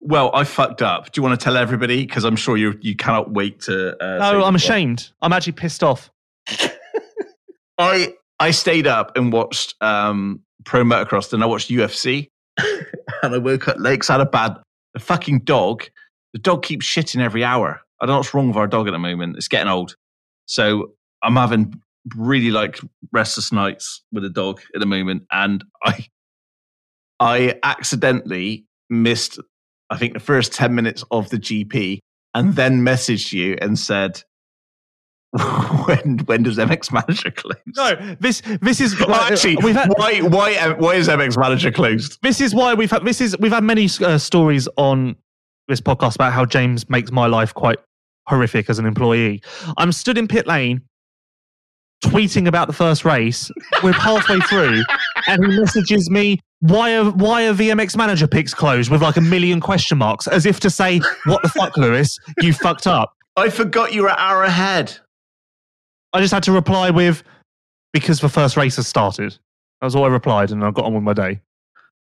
Well, I fucked up. Do you want to tell everybody? Because I'm sure you you cannot wait to. Uh, No, I'm one. ashamed. I'm actually pissed off. [laughs] I I stayed up and watched um, pro motocross, and I watched UFC, [laughs] and I woke up late I had a bad a fucking dog. The dog keeps shitting every hour. I don't know what's wrong with our dog at the moment. It's getting old, so I'm having really like restless nights with the dog at the moment, and I I accidentally missed I think the first ten minutes of the GP, and then messaged you and said. [laughs] when when does MX Manager close? No, this this is Well, actually, had why why why is MX Manager closed? this is why we've had this is we've had many uh, stories on this podcast about how James makes my life quite horrific as an employee. I'm stood in pit lane tweeting about the first race. We're halfway through, and he messages me, "Why are why are VMX manager picks closed?" with like a million question marks, as if to say, "What the fuck, Lewis? You fucked up." I forgot you were an hour ahead. I just had to reply with, "Because the first race has started." That was all I replied, and I got on with my day.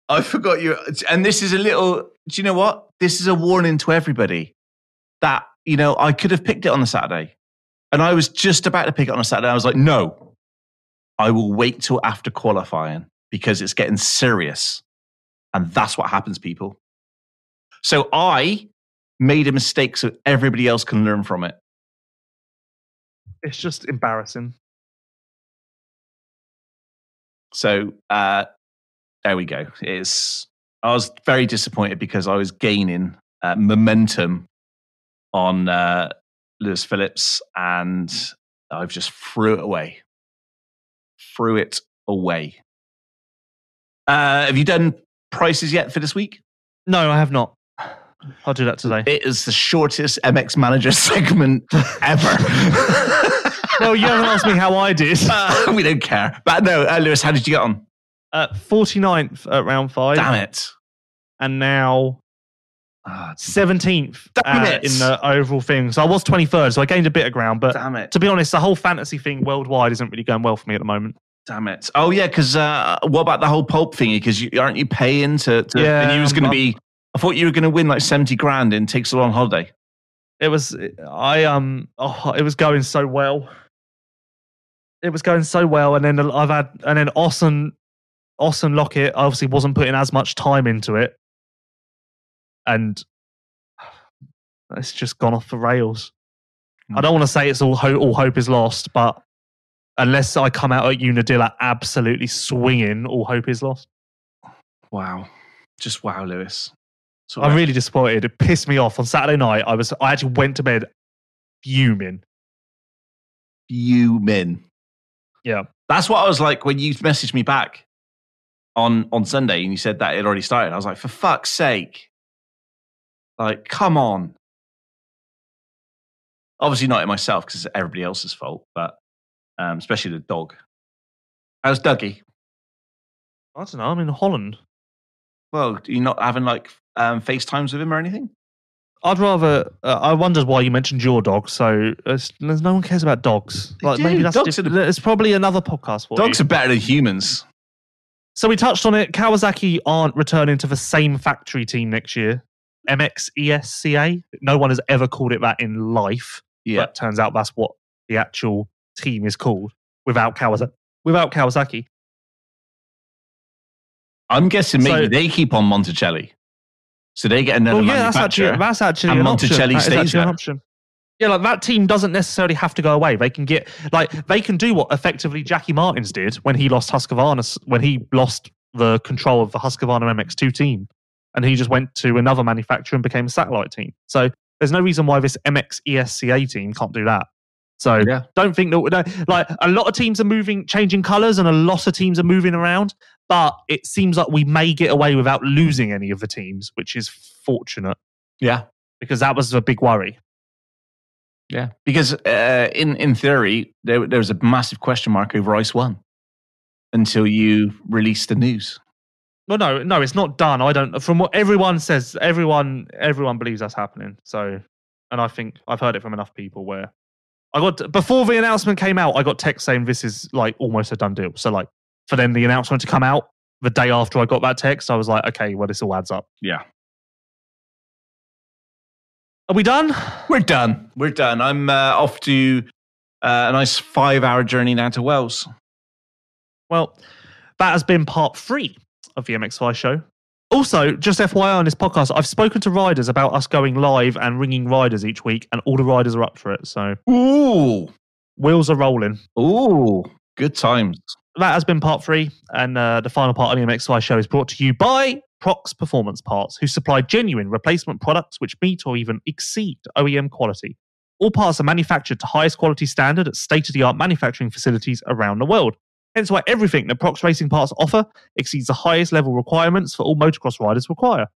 I forgot you. And this is a little. Do you know what? This is a warning to everybody that you know I could have picked it on the Saturday, and I was just about to pick it on a Saturday. I was like, no, I will wait till after qualifying because it's getting serious, and that's what happens, people. So I made a mistake so everybody else can learn from it. It's just embarrassing. So uh, there we go. It's I was very disappointed because I was gaining uh, momentum on uh, Lewis Phillips, and I've just threw it away. Threw it away. Uh, have you done prices yet for this week? No, I have not. I'll do that today. It is the shortest MX Manager [laughs] segment ever. [laughs] well, you haven't asked me how I did. [laughs] Uh, we don't care. But no, uh, Lewis, how did you get on? Uh, 49th at round five. Damn it. And now Ah, 17th Damn uh, in the overall thing. So I was 23rd, so I gained a bit of ground. But damn it. to be honest, the whole fantasy thing worldwide isn't really going well for me at the moment. Damn it. Oh, yeah, because uh, what about the whole pulp thingy? Because you, aren't you paying to. to Yeah, and you was going to be. I thought you were going to win like 70 grand in Takes a Long Holiday. It was, I, um, oh, it was going so well. It was going so well. And then I've had, and then Austin, Austin Lockett obviously wasn't putting as much time into it. And it's just gone off the rails. I mm. don't want to say it's all, ho- all hope is lost, but unless I come out at Unadilla absolutely swinging, all hope is lost. Wow. Just wow, Lewis. So I'm really disappointed. It pissed me off on Saturday night. I was I actually went to bed fuming. fuming. Yeah. That's what I was like when you messaged me back on on Sunday and you said that it already started. I was like, for fuck's sake. Like, come on. Obviously not it myself because it's everybody else's fault, but um, especially the dog. How's Dougie? I don't know. I'm in Holland. Well, are you not having like um, FaceTimes with him or anything? I'd rather. Uh, I wondered why you mentioned your dog. So there's, there's no one cares about dogs. Like do. maybe that's Dogs diff- are the- it's probably another podcast for Dogs you. are better than humans. So we touched on it. Kawasaki aren't returning to the same factory team next year. MXESCA. No one has ever called it that in life. Yeah. But turns out that's what the actual team is called without Kawasaki. Without Kawasaki. I'm guessing maybe So- they keep on Monticelli. So they get another Well, yeah, that's actually that's actually and an option. Monticelli is stays there. option. Yeah, like that team doesn't necessarily have to go away. They can get like they can do what effectively Jacky Martens did when he lost Husqvarna when he lost the control of the Husqvarna MX2 team, and he just went to another manufacturer and became a satellite team. So there's no reason why this MX ESCA team can't do that. So Yeah. don't think that no, like a lot of teams are moving, changing colours, and a lot of teams are moving around. But it seems like we may get away without losing any of the teams, which is fortunate Yeah. because that was a big worry. Yeah, because uh, in in theory, there there was a massive question mark over Ice One until you released the news. Well, no, no, it's not done. I don't. From what everyone says, everyone everyone believes that's happening. So, and I think I've heard it from enough people where I got before the announcement came out, I got text saying this is like almost a done deal. So, like for then the announcement to come out the day after I got that text, I was like, okay, well, this all adds up. Yeah, Are we done? we're done. We're done. I'm uh, off to uh, a nice five hour journey down to Wales. Well, that has been part three of the MX Vice show. Also, just FYI on this podcast, I've spoken to riders about us going live and ringing riders each week, and all the riders are up for it. So Ooh, wheels are rolling. ooh, good times. That has been part three, and uh, the final part of the MX Vice show is brought to you by Prox Performance Parts, who supply genuine replacement products which meet or even exceed OEM quality. All parts are manufactured to highest quality standard at state of the art manufacturing facilities around the world. Hence why everything that Prox Racing Parts offer exceeds the highest level requirements for all motocross riders require.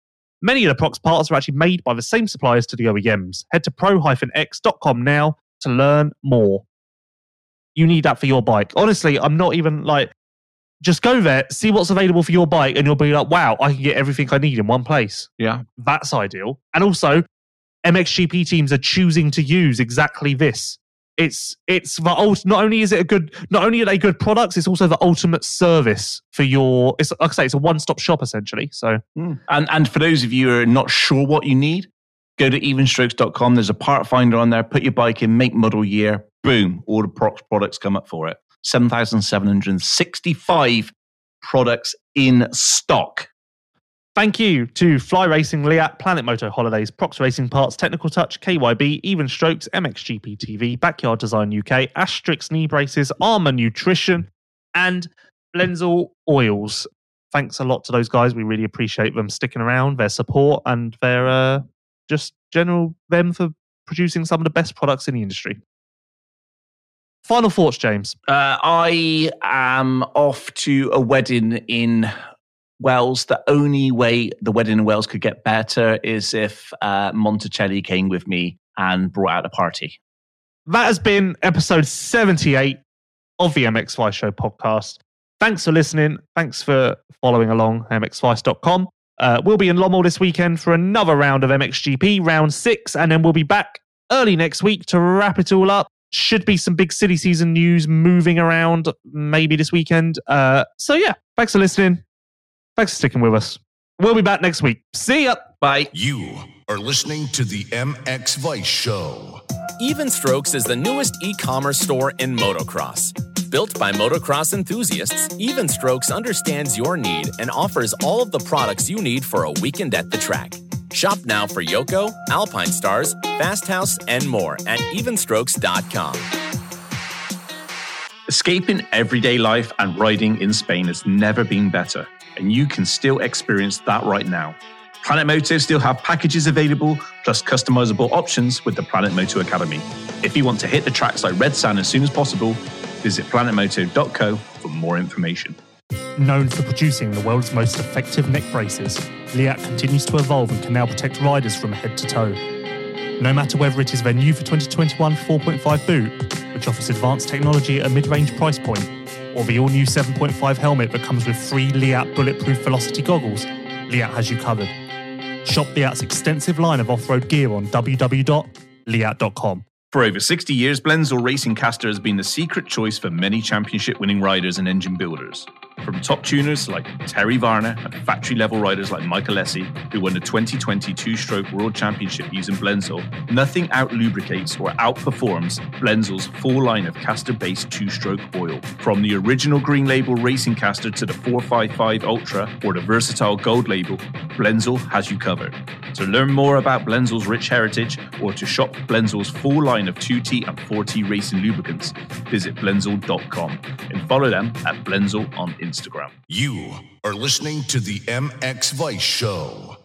Many of the Prox parts are actually made by the same suppliers to the OEMs. Head to pro-x.com now to learn more. You need that for your bike. Honestly, I'm not even like, just go there, see what's available for your bike, and you'll be like, wow, I can get everything I need in one place. Yeah, That's ideal. And also, MXGP teams are choosing to use exactly this it's it's the ult- not only is it a good not only are they good products it's also the ultimate service for your it's like i say it's a one-stop shop essentially so. Hmm. And and for those of you who are not sure what you need go to evenstrokes.com there's a part finder on there. Put your bike in make model year. Boom all the pro- products come up for it. 7765 products in stock Thank you to Fly Racing, Leatt, Planet Moto Holidays, Prox Racing Parts, Technical Touch, KYB, Even Strokes, MXGP TV, Backyard Design UK, Asterisk Knee Braces, Armour Nutrition, and Blendzall Oils. Thanks a lot to those guys. We really appreciate them sticking around, their support, and their uh, just general them for producing some of the best products in the industry. Final thoughts, James. Uh, I am off to a wedding in Wells. The only way the wedding in Wells could get better is if uh, Monticelli came with me and brought out a party. That has been episode 78 of the MX Vice Show podcast. Thanks for listening. Thanks for following along, mxvice.com. Uh, we'll be in Lommel this weekend for another round of MXGP, round six, and then we'll be back early next week to wrap it all up. Should be some big city season news moving around maybe this weekend. Uh, so, yeah, thanks for listening. Thanks for sticking with us. We'll be back next week. See ya. Bye. You are listening to the MX Vice Show. Even Strokes is the newest e commerce store in motocross. Built by motocross enthusiasts, Even Strokes understands your need and offers all of the products you need for a weekend at the track. Shop now for Yoko, Alpinestars, Fast House, and more at evenstrokes.com. Escaping everyday life and riding in Spain has never been better, and you can still experience that right now. Planet Moto still have packages available, plus customizable options with the Planet Moto Academy. If you want to hit the tracks like Red Sand as soon as possible, visit planetmoto.co for more information. Known for producing the world's most effective neck braces, Leatt continues to evolve and can now protect riders from head to toe. No matter whether it is their new for 2021 4.5 boot, which offers advanced technology at a mid range price point, or the all new 7.5 helmet that comes with free Leatt bulletproof velocity goggles, Leatt has you covered. Shop Leatt's extensive line of off road gear on www.leatt.com. For over 60 years, Blendzall Racing Castor has been the secret choice for many championship winning riders and engine builders. From top tuners like Terry Varner and factory level riders like Michael Essie, who won the 2020 two stroke world championship using Blendzall, nothing out lubricates or outperforms Blendzall's full line of castor based two stroke oil. From the original green label racing castor to the 455 Ultra or the versatile gold label, Blendzall has you covered. To learn more about Blendzall's rich heritage or to shop Blendzall's full line of 2T and 4T racing lubricants, visit blendzall.com and follow them at Blendzall on Instagram. You are listening to the MX Vice Show.